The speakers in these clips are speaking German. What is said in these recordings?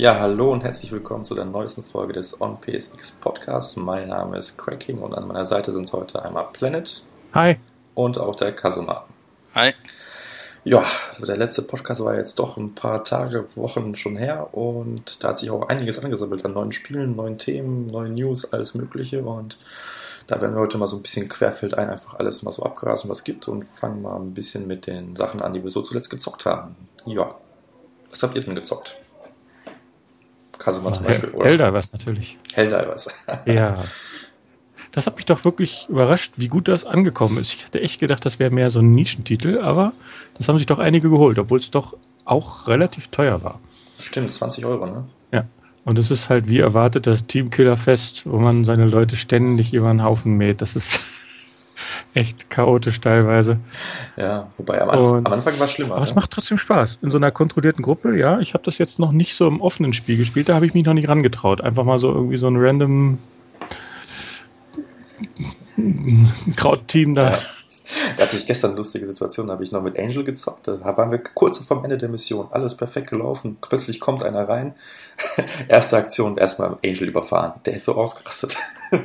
Ja, hallo und herzlich willkommen zu der neuesten Folge des On PSX Podcasts. Mein Name ist Cracking und an meiner Seite sind heute einmal Planet. Hi. Und auch der Kasuma. Hi. Ja, der letzte Podcast war jetzt doch ein paar Tage, Wochen schon her und da hat sich auch einiges angesammelt an neuen Spielen, neuen Themen, neuen News, alles Mögliche und da werden wir heute mal so ein bisschen querfeldein einfach alles mal so abgrasen, was es gibt und fangen mal ein bisschen mit den Sachen an, die wir so zuletzt gezockt haben. Ja. Was habt ihr denn gezockt? Kasuma zum Beispiel, oder? Helldivers natürlich. Helldivers. ja. Das hat mich doch wirklich überrascht, wie gut das angekommen ist. Ich hatte echt gedacht, das wäre mehr so ein Nischentitel, aber das haben sich doch einige geholt, obwohl es doch auch relativ teuer war. Stimmt, 20 Euro, ne? Ja. Und es ist halt wie erwartet das Teamkiller-Fest, wo man seine Leute ständig über den Haufen mäht. Das ist echt chaotisch teilweise. Ja, wobei am, Anfang, am Anfang war es schlimmer. Aber es ne? macht trotzdem Spaß. In so einer kontrollierten Gruppe, ja. Ich habe das jetzt noch nicht so im offenen Spiel gespielt, da habe ich mich noch nicht rangetraut. Einfach mal so irgendwie so ein random Krautteam da. Ja. Da hatte ich gestern eine lustige Situation, da habe ich noch mit Angel gezockt, da waren wir kurz vor Ende der Mission, alles perfekt gelaufen, plötzlich kommt einer rein, erste Aktion, erstmal Angel überfahren, der ist so ausgerastet.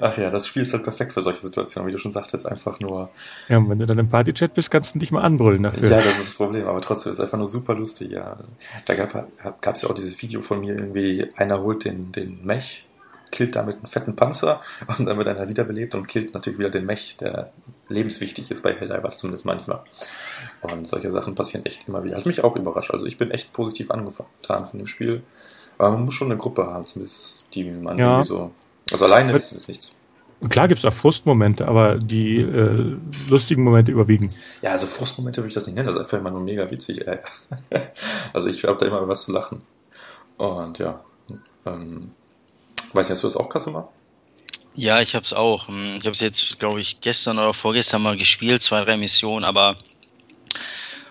Ach ja, das Spiel ist halt perfekt für solche Situationen, wie du schon sagtest, einfach nur. Ja, und wenn du dann im Partychat bist, kannst du dich mal anbrüllen dafür. Ja, das ist das Problem, aber trotzdem ist es einfach nur super lustig, ja. Da gab es ja auch dieses Video von mir, irgendwie, einer holt den, den Mech killt damit einen fetten Panzer und dann wird einer wiederbelebt und killt natürlich wieder den Mech, der lebenswichtig ist bei Helldivers zumindest manchmal. Und solche Sachen passieren echt immer wieder. Hat mich auch überrascht. Also ich bin echt positiv angetan von dem Spiel. Aber man muss schon eine Gruppe haben, zumindest die man ja. irgendwie so. Also alleine ist es nichts. Klar gibt es auch Frustmomente, aber die äh, lustigen Momente überwiegen. Ja, also Frustmomente würde ich das nicht nennen, das ist einfach immer nur mega witzig. Ey. also ich habe da immer was zu lachen. Und ja, ähm, Weiß nicht, hast du das auch, Kasuma? Ja, ich habe es auch. Hm, ich habe es jetzt, glaube ich, gestern oder vorgestern mal gespielt, zwei, drei Missionen, aber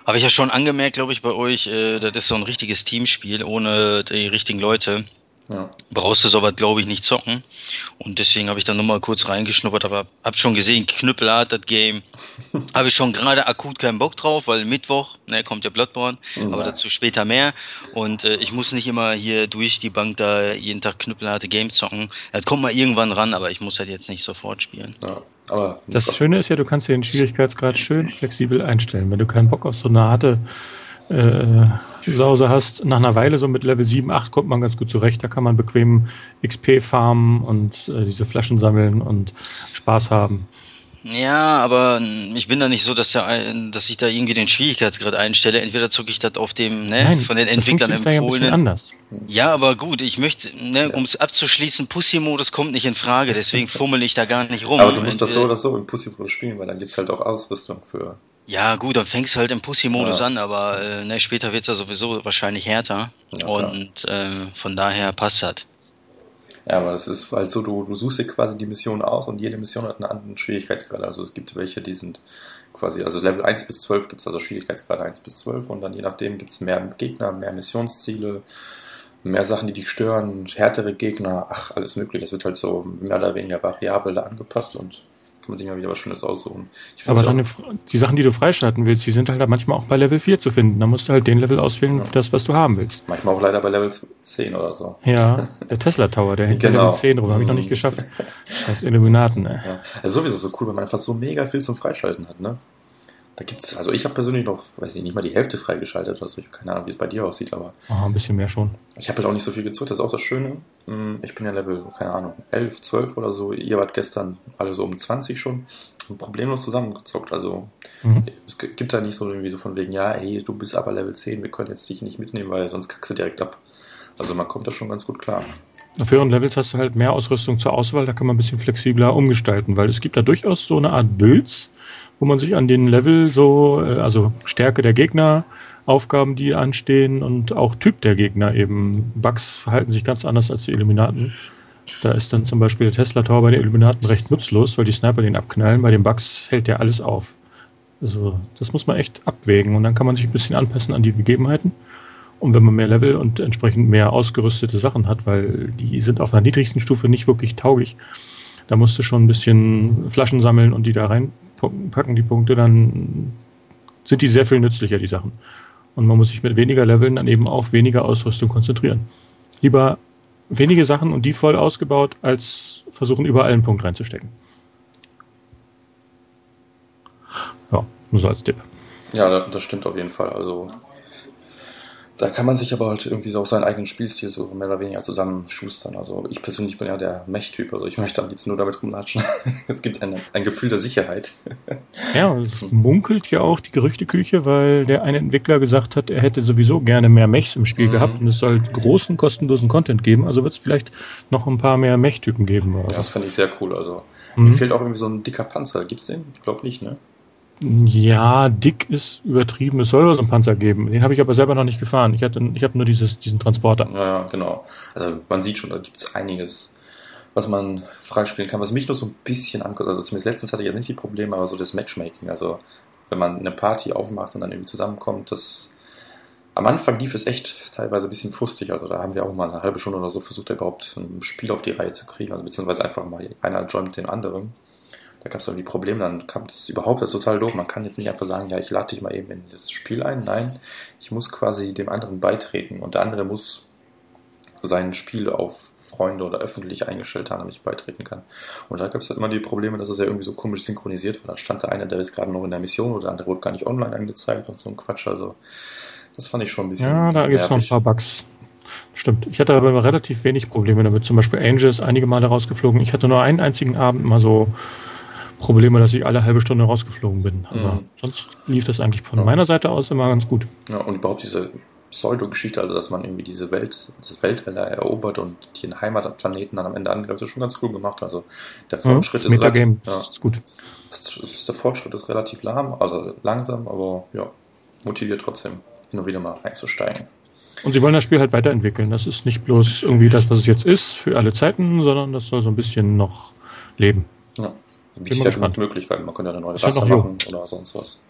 habe ich ja schon angemerkt, glaube ich, bei euch, äh, das ist so ein richtiges Teamspiel ohne die richtigen Leute. Ja. Brauchst du sowas, glaube ich, nicht zocken. Und deswegen habe ich dann nochmal kurz reingeschnuppert, aber hab schon gesehen, knüppelhart das Game. habe ich schon gerade akut keinen Bock drauf, weil Mittwoch, ne, kommt ja Bloodborne, ja. aber dazu später mehr. Und äh, ich muss nicht immer hier durch die Bank da jeden Tag knüppelharte Games zocken. Das kommt mal irgendwann ran, aber ich muss halt jetzt nicht sofort spielen. Ja. Aber das Schöne ist ja, du kannst dir den Schwierigkeitsgrad schön flexibel einstellen. Wenn du keinen Bock auf so eine harte äh, Sause hast. Nach einer Weile, so mit Level 7, 8, kommt man ganz gut zurecht. Da kann man bequem XP farmen und äh, diese Flaschen sammeln und Spaß haben. Ja, aber ich bin da nicht so, dass, ja, dass ich da irgendwie den Schwierigkeitsgrad einstelle. Entweder zucke ich das auf dem ne, Nein, von den Entwicklern das empfohlenen. Ja, anders. ja, aber gut, ich möchte, ne, um es abzuschließen, Pussy-Modus kommt nicht in Frage, deswegen fummel ich da gar nicht rum. Aber du musst das so oder so im Pussy-Modus spielen, weil dann gibt es halt auch Ausrüstung für ja, gut, dann fängst du halt im Pussy-Modus ja. an, aber äh, ne, später wird es ja sowieso wahrscheinlich härter. Ja, und äh, von daher passt das. Ja, aber es ist halt so, du, du suchst dir quasi die Mission aus und jede Mission hat einen anderen Schwierigkeitsgrad. Also es gibt welche, die sind quasi, also Level 1 bis 12 gibt es also Schwierigkeitsgrad 1 bis 12 und dann je nachdem gibt es mehr Gegner, mehr Missionsziele, mehr Sachen, die dich stören, härtere Gegner, ach, alles mögliche. Das wird halt so mehr oder weniger variabel angepasst und kann man sich mal wieder was Schönes aussuchen. Aber dann die Sachen, die du freischalten willst, die sind halt manchmal auch bei Level 4 zu finden. Da musst du halt den Level auswählen, ja. das, was du haben willst. Manchmal auch leider bei Level 10 oder so. Ja, der Tesla Tower, der hängt genau. Level 10 rum, habe ich noch nicht geschafft. Scheiß Illuminaten, ey. Ja. Also sowieso so cool, weil man einfach so mega viel zum Freischalten hat, ne? Da gibt's, also ich habe persönlich noch, weiß ich nicht mal die Hälfte freigeschaltet oder so. Ich habe keine Ahnung, wie es bei dir aussieht, aber. Ah, ein bisschen mehr schon. Ich habe halt auch nicht so viel gezockt, das ist auch das Schöne. Hm, ich bin ja Level, keine Ahnung, 11, 12 oder so. Ihr wart gestern alle so um 20 schon. Problemlos zusammengezockt. Also mhm. es gibt da nicht so irgendwie so von wegen, ja, ey, du bist aber Level 10, wir können jetzt dich nicht mitnehmen, weil sonst kackst du direkt ab. Also man kommt da schon ganz gut klar. Auf höheren Levels hast du halt mehr Ausrüstung zur Auswahl, da kann man ein bisschen flexibler umgestalten, weil es gibt da durchaus so eine Art Builds, wo man sich an den Level so, äh, also Stärke der Gegner, Aufgaben, die anstehen und auch Typ der Gegner eben. Bugs verhalten sich ganz anders als die Illuminaten. Da ist dann zum Beispiel der Tesla Tower bei den Illuminaten recht nutzlos, weil die Sniper den abknallen. Bei den Bugs hält der alles auf. Also, das muss man echt abwägen und dann kann man sich ein bisschen anpassen an die Gegebenheiten. Und wenn man mehr Level und entsprechend mehr ausgerüstete Sachen hat, weil die sind auf einer niedrigsten Stufe nicht wirklich tauglich, da musst du schon ein bisschen Flaschen sammeln und die da reinpacken, die Punkte, dann sind die sehr viel nützlicher, die Sachen. Und man muss sich mit weniger Leveln dann eben auf weniger Ausrüstung konzentrieren. Lieber wenige Sachen und die voll ausgebaut, als versuchen, überall einen Punkt reinzustecken. Ja, nur so als Tipp. Ja, das stimmt auf jeden Fall. Also da kann man sich aber halt irgendwie so auf seinen eigenen Spielstil so mehr oder weniger zusammenschustern. Also ich persönlich bin ja der Mech-Typ, also ich möchte am liebsten nur damit rumlatschen. es gibt ein, ein Gefühl der Sicherheit. ja, und es munkelt ja auch die Gerüchteküche, weil der eine Entwickler gesagt hat, er hätte sowieso gerne mehr Mechs im Spiel mhm. gehabt und es soll großen, kostenlosen Content geben. Also wird es vielleicht noch ein paar mehr Mech-Typen geben. Ja, das finde ich sehr cool. Also mhm. mir fehlt auch irgendwie so ein dicker Panzer. Gibt's den? Ich glaube nicht, ne? Ja, dick ist übertrieben. Es soll so einen Panzer geben. Den habe ich aber selber noch nicht gefahren. Ich, ich habe nur dieses, diesen Transporter. Ja, genau. Also man sieht schon, da gibt es einiges, was man freispielen kann. Was mich nur so ein bisschen anguckt, also zumindest letztens hatte ich jetzt nicht die Probleme, aber so das Matchmaking. Also wenn man eine Party aufmacht und dann irgendwie zusammenkommt, das am Anfang lief es echt teilweise ein bisschen frustig. Also da haben wir auch mal eine halbe Stunde oder so versucht, überhaupt ein Spiel auf die Reihe zu kriegen. Also beziehungsweise einfach mal einer joint den anderen da gab es irgendwie Probleme, dann kam das überhaupt, das ist total doof. Man kann jetzt nicht einfach sagen, ja, ich lade dich mal eben in das Spiel ein. Nein, ich muss quasi dem anderen beitreten und der andere muss sein Spiel auf Freunde oder öffentlich eingestellt haben, damit ich beitreten kann. Und da gab es halt immer die Probleme, dass es ja irgendwie so komisch synchronisiert war. Da stand der eine, der ist gerade noch in der Mission oder der andere wurde gar nicht online angezeigt und so ein Quatsch. Also das fand ich schon ein bisschen. Ja, da gibt es noch ein paar Bugs. Stimmt. Ich hatte aber relativ wenig Probleme damit. Zum Beispiel Angel ist einige Male rausgeflogen. Ich hatte nur einen einzigen Abend mal so Probleme, dass ich alle halbe Stunde rausgeflogen bin. Aber mhm. sonst lief das eigentlich von ja. meiner Seite aus immer ganz gut. Ja, und überhaupt diese Pseudo-Geschichte, also dass man irgendwie diese Welt, das Weltall erobert und den Heimatplaneten dann am Ende angreift, ist schon ganz cool gemacht. Also der Fortschritt ja, ist relativ, ja, ist gut. Der Fortschritt ist relativ lahm, also langsam, aber ja, motiviert trotzdem, hin und wieder mal einzusteigen. Und sie wollen das Spiel halt weiterentwickeln. Das ist nicht bloß irgendwie das, was es jetzt ist, für alle Zeiten, sondern das soll so ein bisschen noch leben. Ja bietet ja genug Möglichkeiten. Man könnte ja eine neue Rasse machen oder sonst was.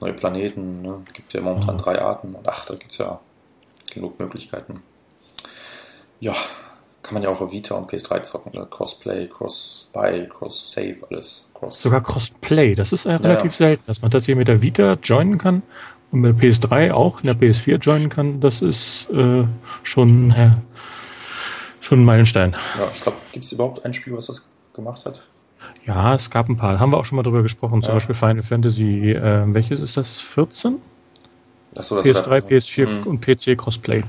Neue Planeten, ne? Gibt ja momentan mhm. drei Arten und ach, da gibt es ja genug Möglichkeiten. Ja, kann man ja auch auf Vita und PS3 zocken. Ne? Crossplay, Cross-Buy, Cross-Save, alles. Cross Sogar Crossplay, das ist ja relativ ja. selten, dass man das hier mit der Vita joinen kann und mit der PS3 auch in der PS4 joinen kann. Das ist äh, schon, äh, schon ein Meilenstein. Ja, ich glaube, gibt es überhaupt ein Spiel, was das gemacht hat? Ja, es gab ein paar. Haben wir auch schon mal drüber gesprochen. Zum ja. Beispiel Final Fantasy, äh, welches ist das? 14? Achso, das PS3, PS4 mhm. und PC Crossplay.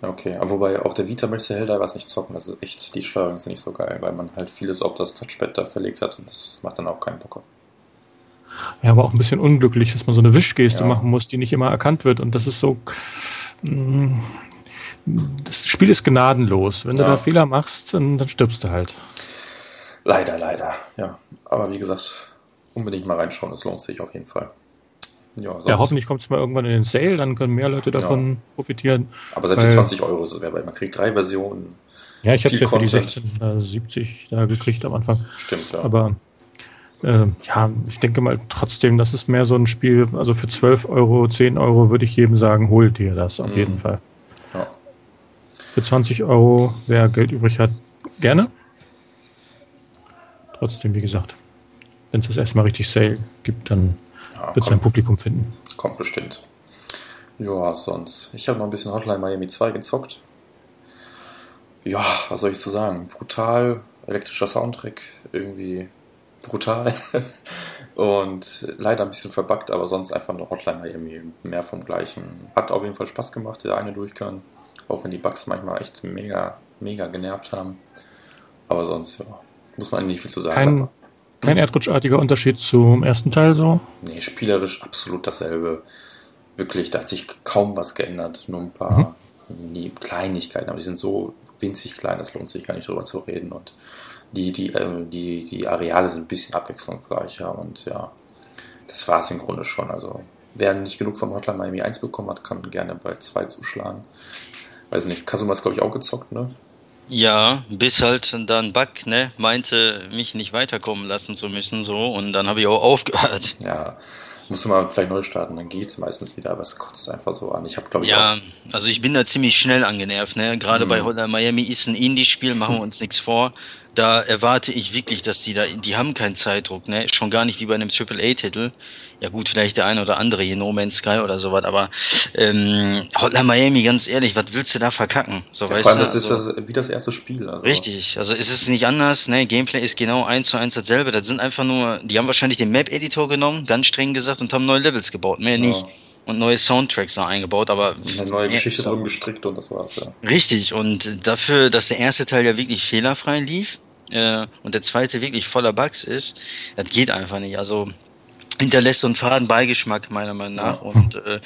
Okay, aber wobei auf der Vita möchtest du Helldivers nicht zocken. Das ist echt, die Steuerung ist nicht so geil, weil man halt vieles auf das Touchpad da verlegt hat und das macht dann auch keinen Bock. Ja, aber auch ein bisschen unglücklich, dass man so eine Wischgeste ja. machen muss, die nicht immer erkannt wird. Und das ist so. Mm, das Spiel ist gnadenlos. Wenn ja. du da Fehler machst, dann, dann stirbst du halt. Leider, leider. Ja, aber wie gesagt, unbedingt mal reinschauen, es lohnt sich auf jeden Fall. Ja, ja hoffentlich kommt es mal irgendwann in den Sale, dann können mehr Leute davon ja. profitieren. Aber selbst 20 Euro ist es wert, weil man kriegt drei Versionen. Ja, ich habe es ja für die 1670 da gekriegt am Anfang. Stimmt, ja. Aber äh, ja, ich denke mal trotzdem, das ist mehr so ein Spiel, also für 12 Euro, 10 Euro würde ich jedem sagen, holt dir das auf mhm. jeden Fall. Ja. Für 20 Euro, wer Geld übrig hat, gerne trotzdem, wie gesagt, wenn es das erstmal richtig Sale gibt, dann ja, wird es ein Publikum finden. Kommt bestimmt. Ja, sonst. Ich habe noch ein bisschen Hotline Miami 2 gezockt. Ja, was soll ich so sagen? Brutal, elektrischer Soundtrack, irgendwie brutal. Und leider ein bisschen verbuggt, aber sonst einfach nur Hotline Miami, mehr vom Gleichen. Hat auf jeden Fall Spaß gemacht, der eine Durchgang. Auch wenn die Bugs manchmal echt mega, mega genervt haben. Aber sonst, ja, muss man eigentlich nicht viel zu sagen. Kein, kein erdrutschartiger Unterschied zum ersten Teil so? Nee, spielerisch absolut dasselbe. Wirklich, da hat sich kaum was geändert. Nur ein paar mhm. Kleinigkeiten, aber die sind so winzig klein, das lohnt sich gar nicht drüber zu reden. Und die, die, äh, die, die Areale sind ein bisschen abwechslungsreicher und ja, das war es im Grunde schon. Also, wer nicht genug vom Hotline Miami 1 bekommen hat, kann gerne bei 2 zuschlagen. Weiß nicht, Kasuma hat glaube ich auch gezockt, ne? Ja, bis halt dann Buck, ne, meinte, mich nicht weiterkommen lassen zu müssen, so, und dann habe ich auch aufgehört. Ja, musst du mal vielleicht neu starten, dann geht's meistens wieder, aber es kotzt einfach so an. Ich habe, glaube ich, Ja, also ich bin da ziemlich schnell angenervt, ne, gerade mhm. bei Holland Miami ist ein Indie-Spiel, machen wir uns nichts vor. Da erwarte ich wirklich, dass die da, die haben keinen Zeitdruck, ne? Schon gar nicht wie bei einem AAA-Titel. Ja gut, vielleicht der eine oder andere hier, No Man's Sky oder sowas, aber ähm, Hotline Miami, ganz ehrlich, was willst du da verkacken? So, Ja, weißt vor allem, du? das ist Also- das, wie das erste Spiel. Also, Richtig, also es ist nicht anders, ne? Gameplay ist genau eins zu eins dasselbe. Das sind einfach nur, die haben wahrscheinlich den Map-Editor genommen, ganz streng gesagt, und haben neue Levels gebaut, mehr Ja. nicht. Und neue Soundtracks da eingebaut, aber. Eine neue Geschichte drum gestrickt und das war's, ja. Richtig, und dafür, dass der erste Teil ja wirklich fehlerfrei lief äh, und der zweite wirklich voller Bugs ist, das geht einfach nicht. Also hinterlässt so einen faden Beigeschmack meiner Meinung nach und äh,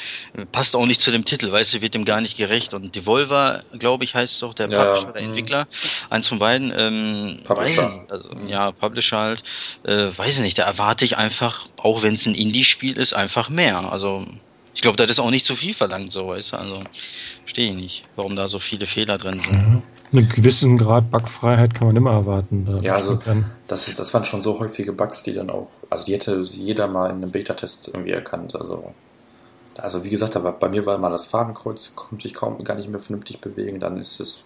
passt auch nicht zu dem Titel, weißt du, wird dem gar nicht gerecht. Und Devolver, glaube ich, heißt es doch, der Ja, Publisher, der mhm. Entwickler, eins von beiden, ähm, Publisher. nicht, also ja, Publisher halt, äh, weiß ich nicht, da erwarte ich einfach, auch wenn es ein Indie-Spiel ist, einfach mehr. Also ich glaube, das ist auch nicht zu viel verlangt, so, weißt du, also verstehe ich nicht, warum da so viele Fehler drin sind. Einen gewissen Grad Bugfreiheit kann man immer erwarten. Da Ja, also das, das waren schon so häufige Bugs, die dann auch, also die hätte jeder mal in einem Beta-Test irgendwie erkannt. Also, also wie gesagt, war, bei mir war mal das Fadenkreuz, konnte ich kaum gar nicht mehr vernünftig bewegen. Dann ist es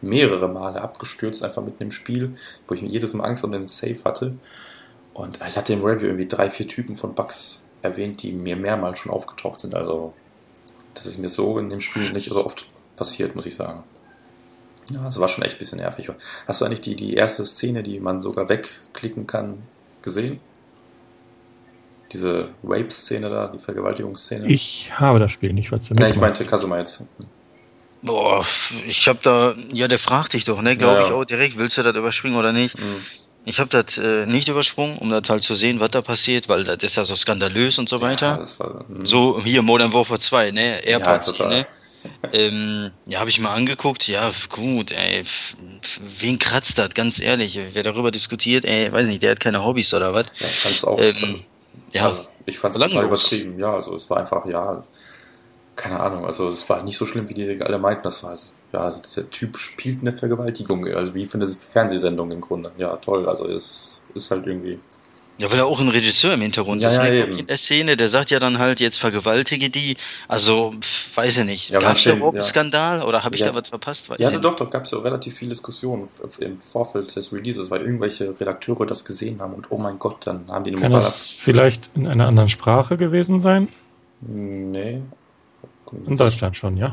mehrere Male abgestürzt, einfach mitten im Spiel, wo ich mir jedes Mal Angst um den Safe hatte. Und ich hatte im Review irgendwie drei, vier Typen von Bugs erwähnt, die mir mehrmals schon aufgetaucht sind. Also das ist mir so in dem Spiel nicht so oft passiert, muss ich sagen. Ja, das war schon echt ein bisschen nervig. Hast du eigentlich die, die erste Szene, die man sogar wegklicken kann, gesehen? Diese Rape-Szene da, die Vergewaltigungsszene? ich habe das Spiel nicht, was du Nein, ich meinte Kasuma jetzt. Boah, ich hab da, ja, der fragt dich doch, ne, glaube Ja, ja. ich auch direkt, willst du das überspringen oder nicht? Mhm. Ich habe das äh, nicht übersprungen, um das halt zu sehen, was da passiert, weil das ist ja so skandalös und so Ja, weiter. das war, mhm. So hier Modern Warfare 2, ne, ja, AirPods, total. ne? Ähm, ja, habe ich mal angeguckt, ja, gut, ey, wen kratzt das, ganz ehrlich, wer darüber diskutiert, ey, weiß nicht, der hat keine Hobbys oder was? Ja, ich fand's auch. Ähm, ja, also, ich fand's total übertrieben. Ja, also es war einfach, ja, keine Ahnung. Also es war nicht so schlimm, wie die alle meinten. Das war, ja, also der Typ spielt eine Vergewaltigung, also wie für eine Fernsehsendung im Grunde. Ja, toll. Also es ist halt irgendwie. Ja, weil er auch ein Regisseur im Hintergrund Ja, ist. ja, ne? eben. In der Szene, der sagt ja dann halt, jetzt vergewaltige die. Also, weiß ich nicht. Ja, Gab es da überhaupt ja. einen Skandal oder habe ich Ja. da was verpasst? Weiß Ja, doch, doch, gab es ja auch relativ viel Diskussionen im Vorfeld des Releases, weil irgendwelche Redakteure das gesehen haben und oh mein Gott, dann haben die eine Kann Moral. das vielleicht in einer anderen Sprache gewesen sein? Nee. In Deutschland schon, ja.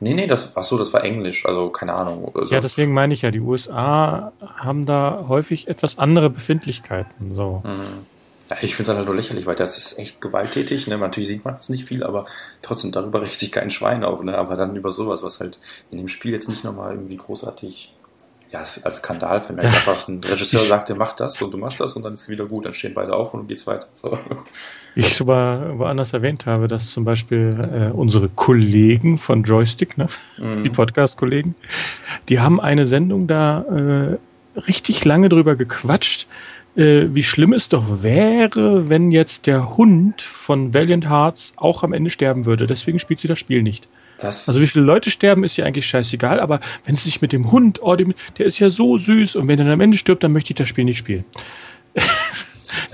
Nee, nee, das, ach so, das war Englisch, also keine Ahnung. Also, Ja, deswegen meine ich ja, die USA haben da häufig etwas andere Befindlichkeiten. So. Mhm. Ja, ich finde es halt nur lächerlich, weil das ist echt gewalttätig. Ne? Natürlich sieht man es nicht viel, aber trotzdem, darüber regt sich kein Schwein auf. Ne? Aber dann über sowas, was halt in dem Spiel jetzt nicht nochmal irgendwie großartig ja, es- als Skandal vermerkt. Einfach ein Regisseur sagt, der macht das und du machst das und dann ist es wieder gut. Dann stehen beide auf und dann geht's weiter. So. Ich mal woanders erwähnt habe, dass zum Beispiel äh, unsere Kollegen von Joystick, ne? Mhm. die Podcast-Kollegen, die haben eine Sendung da äh, richtig lange drüber gequatscht, äh, wie schlimm es doch wäre, wenn jetzt der Hund von Valiant Hearts auch am Ende sterben würde. Deswegen spielt sie das Spiel nicht. Was? Also wie viele Leute sterben, ist ja eigentlich scheißegal, aber wenn es sich mit dem Hund, oh, dem, der ist ja so süß und wenn er dann am Ende stirbt, dann möchte ich das Spiel nicht spielen.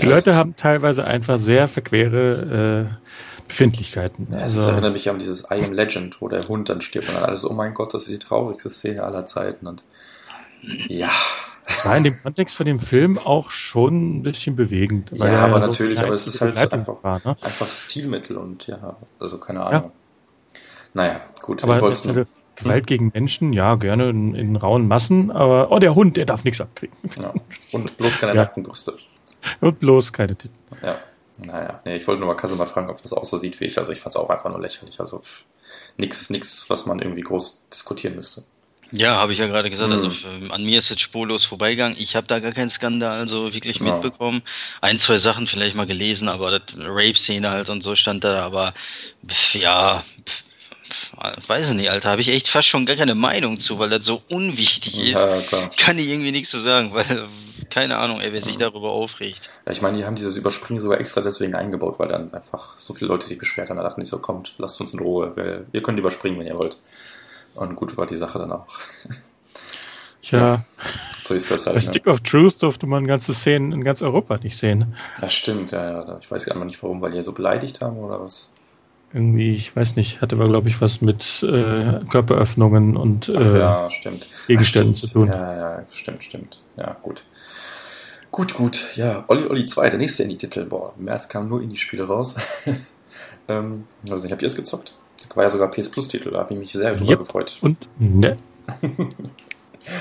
Die Das- Leute haben teilweise einfach sehr verquere äh, Befindlichkeiten. Ja, es Also, erinnert mich an dieses I Am Legend, wo der Hund dann stirbt und dann alles, oh mein Gott, das ist die traurigste Szene aller Zeiten. Und ja, das war in dem Kontext von dem Film auch schon ein bisschen bewegend. Ja, er aber so natürlich, eine aber es ist halt einfach- War, ne? einfach Stilmittel und ja, also keine Ahnung. Naja, gut, Aber ich das, wollte also, Gewalt gegen Menschen, ja, gerne in, in rauen Massen, aber oh, der Hund, der darf nichts abkriegen. ja. Und bloß keine Ja. nackten Brüste. Und bloß keine Titten. Ja. Naja, nee, ich wollte nur mal Kasse mal fragen, ob das auch so sieht wie ich. Also ich fand es auch einfach nur lächerlich. Also nix, nix, was man irgendwie groß diskutieren müsste. Ja, habe ich ja gerade gesagt. Also Mhm. ähm, an mir ist jetzt spurlos vorbeigegangen. Ich habe da gar keinen Skandal so wirklich Ja. mitbekommen. Ein, zwei Sachen vielleicht mal gelesen, aber das Rape-Szene halt und so stand da. Aber pf, ja, weiß ich nicht, Alter. Habe ich echt fast schon gar keine Meinung zu, weil das so unwichtig ist. Ja, ja, klar. Kann ich irgendwie nichts zu sagen, weil keine Ahnung, ey, wer sich darüber aufregt. Ja, ich meine, die haben dieses Überspringen sogar extra deswegen eingebaut, weil dann einfach so viele Leute sich beschwert haben. Da dachten die so, kommt, lasst uns in Ruhe. Wir, ihr könnt überspringen, wenn ihr wollt. Und gut war die Sache dann auch. Tja, So ist das bei halt. Ne? Stick of Truth durfte man ganze Szenen in ganz Europa nicht sehen. Das stimmt, ja, ja. Ich weiß gar nicht warum, weil die so beleidigt haben oder was. Irgendwie, ich weiß nicht, hatte aber, glaube ich, was mit äh, Körperöffnungen und äh, ja, stimmt. Gegenständen Ach, zu tun. Ja, ja, stimmt, stimmt. Ja, gut. Gut, gut. Ja, Olli Olli 2, der nächste Indie-Titel. Boah, im März kamen nur Indie-Spiele raus. ähm, weiß nicht, habt ihr es gezockt? War ja sogar PS Plus-Titel, da habe ich mich sehr drüber Yep. gefreut. Und ne.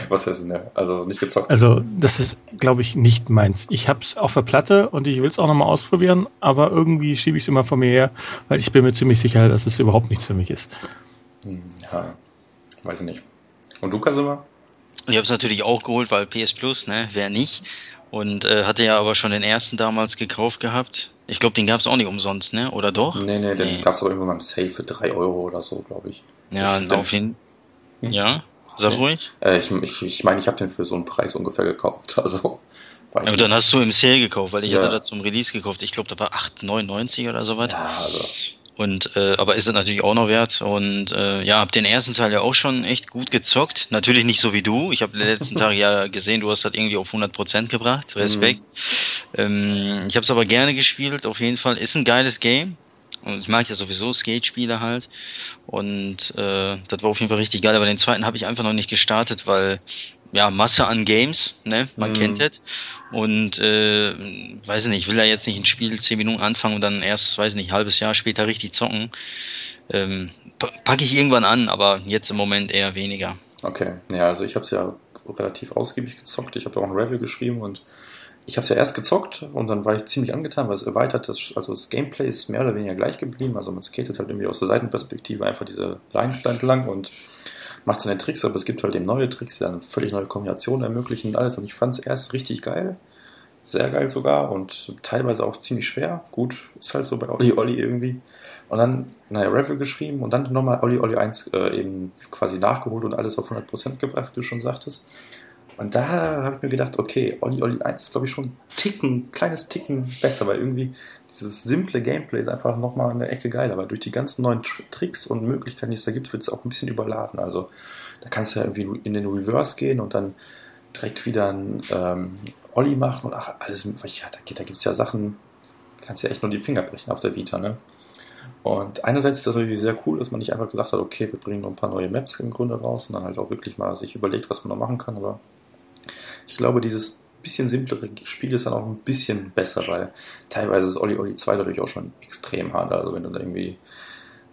Was heißt ne? Also nicht gezockt. Also, das ist, glaube ich, nicht meins. Ich habe es auf der Platte und ich will es auch nochmal ausprobieren, aber irgendwie schiebe ich es immer von mir her, weil ich bin mir ziemlich sicher, dass es überhaupt nichts für mich ist. Hm, ja, weiß ich nicht. Und du, Kasima? Ich habe es natürlich auch geholt, weil PS Plus, ne, wer nicht. Und äh, hatte ja aber schon den ersten damals gekauft gehabt. Ich glaube, den gab es auch nicht umsonst, ne? Oder doch? Nee, nee, den Nee. gab es aber irgendwann beim Sale für 3 Euro oder so, glaube ich. Ja, Ich- auf jeden Hm? Ja, sag ruhig. Äh, ich meine, ich, ich, mein, ich habe den für so einen Preis ungefähr gekauft. Also, ich Aber dann hast du im Sale gekauft, weil ich Ja. hatte da zum Release gekauft. Ich glaube, da war 8,99 oder sowas. ja, also, Und äh, aber ist es natürlich auch noch wert. Und äh, ja, hab den ersten Teil ja auch schon echt gut gezockt. Natürlich nicht so wie du. Ich habe die letzten Tage ja gesehen, du hast das irgendwie auf 100% gebracht. Respekt. Ähm, ich habe es aber gerne gespielt. Auf jeden Fall ist ein geiles Game. Und ich mag ja sowieso Skate-Spiele halt. Und äh, das war auf jeden Fall richtig geil. Aber den zweiten habe ich einfach noch nicht gestartet, weil ja, Masse an Games, ne? Man Mhm. kennt das. Und äh, weiß ich nicht, ich will ja jetzt nicht ein Spiel 10 Minuten anfangen und dann erst, weiß ich nicht, ein halbes Jahr später richtig zocken. Ähm, pa- packe ich irgendwann an, aber jetzt im Moment eher weniger. okay. Ja, also ich habe es ja relativ ausgiebig gezockt. Ich habe auch ein Review geschrieben und ich habe es ja erst gezockt und dann war ich ziemlich angetan, weil es erweitert ist. Also das Gameplay ist mehr oder weniger gleich geblieben. Also man skatet halt irgendwie aus der Seitenperspektive einfach diese Lines da entlang und macht seine Tricks, aber es gibt halt eben neue Tricks, die dann völlig neue Kombinationen ermöglichen und alles. Und ich fand es erst richtig geil. Sehr geil sogar und teilweise auch ziemlich schwer. Gut, ist halt so bei Olli Olli irgendwie. Und dann, naja, Review geschrieben und dann nochmal Olli Olli 1 äh, eben quasi nachgeholt und alles auf 100% gebracht, wie du schon sagtest. Und da habe ich mir gedacht, okay, Olli Olli 1 ist, glaube ich, schon ein Ticken, ein kleines Ticken besser, weil irgendwie dieses simple Gameplay ist einfach nochmal eine Ecke geiler, weil durch die ganzen neuen Tr Tricks und Möglichkeiten, die es da gibt, wird es auch ein bisschen überladen. Also da kannst du ja irgendwie in den Reverse gehen und dann direkt wieder ein ähm, Olli machen und ach, alles, ja, da, da gibt es ja Sachen, kannst ja echt nur die Finger brechen auf der Vita, ne? Und einerseits ist das irgendwie sehr cool, dass man nicht einfach gesagt hat, okay, wir bringen noch ein paar neue Maps im Grunde raus und dann halt auch wirklich mal sich überlegt, was man noch machen kann, aber ich glaube, dieses bisschen simplere Spiel ist dann auch ein bisschen besser, weil teilweise ist Olli Olli 2 dadurch auch schon extrem hart. Also wenn du da irgendwie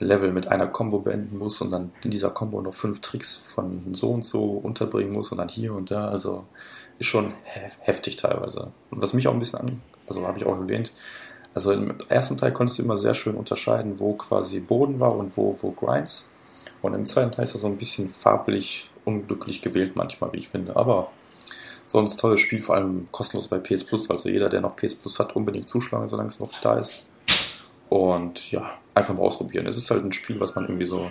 Level mit einer Combo beenden musst und dann in dieser Combo noch fünf Tricks von so und so unterbringen musst und dann hier und da, also ist schon hef heftig teilweise. Und was mich auch ein bisschen an, also habe ich auch erwähnt, also im ersten Teil konntest du immer sehr schön unterscheiden, wo quasi Boden war und wo, wo Grinds. Und im zweiten Teil ist das so ein bisschen farblich unglücklich gewählt manchmal, wie ich finde. Aber sonst tolles Spiel, vor allem kostenlos bei PS Plus. Also jeder, der noch PS Plus hat, unbedingt zuschlagen, solange es noch da ist. Und ja, einfach mal ausprobieren. Es ist halt ein Spiel, was man irgendwie so.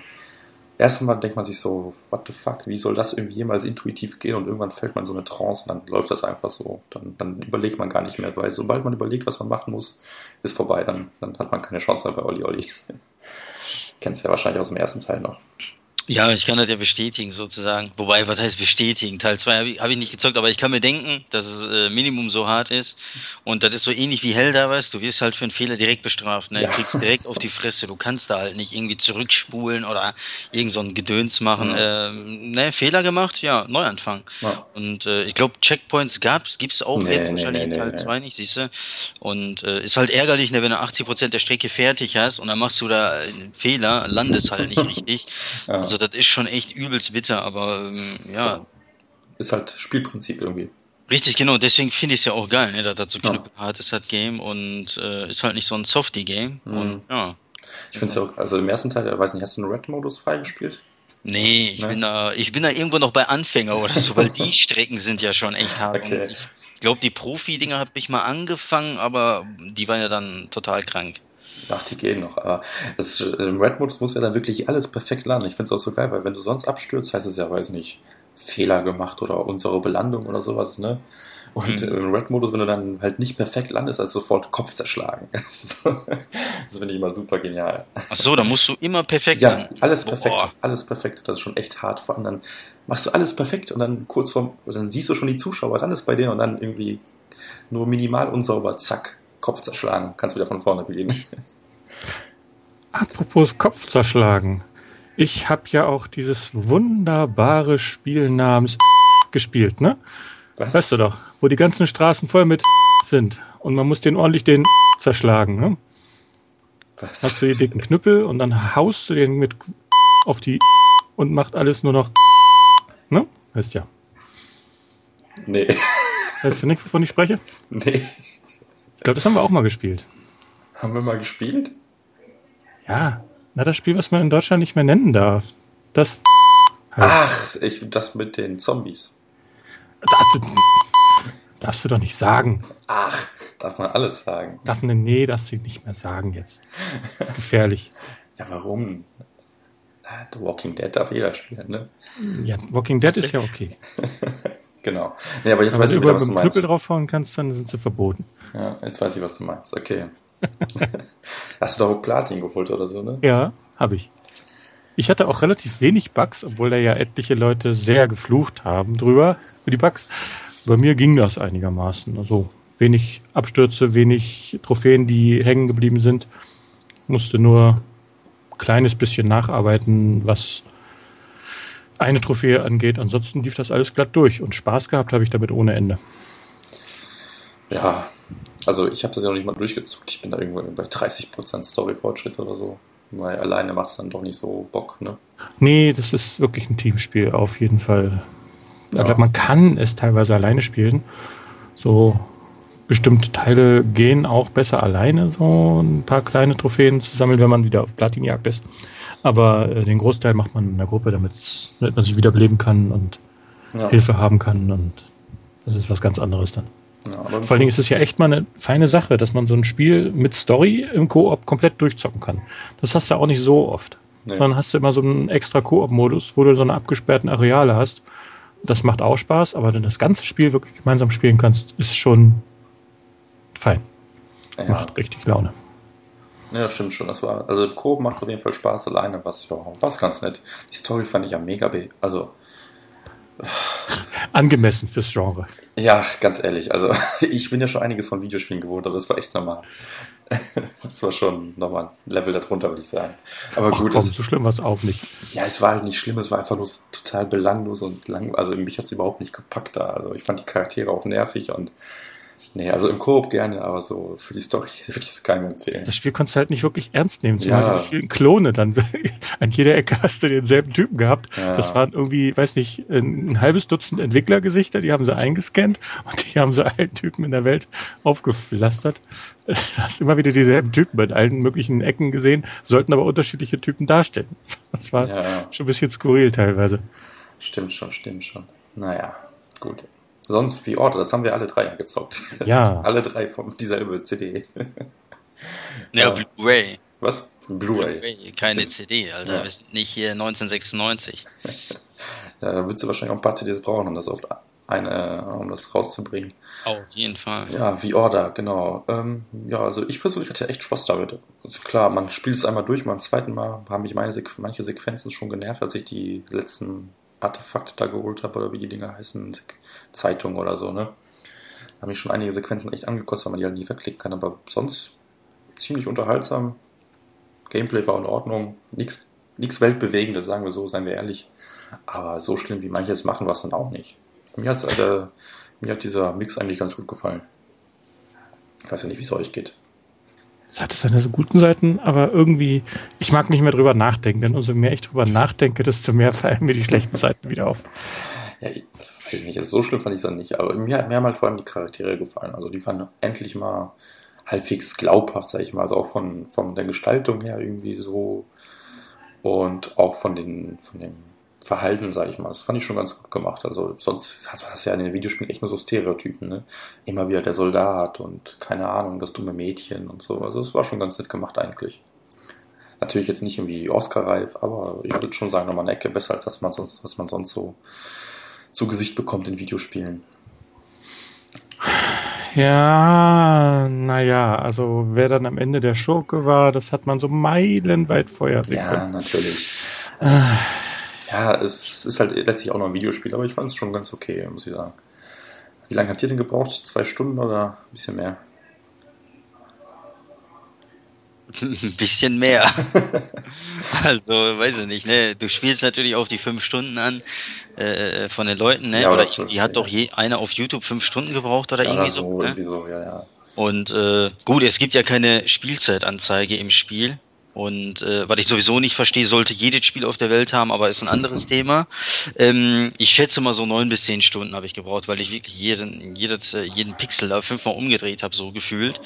Erstmal denkt man sich so, what the fuck, wie soll das irgendwie jemals intuitiv gehen? Und irgendwann fällt man so eine Trance und dann läuft das einfach so. Dann, dann überlegt man gar nicht mehr, weil sobald man überlegt, was man machen muss, ist vorbei. Dann, dann hat man keine Chance mehr bei Olli Olli. Kennst ja wahrscheinlich aus dem ersten Teil noch. Ja, ich kann das ja bestätigen sozusagen. Wobei, was heißt bestätigen? Teil 2 habe ich, hab ich nicht gezockt, aber ich kann mir denken, dass es äh, Minimum so hart ist. Und das ist so ähnlich wie Helda, weißt du, wirst halt für einen Fehler direkt bestraft. Ne? Ja. Du kriegst direkt auf die Fresse. Du kannst da halt nicht irgendwie zurückspulen oder irgend so ein Gedöns machen. Ähm, ne, Fehler gemacht, ja, Neuanfang. Ja. Und äh, ich glaube, Checkpoints gab's, gibt's auch Nee, jetzt nee, wahrscheinlich nee, in Teil nee, 2 nicht, siehst du. Und äh, ist halt ärgerlich, ne, wenn du 80% der Strecke fertig hast und dann machst du da einen Fehler, landest halt nicht richtig. Ja. Also das ist schon echt übelst bitter, aber ähm, ja, Ist halt Spielprinzip irgendwie. richtig genau, deswegen finde ich es ja auch geil, ne, dass das so Ja. knüppelhart ist, das Game und äh, ist halt nicht so ein Softie-Game Mhm. und ja. Ich finde es ja auch, also im ersten Teil, ich weiß nicht, hast du einen Red-Modus freigespielt? Nee, ich Ne? bin da, ich bin da irgendwo noch bei Anfänger oder so, weil die Strecken sind ja schon echt hart. Okay. Und ich glaube, die Profi-Dinger habe ich mal angefangen, aber die waren ja dann total krank. Ach, die gehen noch. Aber das, im Red-Modus muss ja dann wirklich alles perfekt landen. Ich finde es auch so geil, weil wenn du sonst abstürzt, heißt es ja, weiß nicht, Fehler gemacht oder unsere Belandung oder sowas, ne? Und Mhm. im Red-Modus, wenn du dann halt nicht perfekt landest, also sofort Kopf zerschlagen. das finde ich immer super genial. Ach so, da musst du immer perfekt Ja, sein. alles perfekt, Boah. alles perfekt. Das ist schon echt hart. Vor allem dann machst du alles perfekt und dann kurz vorm, dann siehst du schon die Zuschauer, dann ist bei denen und dann irgendwie nur minimal unsauber, zack, Kopf zerschlagen, kannst wieder von vorne beginnen. Apropos Kopf zerschlagen. Ich habe ja auch dieses wunderbare Spiel namens gespielt, ne? Was? Weißt du doch, wo die ganzen Straßen voll mit sind und man muss den ordentlich den zerschlagen, ne? Was? Hast du die dicken Knüppel und dann haust du den mit auf die und macht alles nur noch, ne? Weißt ja. Nee. Weißt du nicht, wovon ich spreche? Nee. Ich glaube, das haben wir auch mal gespielt. Haben wir mal gespielt? Ja. Na, das Spiel, was man in Deutschland nicht mehr nennen darf. Das. Halt. Ach, ich, das mit den Zombies. Das, darfst du doch nicht sagen. Ach, darf man alles sagen. Darf man, nee, darfst du nicht mehr sagen jetzt. Das ist gefährlich. ja, warum? The Walking Dead darf jeder spielen, ne? Ja, Walking Dead ist ja okay. genau. Nee, aber jetzt aber weiß ich wieder, was du meinst. Wenn du draufhauen kannst, dann sind sie verboten. Ja, jetzt weiß ich, was du meinst. Okay. Hast du doch Platin geholt oder so, ne? Ja, habe ich. Ich hatte auch relativ wenig Bugs, obwohl da ja etliche Leute sehr geflucht haben drüber, über die Bugs. Bei mir ging das einigermaßen. Also wenig Abstürze, wenig Trophäen, die hängen geblieben sind. Musste nur ein kleines bisschen nacharbeiten, was eine Trophäe angeht. Ansonsten lief das alles glatt durch und Spaß gehabt habe ich damit ohne Ende. Ja, also ich habe das ja noch nicht mal durchgezuckt. Ich bin da irgendwo bei 30% Story-Fortschritt oder so. Weil alleine macht es dann doch nicht so Bock, ne? Nee, das ist wirklich ein Teamspiel, auf jeden Fall. Ja. Ich glaube, man kann es teilweise alleine spielen. So bestimmte Teile gehen auch besser alleine, so ein paar kleine Trophäen zu sammeln, wenn man wieder auf Platinjagd ist. Aber äh, den Großteil macht man in der Gruppe, damit man sich wiederbeleben kann und ja. Hilfe haben kann. Und das ist was ganz anderes dann. Ja, Vor allen Dingen ist es ja echt mal eine feine Sache, dass man so ein Spiel mit Story im Koop komplett durchzocken kann. Das hast du auch nicht so oft. Nee. Dann hast du immer so einen extra Koop-Modus, wo du so eine abgesperrten Areale hast. Das macht auch Spaß, aber wenn du das ganze Spiel wirklich gemeinsam spielen kannst, ist schon fein. Ja. Macht richtig Laune. Ja, stimmt schon. Das war, also im Koop macht es auf jeden Fall Spaß alleine, was ja, was ganz nett. Die Story fand ich ja mega, also Angemessen fürs Genre. Ja, ganz ehrlich. Also, ich bin ja schon einiges von Videospielen gewohnt, aber das war echt normal. Das war schon nochmal ein Level darunter, würde ich sagen. Aber Ach, gut. Komm, so schlimm war es auch nicht. Ja, es war halt nicht schlimm, es war einfach nur total belanglos und lang. Also, mich hat es überhaupt nicht gepackt da. Also, ich fand die Charaktere auch nervig und Nee, also im Koop gerne, aber so für die Story würde ich es keinem empfehlen. Das Spiel konntest du halt nicht wirklich ernst nehmen, zumal ja. diese vielen Klone dann. An jeder Ecke hast du denselben Typen gehabt. Ja. Das waren irgendwie, weiß nicht, ein, ein halbes Dutzend Entwicklergesichter, die haben sie eingescannt und die haben sie allen Typen in der Welt aufgepflastert. Du hast immer wieder dieselben Typen in allen möglichen Ecken gesehen, sollten aber unterschiedliche Typen darstellen. Das war ja. schon ein bisschen skurril teilweise. Stimmt schon, stimmt schon. Naja, gut. Sonst wie Order, das haben wir alle drei ja gezockt. Ja. alle drei von dieselbe CD. ja, Blu-ray. Was? Blu-ray. Blu keine CD, Alter. Ja. Wir sind nicht hier 1996. ja, da würdest du wahrscheinlich auch ein paar CDs brauchen, um das auf eine, um das rauszubringen. Auf jeden Fall. Ja, wie Order, genau. Ähm, ja, also ich persönlich hatte echt Spaß damit. Also klar, man spielt es einmal durch, beim zweiten Mal haben mich meine Sequ manche Sequenzen schon genervt, als ich die letzten Artefakte da geholt habe, oder wie die Dinger heißen, Zeitung oder so, ne? Da habe ich schon einige Sequenzen echt angekostet, weil man die halt nie verklicken kann, aber sonst ziemlich unterhaltsam. Gameplay war in Ordnung, nichts Weltbewegendes, sagen wir so, seien wir ehrlich. Aber so schlimm wie manches machen war es dann auch nicht. Mir, hat's, äh, mir hat dieser Mix eigentlich ganz gut gefallen. Ich weiß ja nicht, wie es euch geht. Es hat seine so guten Seiten, aber irgendwie, ich mag nicht mehr drüber nachdenken, denn umso mehr ich drüber nachdenke, desto mehr fallen mir die schlechten Seiten wieder auf. Ja, ich weiß nicht, so schlimm fand ich es dann nicht, aber mir, mir haben halt vor allem die Charaktere gefallen. Also die fanden endlich mal halbwegs glaubhaft, sag ich mal. Also auch von, von der Gestaltung her irgendwie so und auch von den, von dem Verhalten, sag ich mal. Das fand ich schon ganz gut gemacht. Also sonst hast du ja in den Videospielen echt nur so Stereotypen, ne? Immer wieder der Soldat und keine Ahnung, das dumme Mädchen und so. Also es war schon ganz nett gemacht eigentlich. Natürlich jetzt nicht irgendwie Oscar-reif, aber ich würde schon sagen, nochmal eine Ecke besser als das, man sonst, was man sonst so zu Gesicht bekommt in Videospielen. Ja, naja, also wer dann am Ende der Schurke war, das hat man so meilenweit vorher sehen Ja, natürlich. Ah. Ja, es ist halt letztlich auch noch ein Videospiel, aber ich fand es schon ganz okay, muss ich sagen. Wie lange habt ihr denn gebraucht? Zwei Stunden oder ein bisschen mehr? Ein bisschen mehr. also, weiß ich nicht, ne? Du spielst natürlich auch die fünf Stunden an äh, äh von den Leuten, ne? Ja, oder die hat doch je einer auf YouTube fünf Stunden gebraucht oder ja, irgendwie so. so ne? irgendwie so, ja, ja. Und äh, gut, es gibt ja keine Spielzeitanzeige im Spiel. Und äh, was ich sowieso nicht verstehe, sollte jedes Spiel auf der Welt haben, aber ist ein anderes Thema. Ähm, ich schätze mal so neun bis zehn Stunden habe ich gebraucht, weil ich wirklich jeden, jedes, äh, jeden Pixel da fünfmal umgedreht habe, so gefühlt.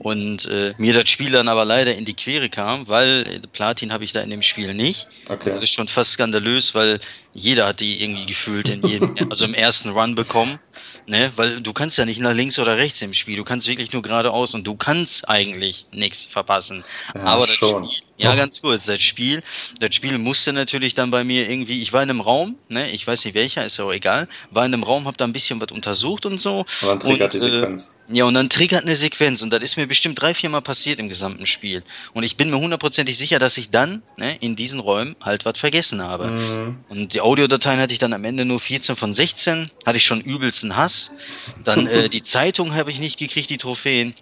Und äh, mir das Spiel dann aber leider in die Quere kam, weil äh, Platin habe ich da in dem Spiel nicht. Okay. Das ist schon fast skandalös, weil jeder hat die irgendwie gefühlt in jedem, also im ersten Run bekommen ne? Weil du kannst ja nicht nach links oder rechts im Spiel, du kannst wirklich nur geradeaus und du kannst eigentlich nichts verpassen. Ja, Aber das schon. Spiel, ja, ganz kurz, das Spiel, das Spiel musste natürlich dann bei mir irgendwie, ich war in einem Raum, ne, ich weiß nicht welcher, ist ja auch egal, war in einem Raum, hab da ein bisschen was untersucht und so. Und dann triggert und, die Sequenz. Äh, ja, und dann triggert eine Sequenz und das ist mir bestimmt drei, vier Mal passiert im gesamten Spiel. Und ich bin mir hundertprozentig sicher, dass ich dann, ne, in diesen Räumen halt was vergessen habe. Mhm. Und die Audiodateien hatte ich dann am Ende nur 14 von 16, hatte ich schon übelsten Hass. Dann äh, die Zeitung habe ich nicht gekriegt, die Trophäen.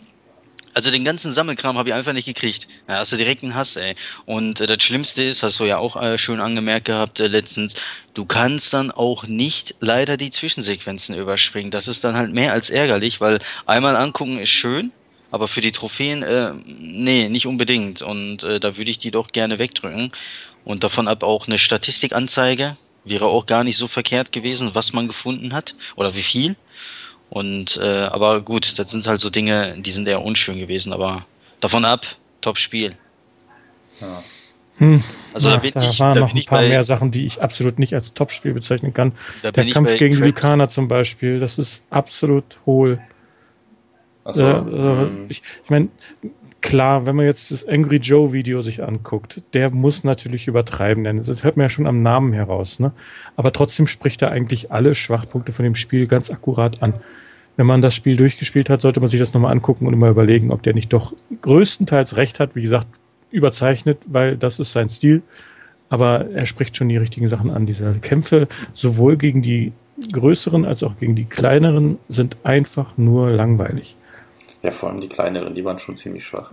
Also den ganzen Sammelkram habe ich einfach nicht gekriegt. Da hast du direkt einen Hass, ey. Und äh, das Schlimmste ist, hast du ja auch äh, schön angemerkt gehabt äh, letztens, du kannst dann auch nicht leider die Zwischensequenzen überspringen. Das ist dann halt mehr als ärgerlich, weil einmal angucken ist schön, aber für die Trophäen, äh, nee, nicht unbedingt. Und äh, da würde ich die doch gerne wegdrücken. Und davon ab auch eine Statistikanzeige wäre auch gar nicht so verkehrt gewesen, was man gefunden hat oder wie viel. Und äh, aber gut, das sind halt so Dinge, die sind eher unschön gewesen, aber davon ab, Top-Spiel. Ja. Hm. Also Ach, da, bin da ich, waren da noch ein paar mehr Sachen, die ich absolut nicht als Top-Spiel bezeichnen kann. Der Kampf gegen die Vikaner zum Beispiel, das ist absolut hohl. So, äh, äh, ich ich meine, klar, wenn man jetzt das Angry Joe Video sich anguckt, der muss natürlich übertreiben, denn das hört man ja schon am Namen heraus, ne? Aber trotzdem spricht er eigentlich alle Schwachpunkte von dem Spiel ganz akkurat an. Wenn man das Spiel durchgespielt hat, sollte man sich das nochmal angucken und immer überlegen, ob der nicht doch größtenteils recht hat. Wie gesagt, überzeichnet, weil das ist sein Stil. Aber er spricht schon die richtigen Sachen an. Diese Kämpfe, sowohl gegen die größeren als auch gegen die kleineren, sind einfach nur langweilig. Ja, vor allem die kleineren, die waren schon ziemlich schwach.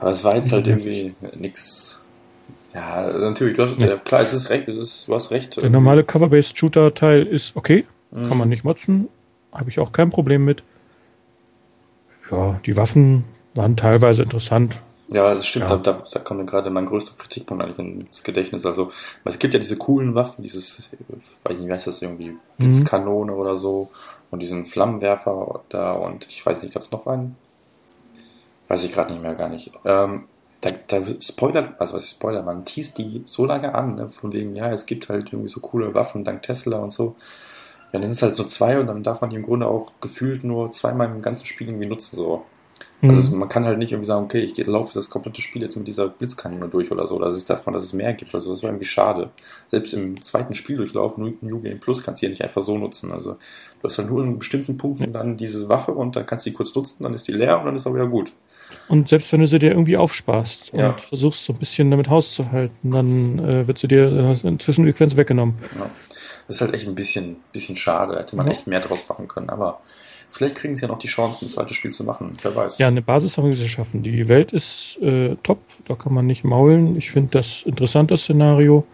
Aber es war jetzt halt irgendwie nix. Ja, natürlich, du hast, ja. klar, es ist recht, es ist, du hast recht. Der normale Cover-Based Shooter-Teil ist okay, mhm. kann man nicht motzen, habe ich auch kein Problem mit. Ja, die Waffen waren teilweise interessant. Ja, das stimmt, ja. Da, da, kommt mir gerade mein größter Kritikpunkt eigentlich ins Gedächtnis. Also, es gibt ja diese coolen Waffen, dieses, weiß nicht, wie heißt das irgendwie, Blitzkanone mhm. oder so und diesen Flammenwerfer da und ich weiß nicht, gab es noch einen? Weiß ich gerade nicht mehr, gar nicht. Ähm, da, da spoilert, also was ist Spoiler, man teast die so lange an, ne, von wegen, ja, es gibt halt irgendwie so coole Waffen dank Tesla und so. Ja, dann sind es halt nur zwei und dann darf man die im Grunde auch gefühlt nur zweimal im ganzen Spiel irgendwie nutzen, so. Also mhm. man kann halt nicht irgendwie sagen, okay, ich laufe das komplette Spiel jetzt mit dieser Blitzkanone durch oder so, oder ist davon, dass es mehr gibt. Also das war irgendwie schade. Selbst im zweiten Spieldurchlauf, New Game Plus, kannst du hier nicht einfach so nutzen. Also du hast halt nur in bestimmten Punkten dann diese Waffe und dann kannst du die kurz nutzen, dann ist die leer und dann ist auch wieder gut. Und selbst wenn du sie dir irgendwie aufsparst ja. und versuchst so ein bisschen damit Haus zu halten, dann äh, wird sie dir äh, Zwischensequenz weggenommen. Ja. Das ist halt echt ein bisschen, bisschen schade. Hätte man ja. echt mehr draus machen können, aber Vielleicht kriegen sie ja noch die Chance, ein zweites Spiel zu machen. Wer weiß. Ja, eine Basis haben sie schaffen. Die Welt ist äh, top, da kann man nicht maulen. Ich finde das interessant, das Szenario.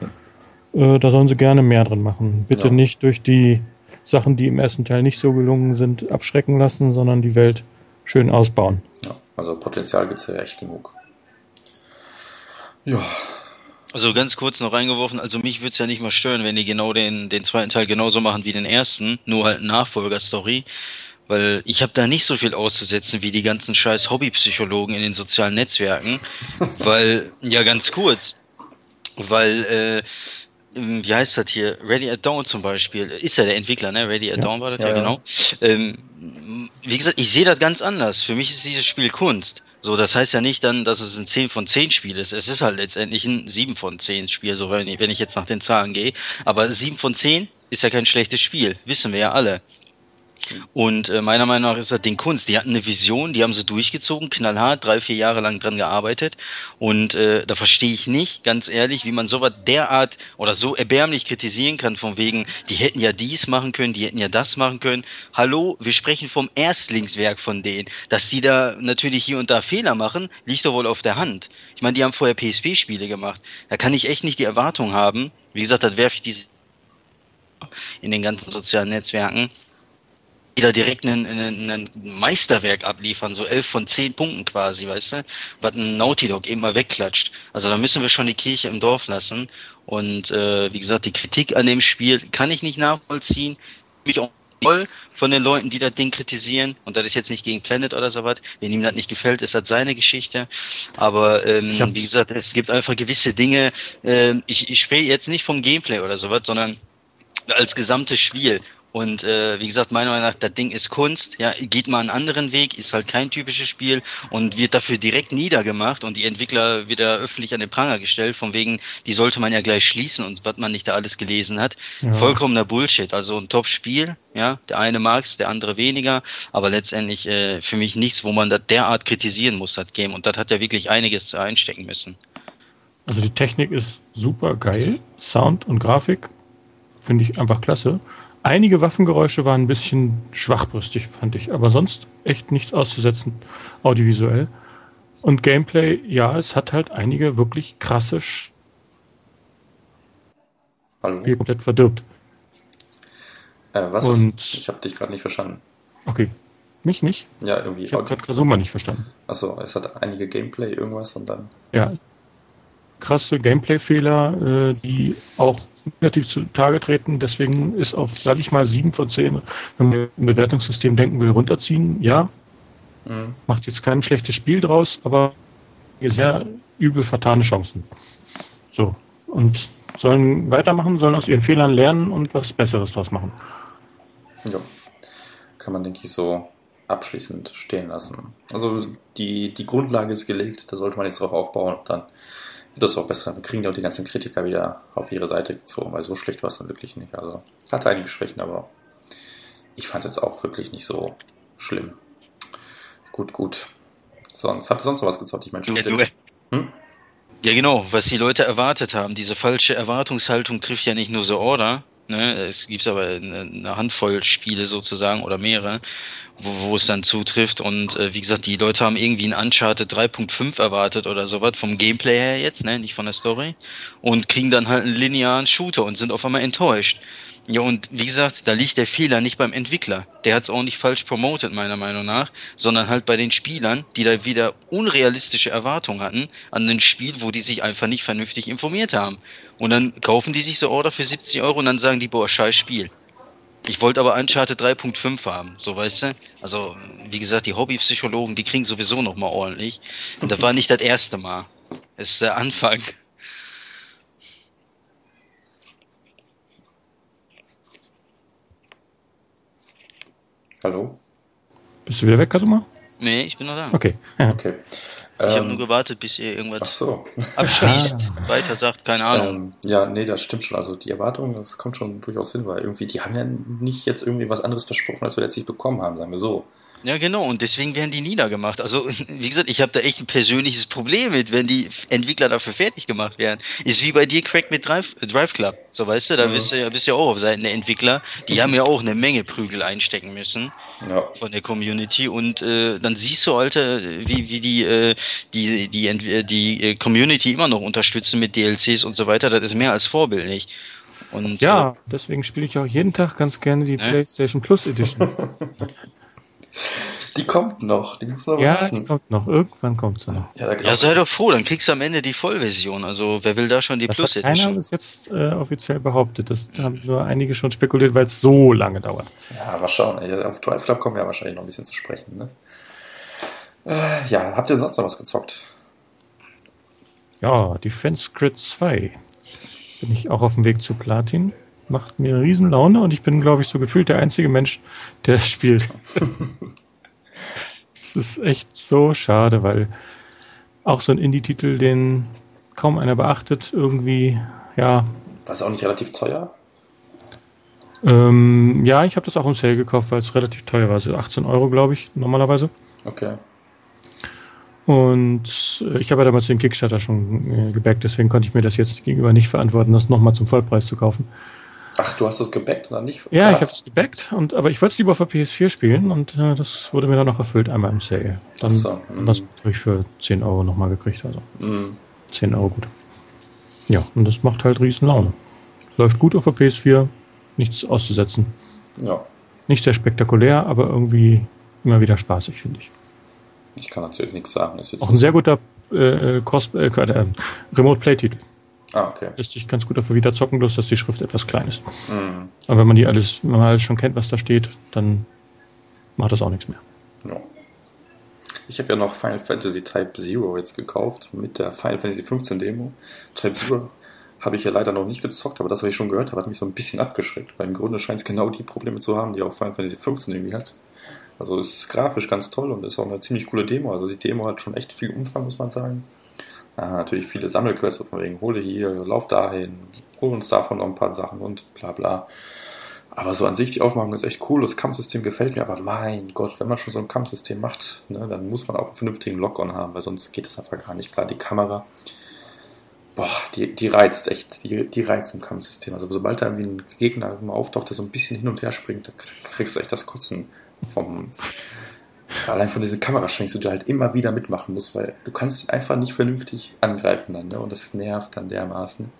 Äh, da sollen sie gerne mehr drin machen. Bitte ja. nicht durch die Sachen, die im ersten Teil nicht so gelungen sind, abschrecken lassen, sondern die Welt schön ausbauen. Ja, also Potenzial gibt es ja echt genug. Ja. Also ganz kurz noch reingeworfen, also mich würde es ja nicht mal stören, wenn die genau den, den zweiten Teil genauso machen wie den ersten, nur halt Nachfolgerstory. Weil ich habe da nicht so viel auszusetzen wie die ganzen scheiß Hobbypsychologen in den sozialen Netzwerken. weil, ja ganz kurz, weil, äh, wie heißt das hier? Ready at Dawn zum Beispiel. Ist ja der Entwickler, ne? Ready at ja. Dawn war das ja, ja genau. Ähm, wie gesagt, ich sehe das ganz anders. Für mich ist dieses Spiel Kunst. So, das heißt ja nicht dann, dass es ein 10 von 10 Spiel ist. Es ist halt letztendlich ein 7 von 10 Spiel, so wenn ich, wenn ich jetzt nach den Zahlen gehe. Aber 7 von 10 ist ja kein schlechtes Spiel. Wissen wir ja alle. Und äh, meiner Meinung nach ist das Ding Kunst. Die hatten eine Vision, die haben sie durchgezogen, knallhart, drei, vier Jahre lang dran gearbeitet. Und äh, da verstehe ich nicht, ganz ehrlich, wie man sowas derart oder so erbärmlich kritisieren kann, von wegen, die hätten ja dies machen können, die hätten ja das machen können. Hallo, wir sprechen vom Erstlingswerk von denen. Dass die da natürlich hier und da Fehler machen, liegt doch wohl auf der Hand. Ich meine, die haben vorher PSP-Spiele gemacht. Da kann ich echt nicht die Erwartung haben. Wie gesagt, das werfe ich diese in den ganzen sozialen Netzwerken wieder direkt ein, Meisterwerk abliefern, so elf von zehn Punkten quasi, weißt du, was ein Naughty Dog eben mal wegklatscht. Also da müssen wir schon die Kirche im Dorf lassen. Und äh, wie gesagt, die Kritik an dem Spiel kann ich nicht nachvollziehen. Mich auch voll von den Leuten, die das Ding kritisieren. Und das ist jetzt nicht gegen Planet oder sowas. Wenn ihm das nicht gefällt, ist das seine Geschichte. Aber ähm, wie gesagt, es gibt einfach gewisse Dinge. Ähm, ich ich spreche jetzt nicht vom Gameplay oder sowas, sondern als gesamtes Spiel. Und äh, wie gesagt, meiner Meinung nach, das Ding ist Kunst. Ja, geht mal einen anderen Weg, ist halt kein typisches Spiel und wird dafür direkt niedergemacht und die Entwickler wieder öffentlich an den Pranger gestellt, von wegen, die sollte man ja gleich schließen und was man nicht da alles gelesen hat. Ja. Vollkommener Bullshit. Also ein Top-Spiel, ja, der eine mag's, der andere weniger, aber letztendlich äh, für mich nichts, wo man das derart kritisieren muss, das Game. Und das hat ja wirklich einiges einstecken müssen. Also die Technik ist super geil, Sound und Grafik finde ich einfach klasse. Einige Waffengeräusche waren ein bisschen schwachbrüstig, fand ich, aber sonst echt nichts auszusetzen, audiovisuell. Und Gameplay, ja, es hat halt einige wirklich krasse Sch Hallo. komplett verdirbt. Äh, was Und ist? Ich habe dich gerade nicht verstanden. Okay. Mich nicht? Ja, irgendwie. Ich habe gerade Kasuma nicht verstanden. Achso, es hat einige Gameplay irgendwas und dann. Ja. Krasse Gameplay-Fehler, äh, die auch negativ zutage treten. Deswegen ist auf, sage ich mal, sieben von zehn, wenn man ein Bewertungssystem denken will, runterziehen. Ja, mhm. macht jetzt kein schlechtes Spiel draus, aber sehr übel vertane Chancen. So. Und sollen weitermachen, sollen aus ihren Fehlern lernen und was Besseres draus machen. Ja. Kann man, denke ich, so abschließend stehen lassen. Also die, die Grundlage ist gelegt, da sollte man jetzt drauf aufbauen und dann wird das auch besser. Wir kriegen ja auch die ganzen Kritiker wieder auf ihre Seite gezogen, weil so schlecht war es dann wirklich nicht. Also, es hatte einige Schwächen, aber ich fand es jetzt auch wirklich nicht so schlimm. Gut, gut. Sonst, habt ihr sonst noch was gezockt? Ich meine, ja, hm? ja, genau, was die Leute erwartet haben. Diese falsche Erwartungshaltung trifft ja nicht nur so Order, Ne? Es gibt aber eine Handvoll Spiele sozusagen oder mehrere, wo, wo es dann zutrifft. Und äh, wie gesagt, die Leute haben irgendwie ein Uncharted 3.5 erwartet oder sowas, vom Gameplay her jetzt, ne? nicht von der Story. Und kriegen dann halt einen linearen Shooter und sind auf einmal enttäuscht. Ja, und wie gesagt, da liegt der Fehler nicht beim Entwickler. Der hat es auch nicht falsch promotet, meiner Meinung nach, sondern halt bei den Spielern, die da wieder unrealistische Erwartungen hatten an ein Spiel, wo die sich einfach nicht vernünftig informiert haben. Und dann kaufen die sich so Order für 70 Euro und dann sagen die, boah, scheiß Spiel. Ich wollte aber Uncharted 3.5 haben, so weißt du. Also, wie gesagt, die Hobbypsychologen, die kriegen sowieso noch mal ordentlich. Und das war nicht das erste Mal. Es ist der Anfang. Hallo? Bist du wieder weg, Kasuma? Nee, ich bin noch da. Okay. okay. Ich ähm, habe nur gewartet, bis ihr irgendwas ach so. abschließt, ah. weiter sagt, keine Ahnung. Ähm, ja, nee, das stimmt schon. Also die Erwartungen, das kommt schon durchaus hin, weil irgendwie, die haben ja nicht jetzt irgendwie was anderes versprochen, als wir letztlich bekommen haben, sagen wir so. Ja, genau, und deswegen werden die niedergemacht. Also, wie gesagt, ich habe da echt ein persönliches Problem mit, wenn die Entwickler dafür fertig gemacht werden. Ist wie bei dir, Crack mit Drive, Drive Club. So, weißt du, da bist du ja, bist ja auch auf Seiten der Entwickler. Die haben ja auch eine Menge Prügel einstecken müssen ja. von der Community. Und äh, dann siehst du, Alter, wie, wie die, äh, die, die, die, die äh, Community immer noch unterstützen mit DLCs und so weiter. Das ist mehr als vorbildlich. Und, ja, äh, deswegen spiele ich auch jeden Tag ganz gerne die ne? PlayStation Plus Edition. Die kommt noch, die muss noch Ja, warten. die kommt noch. Irgendwann kommt sie noch. Ja, ja, sei doch froh, dann kriegst du am Ende die Vollversion. Also wer will da schon die das Plus Edition? Keiner hat es jetzt äh, offiziell behauptet. Das haben nur einige schon spekuliert, weil es so lange dauert. Ja, mal schauen. Auf Drive Club kommen wir ja wahrscheinlich noch ein bisschen zu sprechen. Ne? Äh, ja, habt ihr sonst noch was gezockt? Ja, Defense Grid 2. Bin ich auch auf dem Weg zu Platin. Macht mir riesen Laune und ich bin, glaube ich, so gefühlt der einzige Mensch, der es spielt. Es ist echt so schade, weil auch so ein Indie-Titel, den kaum einer beachtet, irgendwie, ja. War es auch nicht relativ teuer? Ähm, ja, ich habe das auch im Sale gekauft, weil es relativ teuer war. Also 18 Euro, glaube ich, normalerweise. Okay. Und äh, ich habe ja damals den Kickstarter schon äh, gebackt, deswegen konnte ich mir das jetzt gegenüber nicht verantworten, das nochmal zum Vollpreis zu kaufen. Ach, du hast es gebackt oder nicht? Ja, ich habe es gebackt, und, aber ich wollte es lieber auf der PS4 spielen und äh, das wurde mir dann noch erfüllt, einmal im Sale. Dann so, was habe ich für 10 Euro nochmal gekriegt. Also Mhm. 10 Euro gut. Ja, und das macht halt riesen Laune. Läuft gut auf der PS4, nichts auszusetzen. Ja, Nicht sehr spektakulär, aber irgendwie immer wieder spaßig, finde ich. ich kann natürlich nichts sagen. Das ist jetzt Auch ein sehr guter äh, Cross, äh, äh, Remote-Play-Titel. Ah, okay. Lässt sich ganz gut dafür wieder zocken, bloß dass die Schrift etwas klein ist. Mhm. Aber wenn man die alles, wenn man alles schon kennt, was da steht, dann macht das auch nichts mehr. Ja. Ich habe ja noch Final Fantasy Type Zero jetzt gekauft mit der Final Fantasy 15 Demo. Type Zero habe ich ja leider noch nicht gezockt, aber das, was ich schon gehört habe, hat mich so ein bisschen abgeschreckt, weil im Grunde scheint es genau die Probleme zu haben, die auch Final Fantasy 15 irgendwie hat. Also ist grafisch ganz toll und ist auch eine ziemlich coole Demo. Also die Demo hat schon echt viel Umfang, muss man sagen. Ja, natürlich viele Sammelquests, von wegen hole hier, lauf dahin, hol uns davon noch ein paar Sachen und bla bla. Aber so an sich, die Aufmachung ist echt cool, das Kampfsystem gefällt mir, aber mein Gott, wenn man schon so ein Kampfsystem macht, ne, dann muss man auch einen vernünftigen Lock-on haben, weil sonst geht das einfach gar nicht. Klar, die Kamera, boah, die, die reizt echt, die, die reizt im Kampfsystem. Also sobald da irgendwie ein Gegner auftaucht, der so ein bisschen hin und her springt, da kriegst du echt das Kotzen vom... Allein von diesen Kameraschwenks, die du halt immer wieder mitmachen musst, weil du kannst ihn einfach nicht vernünftig angreifen dann, ne? Und das nervt dann dermaßen.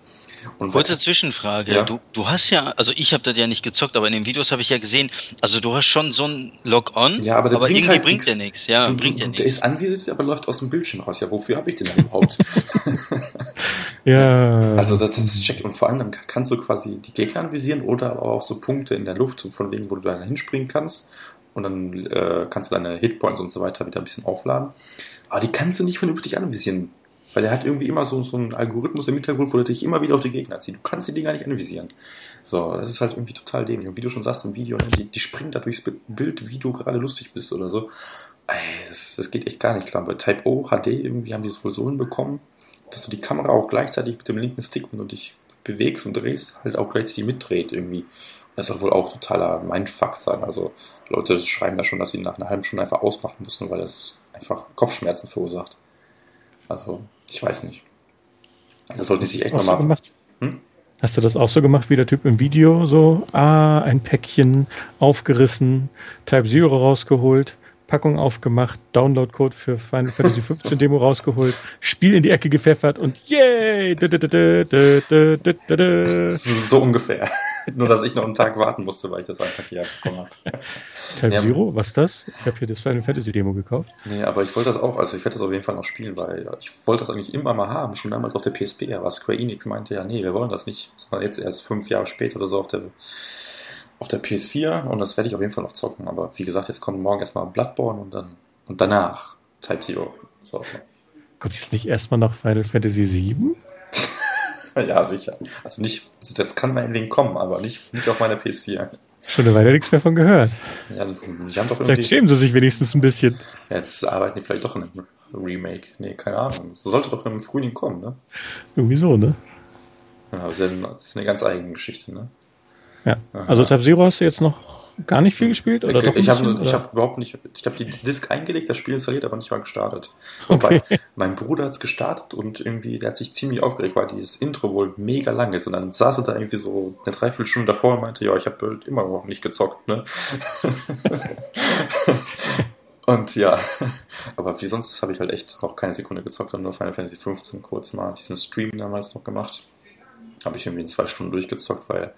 Und Kurze Zwischenfrage. Ja. Du, du hast ja, also ich habe das ja nicht gezockt, aber in den Videos habe ich ja gesehen, also du hast schon so ein Log-on, Ja, aber der bringt irgendwie halt bringt nix. der nichts. Ja, Du- bringt Der nichts. ist anvisiert, aber läuft aus dem Bildschirm raus. Ja, wofür habe ich den denn überhaupt? Ja. also das, das ist check. Und vor allem dann kannst du quasi die Gegner anvisieren oder aber auch so Punkte in der Luft, von wegen, wo du da hinspringen kannst. Und dann äh, kannst du deine Hitpoints und so weiter wieder ein bisschen aufladen. Aber die kannst du nicht vernünftig anvisieren. Weil der hat irgendwie immer so, so einen Algorithmus im Hintergrund, wo der dich immer wieder auf die Gegner zieht. Du kannst die Dinger nicht anvisieren. So, das ist halt irgendwie total dämlich. Und wie du schon sagst im Video, ne, die, die springen da durchs Bild, wie du gerade lustig bist oder so. Ey, das, das geht echt gar nicht klar. Bei Type O HD irgendwie haben die es wohl so hinbekommen, dass du die Kamera auch gleichzeitig mit dem linken Stick, wenn du dich bewegst und drehst, halt auch gleichzeitig mitdreht irgendwie. Das soll wohl auch totaler Mindfuck sein. Also Leute schreiben da schon, dass sie nach einer halben Stunde einfach ausmachen müssen, weil das einfach Kopfschmerzen verursacht. Also, ich weiß nicht. Das sollte sie sich echt mal machen. Gemacht? Hm? Hast du das auch so gemacht wie der Typ im Video? So, ah, ein Päckchen aufgerissen, Type Zero rausgeholt, Packung aufgemacht, Downloadcode für Final Fantasy 15 Demo rausgeholt, Spiel in die Ecke gepfeffert und yay! So ungefähr. Nur, dass ich noch einen Tag warten musste, weil ich das einen Tag hier bekommen habe. Type Ja. Zero, was das? Ich habe hier das Final Fantasy Demo gekauft. Nee, aber ich wollte das auch, also ich werde das auf jeden Fall noch spielen, weil ich wollte das eigentlich immer mal haben, schon damals auf der PSP, aber Square Enix meinte ja, nee, wir wollen das nicht, sondern jetzt erst fünf Jahre später oder so auf der, auf der PS4 und das werde ich auf jeden Fall noch zocken, aber wie gesagt, jetzt kommt morgen erstmal Bloodborne und dann, und danach Type Zero. So. Kommt jetzt nicht erstmal noch Final Fantasy 7? ja, sicher. Also nicht, also das kann meinetwegen kommen, aber nicht, nicht auf meiner PS4. Schon eine Weile nichts mehr von gehört. Ja, die haben doch Vielleicht schämen sie sich wenigstens ein bisschen. jetzt arbeiten die vielleicht doch in einem Remake. Nee, keine Ahnung. So sollte doch im Frühling kommen, ne? Irgendwie so, ne? Ja, das ist das eine ganz eigene Geschichte, ne? Ja. Aha. Also Type Zero hast du jetzt noch gar nicht viel gespielt? Oder Okay, ich habe hab überhaupt nicht, ich habe die Disk eingelegt, das Spiel installiert, aber nicht mal gestartet. Okay. Wobei, mein Bruder hat es gestartet und irgendwie, der hat sich ziemlich aufgeregt, weil dieses Intro wohl mega lang ist. Und dann saß er da irgendwie so eine Dreiviertelstunde davor und meinte, ja, ich habe immer noch nicht gezockt, ne? und ja, aber wie sonst habe ich halt echt noch keine Sekunde gezockt und nur Final Fantasy 15 kurz mal diesen Stream damals noch gemacht. Habe ich irgendwie in zwei Stunden durchgezockt, weil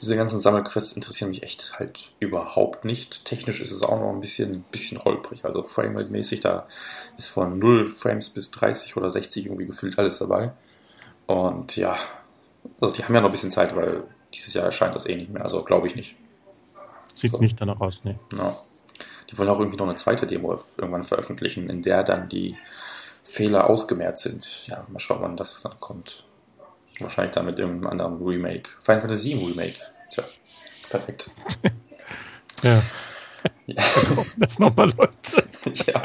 diese ganzen Sammelquests interessieren mich echt halt überhaupt nicht. Technisch ist es auch noch ein bisschen, bisschen holprig. Also Framerate-mäßig, da ist von 0 Frames bis 30 oder 60 irgendwie gefühlt alles dabei. Und ja, also die haben ja noch ein bisschen Zeit, weil dieses Jahr erscheint das eh nicht mehr. Also glaube ich nicht. Sieht So. nicht danach aus, ne. Ja. Die wollen auch irgendwie noch eine zweite Demo irgendwann veröffentlichen, in der dann die Fehler ausgemerzt sind. Ja, mal schauen, wann das dann kommt. Wahrscheinlich dann mit irgendeinem anderen Remake. Final Fantasy Remake. Tja, perfekt. Ja. Ja. Das nochmal Leute. ja.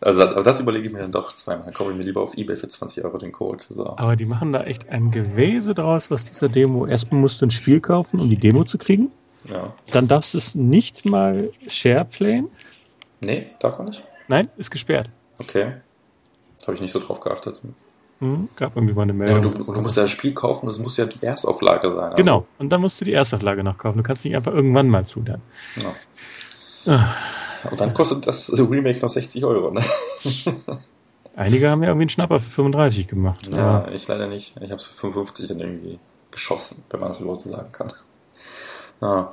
Also, aber das überlege ich mir dann doch zweimal. Dann kaufe ich mir lieber auf Ebay für 20 Euro den Code. So. Aber die machen da echt ein Gewese draus, was dieser Demo. Erstmal musst du ein Spiel kaufen, um die Demo zu kriegen. Ja. Dann darfst du es nicht mal SharePlane. Nee, darf man nicht? Nein, ist gesperrt. Okay. Habe ich nicht so drauf geachtet. Hm, gab irgendwie mal eine Ja, Meldung. und du, du musst das- ja das Spiel kaufen, das muss ja die Erstauflage sein. also- Genau, und dann musst du die Erstauflage noch kaufen. Du kannst nicht einfach irgendwann mal zulernen. Ja. Und dann kostet das Remake noch 60 Euro, ne? Einige haben ja irgendwie einen Schnapper für 35 gemacht. Ja, Aber ich leider nicht. Ich habe es für 55 dann irgendwie geschossen, wenn man das überhaupt so sagen kann. Ja.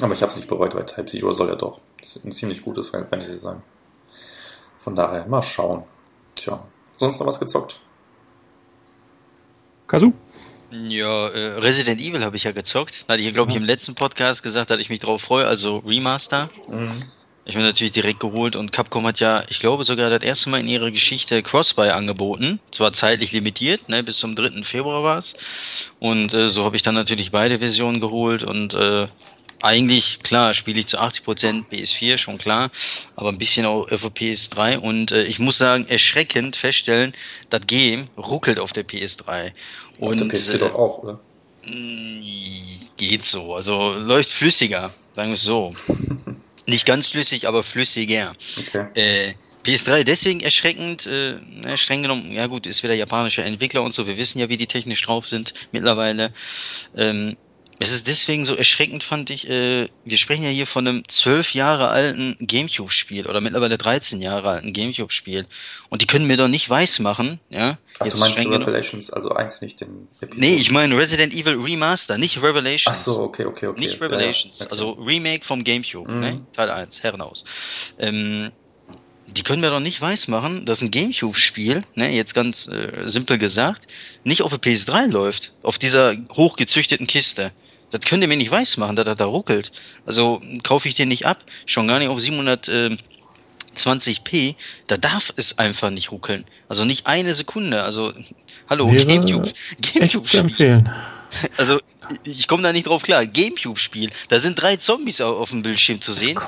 Aber ich habe es nicht bereut, weil Type Zero soll ja doch ein ziemlich gutes Final Fantasy sein. Von daher, mal schauen. Tja, sonst noch was gezockt? Kasu? Ja, äh, Resident Evil habe ich ja gezockt. Da hatte ich ja, glaube ich, im letzten Podcast gesagt, dass ich mich drauf freue, also Remaster. Mhm. Ich bin natürlich direkt geholt und Capcom hat ja, ich glaube sogar das erste Mal in ihrer Geschichte Crossbuy angeboten. Zwar zeitlich limitiert, ne, bis zum 3. Februar war es. Und äh, so habe ich dann natürlich beide Versionen geholt und äh, eigentlich, klar, spiele ich zu 80% PS4, schon klar, aber ein bisschen auch auf der PS3 und äh, ich muss sagen, erschreckend feststellen, das Game ruckelt auf der PS3. Auf Und, der PS4 äh, doch auch, oder? Geht so. Also läuft flüssiger, sagen wir es so. Nicht ganz flüssig, aber flüssiger. Okay. Äh, PS3 deswegen erschreckend, äh, streng genommen, ja gut, ist wieder japanischer Entwickler und so, wir wissen ja, wie die technisch drauf sind mittlerweile. Ähm, es ist deswegen so erschreckend, fand ich, äh, wir sprechen ja hier von einem zwölf Jahre alten Gamecube-Spiel oder mittlerweile 13 Jahre alten Gamecube-Spiel. Und die können mir doch nicht weismachen, ja. Ach, Jetzt du meinst Revelations, also eins nicht den Episode. Nee, ich meine Resident Evil Remaster, nicht Revelations. Ach so, okay, okay, okay. Nicht Ja, ja, Revelations, okay. also Remake vom Gamecube, Mhm. ne? Teil 1, Herrenhaus. Ähm, die können mir doch nicht weismachen, dass ein Gamecube-Spiel, ne, jetzt ganz äh, simpel gesagt, nicht auf der PS3 läuft, auf dieser hochgezüchteten Kiste. Das könnt ihr mir nicht weismachen, dass das da ruckelt. Also kaufe ich den nicht ab, schon gar nicht auf 720p, da darf es einfach nicht ruckeln. Also nicht eine Sekunde. Also, hallo, Wäre Gamecube. Echt zu Gamecube empfehlen. also, ich komme da nicht drauf klar. Gamecube-Spiel. Da sind drei Zombies au- auf dem Bildschirm zu Es sehen.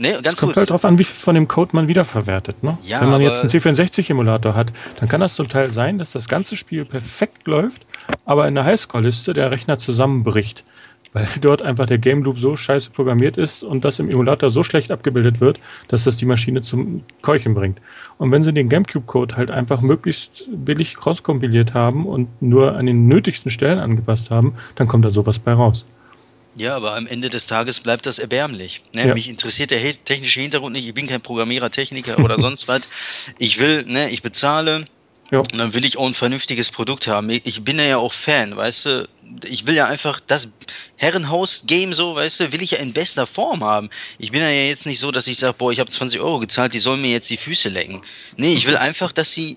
Kommt, Ne, es ganz kommt kurz. halt drauf an, wie viel von dem Code man wiederverwertet. Ne? Ja, Wenn man jetzt einen C64-Emulator hat, dann kann das zum Teil sein, dass das ganze Spiel perfekt läuft, aber in der Highscore-Liste der Rechner zusammenbricht. Weil dort einfach der Game Loop so scheiße programmiert ist und das im Emulator so schlecht abgebildet wird, dass das die Maschine zum Keuchen bringt. Und wenn sie den GameCube-Code halt einfach möglichst billig rauskompiliert haben und nur an den nötigsten Stellen angepasst haben, dann kommt da sowas bei raus. Ja, aber am Ende des Tages bleibt das erbärmlich. Ne? Ja. Mich interessiert der he- technische Hintergrund nicht. Ich bin kein Programmierer, Techniker oder sonst was. Ich will, ne, ich bezahle Ja. und dann will ich auch ein vernünftiges Produkt haben. Ich bin ja auch Fan, weißt du. Ich will ja einfach das Herrenhaus-Game so, weißt du, will ich ja in bester Form haben. Ich bin ja jetzt nicht so, dass ich sage, boah, ich habe 20 Euro gezahlt, die sollen mir jetzt die Füße lecken. Nee, ich will einfach, dass sie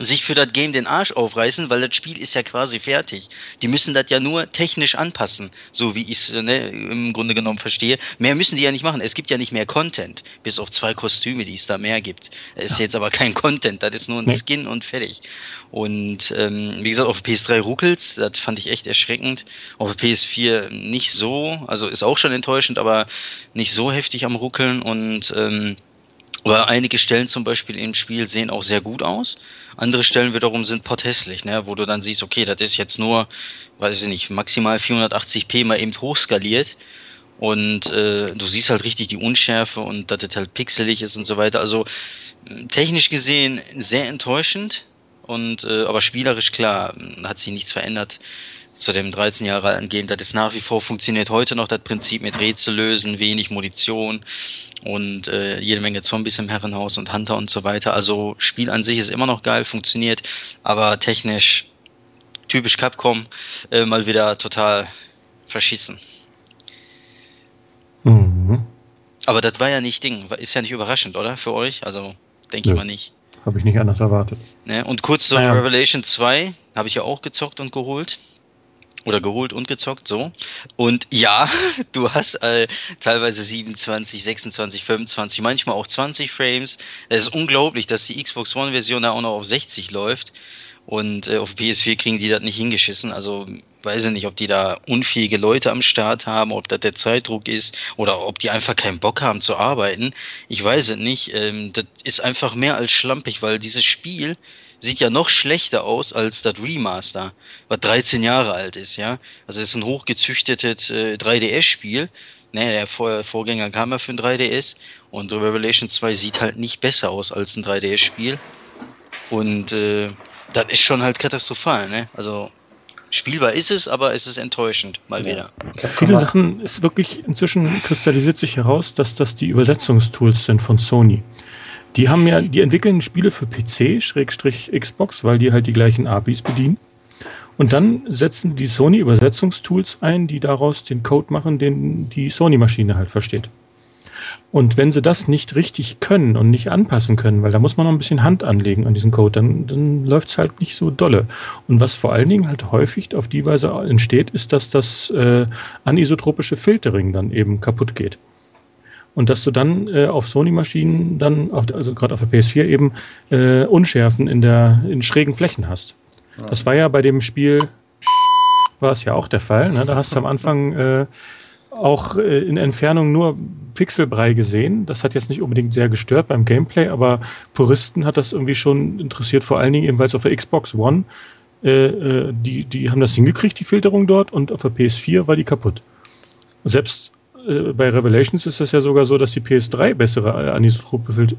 sich für das Game den Arsch aufreißen, weil das Spiel ist ja quasi fertig. Die müssen das ja nur technisch anpassen, so wie ich es ne, im Grunde genommen verstehe. Mehr müssen die ja nicht machen. Es gibt ja nicht mehr Content, bis auf zwei Kostüme, die es da mehr gibt. Es ist jetzt aber kein Content, das ist nur ein Nee. Skin und fertig. Und ähm, wie gesagt, auf PS3 ruckelt's, das fand ich echt erschreckend. Auf PS4 nicht so, also ist auch schon enttäuschend, aber nicht so heftig am Ruckeln und ähm, aber einige Stellen zum Beispiel im Spiel sehen auch sehr gut aus. Andere Stellen wiederum sind potthässlich, ne? wo du dann siehst, okay, das ist jetzt nur, weiß ich nicht, maximal 480p mal eben hochskaliert. Und äh, du siehst halt richtig die Unschärfe und dass das halt pixelig ist und so weiter. Also technisch gesehen sehr enttäuschend. Und äh, aber spielerisch klar, hat sich nichts verändert zu dem 13 Jahre alten Game. Das ist nach wie vor funktioniert heute noch das Prinzip mit Rätsel lösen, wenig Munition und äh, jede Menge Zombies im Herrenhaus und Hunter und so weiter. Also Spiel an sich ist immer noch geil, funktioniert, aber technisch typisch Capcom äh, mal wieder total verschissen. Mhm. Aber das war ja nicht Ding, ist ja nicht überraschend, oder? Für euch? Also denke Nö. ich mal nicht. Habe ich nicht anders erwartet. Ne? Und kurz zu Naja. Revelation 2 habe ich ja auch gezockt und geholt. Oder geholt und gezockt, so. Und ja, du hast äh, teilweise 27, 26, 25, manchmal auch 20 Frames. Es ist unglaublich, dass die Xbox One-Version da auch noch auf 60 läuft. Und äh, auf PS4 kriegen die das nicht hingeschissen. Also weiß ich nicht, ob die da unfähige Leute am Start haben, ob das der Zeitdruck ist oder ob die einfach keinen Bock haben zu arbeiten. Ich weiß es nicht. Ähm, das ist einfach mehr als schlampig, weil dieses Spiel sieht ja noch schlechter aus als das Remaster, was 13 Jahre alt ist, ja. Also es ist ein hochgezüchtetes äh, 3DS-Spiel. Ne, der Vor Vorgänger kam ja für ein 3DS und Revelation 2 sieht halt nicht besser aus als ein 3DS-Spiel. Und äh, das ist schon halt katastrophal, ne? Also spielbar ist es, aber es ist enttäuschend, mal ja. wieder. Viele Sachen ist wirklich, inzwischen kristallisiert sich heraus, dass das die Übersetzungstools sind von Sony. Die haben ja, die entwickeln Spiele für PC, Schrägstrich Xbox, weil die halt die gleichen APIs bedienen. Und dann setzen die Sony Übersetzungstools ein, die daraus den Code machen, den die Sony-Maschine halt versteht. Und wenn sie das nicht richtig können und nicht anpassen können, weil da muss man noch ein bisschen Hand anlegen an diesen Code, dann, dann läuft es halt nicht so dolle. Und was vor allen Dingen halt häufig auf die Weise entsteht, ist, dass das äh, anisotropische Filtering dann eben kaputt geht. Und dass du dann äh, auf Sony-Maschinen dann, auf, also gerade auf der PS4 eben, äh, Unschärfen in der in schrägen Flächen hast. Ja. Das war ja bei dem Spiel, war es ja auch der Fall. Ne? Da hast du am Anfang äh, auch äh, in Entfernung nur Pixelbrei gesehen. Das hat jetzt nicht unbedingt sehr gestört beim Gameplay, aber Puristen hat das irgendwie schon interessiert, vor allen Dingen ebenfalls auf der Xbox One. Äh, äh, die, die haben das hingekriegt, die Filterung dort, und auf der PS4 war die kaputt. Selbst äh, bei Revelations ist es ja sogar so, dass die PS3 bessere äh,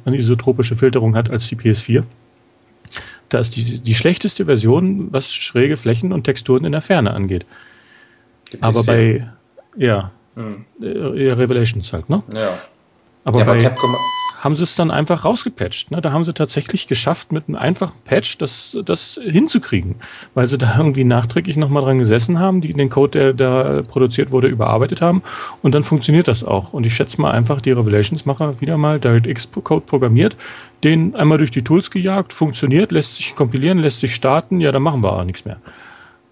anisotropische Filterung hat als die PS4. Da ist die, die schlechteste Version, was schräge Flächen und Texturen in der Ferne angeht. Aber bei, ja, hm. Revelations halt, ne? Ja. Aber, ja, bei Capcom haben sie es dann einfach rausgepatcht. Ne? Da haben sie tatsächlich geschafft, mit einem einfachen Patch das, das hinzukriegen, weil sie da irgendwie nachträglich nochmal dran gesessen haben, die den Code, der da produziert wurde, überarbeitet haben und dann funktioniert das auch. Und ich schätze mal einfach, die Revelations-Macher wieder mal DirectX-Code programmiert, den einmal durch die Tools gejagt, funktioniert, lässt sich kompilieren, lässt sich starten, ja, dann machen wir auch nichts mehr.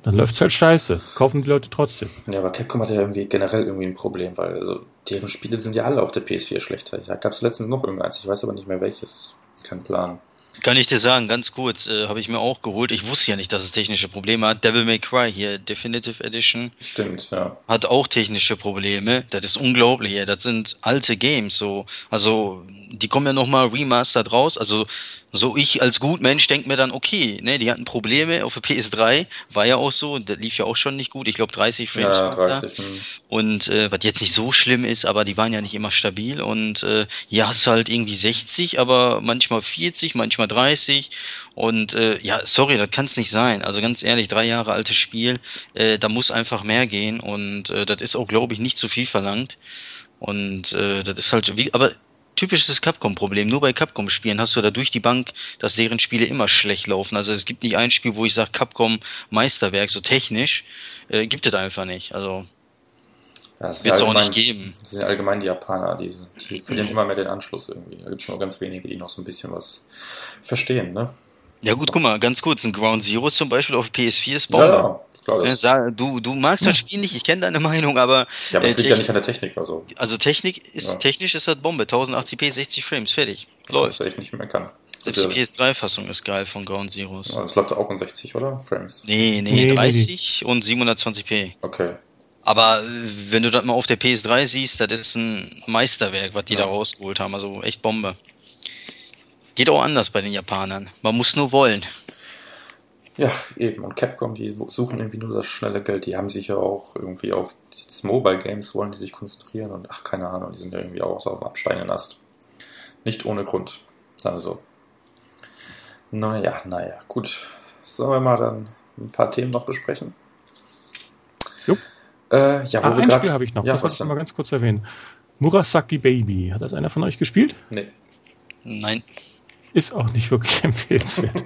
Dann läuft's halt scheiße. Kaufen die Leute trotzdem. Ja, aber Capcom hat ja irgendwie generell irgendwie ein Problem, weil also deren Spiele sind ja alle auf der PS4 schlechter. Da gab es letztens noch irgendeins, ich weiß aber nicht mehr welches. Kein Plan. Kann ich dir sagen, ganz kurz, äh, habe ich mir auch geholt. Ich wusste ja nicht, dass es technische Probleme hat. Devil May Cry hier, Definitive Edition. Stimmt, ja. Hat auch technische Probleme. Das ist unglaublich, ja. Das sind alte Games, so. Also, die kommen ja nochmal remastered raus. Also, so ich als Gutmensch denke mir dann, okay, ne, die hatten Probleme auf der PS3, war ja auch so, das lief ja auch schon nicht gut, ich glaube 30 Frames. Ja, 30. Da. Hm. Und äh, was jetzt nicht so schlimm ist, aber die waren ja nicht immer stabil und äh, hier hast du halt irgendwie 60, aber manchmal 40, manchmal 30 und äh, ja, sorry, das kann es nicht sein. Also ganz ehrlich, drei Jahre altes Spiel, äh, da muss einfach mehr gehen und äh, das ist auch, glaube ich, nicht zu viel verlangt. Und äh, das ist halt, wie, aber typisches Capcom-Problem. Nur bei Capcom-Spielen hast du da durch die Bank, dass deren Spiele immer schlecht laufen. Also es gibt nicht ein Spiel, wo ich sage, Capcom Meisterwerk, so technisch, äh, gibt es einfach nicht. Also ja, wird es auch nicht geben. Das sind allgemein die Japaner, die, die verlieren immer mehr den Anschluss irgendwie. Da gibt es nur ganz wenige, die noch so ein bisschen was verstehen, ne? Ja gut, guck mal, ganz kurz, ein Ground Zero zum Beispiel auf PS4 ist Bombe. Ja, ja. Klar, du, du magst das Spiel nicht, ich kenne deine Meinung, aber. Ja, aber es äh, liegt ja nicht an der Technik. Also, also Technik ist, ja. technisch ist das Bombe. 1080p, 60 Frames, fertig. Läuft. Das echt nicht mehr kann. Das die PS3-Fassung ist geil von Ground Zeroes. Ja, das läuft auch in 60, oder? Frames? Nee, nee, nee 30 nee. und 720p. Okay. Aber äh, wenn du das mal auf der PS3 siehst, das ist ein Meisterwerk, was die ja. da rausgeholt haben. Also echt Bombe. Geht auch anders bei den Japanern. Man muss nur wollen. Ja, eben. Und Capcom, die suchen irgendwie nur das schnelle Geld. Die haben sich ja auch irgendwie auf das Mobile Games wollen die sich konzentrieren und ach, keine Ahnung, die sind ja irgendwie auch so auf dem absteigenden Ast. Nicht ohne Grund, sagen wir so. Naja, naja, gut. Sollen wir mal dann ein paar Themen noch besprechen? Jo. Äh, ja, wo ah, ein Spiel habe ich noch, ja, das wollte ich mal ganz kurz erwähnen. Murasaki Baby. Hat das einer von euch gespielt? Nee. Nein. Ist auch nicht wirklich empfehlenswert.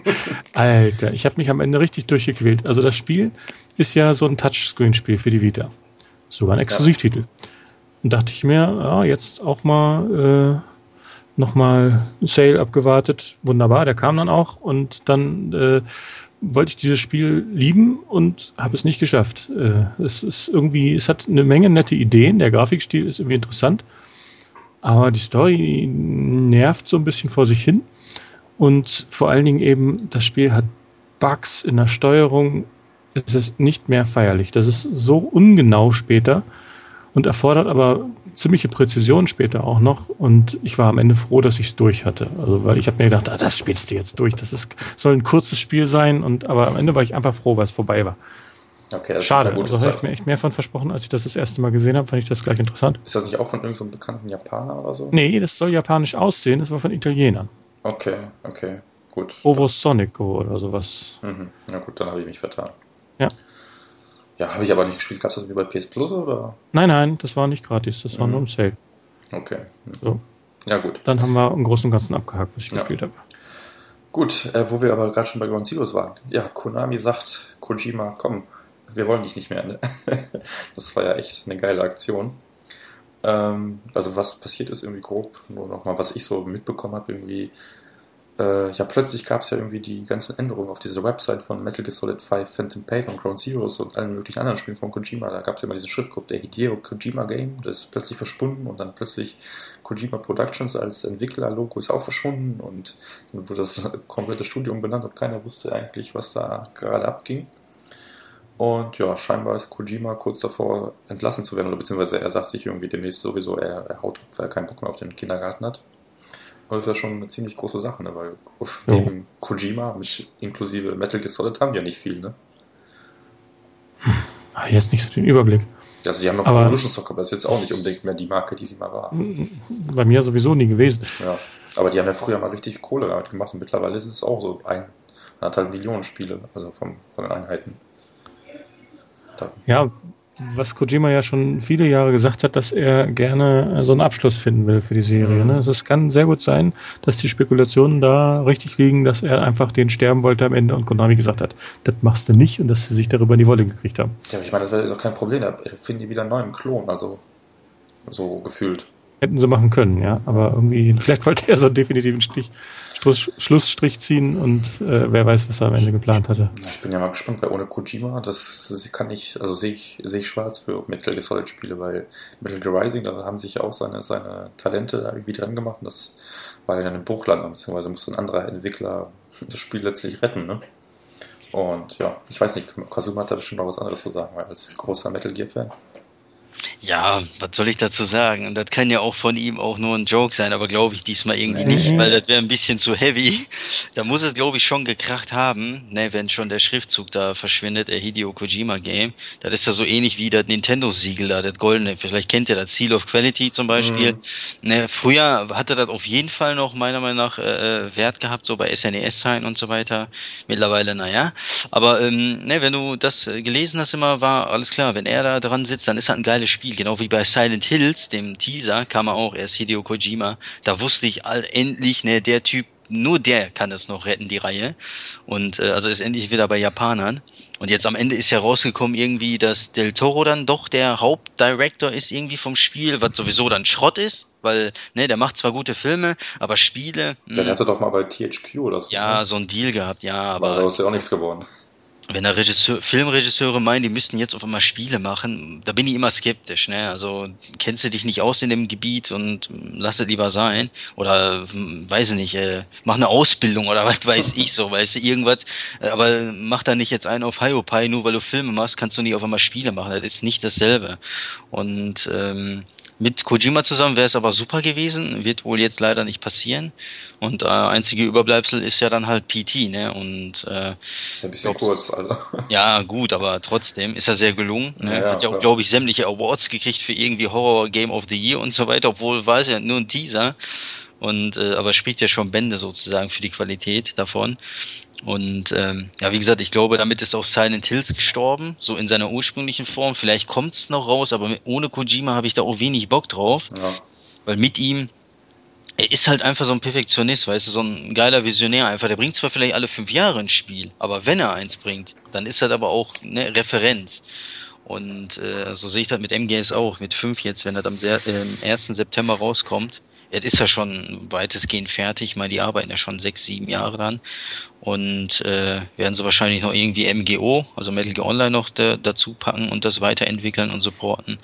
Alter, ich habe mich am Ende richtig durchgequält. Also das Spiel ist ja so ein Touchscreen-Spiel für die Vita. Sogar ein Exklusivtitel. Ja. Und dachte ich mir, ja, jetzt auch mal äh, nochmal Sale abgewartet. Wunderbar, der kam dann auch. Und dann äh, wollte ich dieses Spiel lieben und habe es nicht geschafft. Äh, es ist irgendwie, es hat eine Menge nette Ideen. Der Grafikstil ist irgendwie interessant. Aber die Story nervt so ein bisschen vor sich hin. Und vor allen Dingen eben, das Spiel hat Bugs in der Steuerung. Es ist nicht mehr feierlich. Das ist so ungenau später und erfordert aber ziemliche Präzision später auch noch und ich war am Ende froh, dass ich es durch hatte. Also weil ich habe mir gedacht, ah, das spielst du jetzt durch. Das ist, soll ein kurzes Spiel sein und aber am Ende war ich einfach froh, weil es vorbei war. Okay, das Schade, also habe ich mir echt mehr von versprochen, als ich das das erste Mal gesehen habe, fand ich das gleich interessant. Ist das nicht auch von irgendeinem so bekannten Japaner oder so? Nee, das soll japanisch aussehen, das war von Italienern. Okay, okay, gut. Ovo Sonico oder sowas. Mhm. Na gut, dann habe ich mich vertan. Ja. Ja, habe ich aber nicht gespielt. Gab es das wie bei PS Plus oder? Nein, nein, das war nicht gratis, das war Mhm. nur im Sale. Okay. Mhm. So. Ja, gut. Dann haben wir im Großen und Ganzen abgehakt, was ich Ja. gespielt habe. Gut, äh, wo wir aber gerade schon bei Ground Zeroes waren. Ja, Konami sagt, Kojima, komm, wir wollen dich nicht mehr. Ne? Das war ja echt eine geile Aktion. Ähm, also was passiert ist irgendwie grob, nur nochmal, was ich so mitbekommen habe, irgendwie, äh, ja plötzlich gab es ja irgendwie die ganzen Änderungen auf dieser Website von Metal Gear Solid 5, Phantom Pain und Ground Zeroes und allen möglichen anderen Spielen von Kojima. Da gab es ja immer diesen Schriftgruppe, der Hideo Kojima Game, das ist plötzlich verschwunden und dann plötzlich Kojima Productions als Entwickler-Logo ist auch verschwunden und dann wurde das komplette Studium benannt und keiner wusste eigentlich, was da gerade abging. Und ja, scheinbar ist Kojima kurz davor entlassen zu werden, oder beziehungsweise er sagt sich irgendwie demnächst sowieso, er, er haut, weil er keinen Bock mehr auf den Kindergarten hat. Und das ist ja schon eine ziemlich große Sache, ne? weil neben Kojima mit inklusive Metal Gear Solid haben wir ja nicht viel. Ne? Ah, jetzt nicht so den Überblick. Also sie haben noch Aber- Evolution Soccer, aber das ist jetzt auch nicht unbedingt mehr die Marke, die sie mal war. Bei mir sowieso nie gewesen. Ja, aber die haben ja früher mal richtig Kohle damit gemacht und mittlerweile ist es auch so ein, anderthalb Millionen Spiele, also vom, von den Einheiten. Da, Ja, was Kojima ja schon viele Jahre gesagt hat, dass er gerne so einen Abschluss finden will für die Serie. Mhm. Ne? Also es kann sehr gut sein, dass die Spekulationen da richtig liegen, dass er einfach den sterben wollte am Ende und Konami gesagt hat, das machst du nicht und dass sie sich darüber in die Wolle gekriegt haben. ja, aber ich meine, das wäre doch kein Problem, da finden die wieder einen neuen Klon, also so gefühlt. Hätten sie machen können, ja. Aber irgendwie, vielleicht wollte er so einen definitiven Stich, Schluss, Schlussstrich ziehen und äh, wer weiß, was er am Ende geplant hatte. Ich bin ja mal gespannt, weil ohne Kojima, das, das kann ich, also sehe ich, sehe ich schwarz für Metal Gear Solid Spiele, weil Metal Gear Rising, da haben sich auch seine, seine Talente da irgendwie dran gemacht und das war dann ein Bruchland, beziehungsweise musste ein anderer Entwickler das Spiel letztlich retten, ne? Und ja, ich weiß nicht, Kazuma hat da bestimmt noch was anderes zu sagen, weil als großer Metal Gear Fan. Ja, was soll ich dazu sagen? Und das kann ja auch von ihm auch nur ein Joke sein, aber glaube ich diesmal irgendwie Nee. nicht, weil das wäre ein bisschen zu heavy. Da muss es, glaube ich, schon gekracht haben, ne, wenn schon der Schriftzug da verschwindet, der Hideo Kojima Game. Das ist ja so ähnlich wie das Nintendo-Siegel da, das goldene. Vielleicht kennt ihr das Seal of Quality zum Beispiel. Mhm. Ne, früher hatte das auf jeden Fall noch meiner Meinung nach äh, äh, Wert gehabt, so bei SNES-Zeiten und so weiter. Mittlerweile, naja. Aber ähm, ne, wenn du das äh, gelesen hast immer, war alles klar. Wenn er da dran sitzt, dann ist das ein geiles Spiel. Genau wie bei Silent Hills, dem Teaser, kam er auch erst Hideo Kojima. Da wusste ich all, endlich, ne, der Typ, nur der kann das noch retten, die Reihe. Und äh, also ist endlich wieder bei Japanern. Und jetzt am Ende ist ja rausgekommen irgendwie, dass Del Toro dann doch der Hauptdirektor ist irgendwie vom Spiel, was sowieso dann Schrott ist, weil, ne, der macht zwar gute Filme, aber Spiele, Der mh, hatte doch mal bei THQ oder so. Hm. ja, ne? so ein Deal gehabt, ja, aber aber daraus ist ja auch nichts geworden. Wenn da Regisseur, Filmregisseure meinen, die müssten jetzt auf einmal Spiele machen, da bin ich immer skeptisch. Ne? Also kennst du dich nicht aus in dem Gebiet und lass es lieber sein. Oder mm, weiß ich nicht, äh, mach eine Ausbildung oder was weiß ich so, weißt du, irgendwas. Aber mach da nicht jetzt einen auf Hiopai, nur weil du Filme machst, kannst du nicht auf einmal Spiele machen. Das ist nicht dasselbe. Und ähm, mit Kojima zusammen wäre es aber super gewesen, wird wohl jetzt leider nicht passieren. Und äh, einzige Überbleibsel ist ja dann halt PT, ne? Und äh, ist ja ein bisschen kurz, also. ja, gut, aber trotzdem ist er sehr gelungen. Ne? Ja, ja, Hat ja auch, glaube ich, sämtliche Awards gekriegt für irgendwie Horror Game of the Year und so weiter, obwohl war es ja nur ein Teaser. Und äh, aber spricht ja schon Bände sozusagen für die Qualität davon. Und ähm, ja, wie gesagt, ich glaube, damit ist auch Silent Hills gestorben, so in seiner ursprünglichen Form. Vielleicht kommt's noch raus, aber ohne Kojima habe ich da auch wenig Bock drauf, Ja. weil mit ihm er ist halt einfach so ein Perfektionist, weißt du, so ein geiler Visionär einfach. Der bringt zwar vielleicht alle fünf Jahre ein Spiel, aber wenn er eins bringt, dann ist das aber auch eine Referenz. Und äh, so sehe ich das mit MGS auch, mit fünf jetzt, wenn das am sehr, äh, 1. September rauskommt. Es ist ja schon weitestgehend fertig. Ich meine, die arbeiten ja schon sechs, sieben Jahre dran. Und äh, werden sie wahrscheinlich noch irgendwie MGO, also Metal Gear Online noch da, dazu packen und das weiterentwickeln und supporten.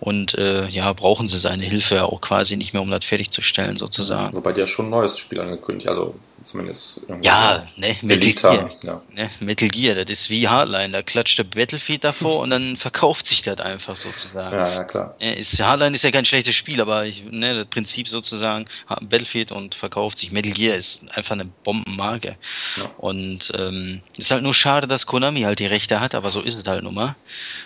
Und äh, ja, brauchen sie seine Hilfe ja auch quasi nicht mehr, um das fertigzustellen, sozusagen. Wobei ja schon ein neues Spiel angekündigt, also zumindest ja, ne, Metal Gear. Ja. Ne, Metal Gear, das ist wie Hardline, da klatscht der Battlefield davor und dann verkauft sich das einfach sozusagen. Ja, ja, klar. Ist, Hardline ist ja kein schlechtes Spiel, aber ich, ne, das Prinzip sozusagen, Battlefield und verkauft sich. Metal Gear ist einfach eine Bombenmarke. Ja. Und ähm, ist halt nur schade, dass Konami halt die Rechte hat, aber so ist es halt nun mal.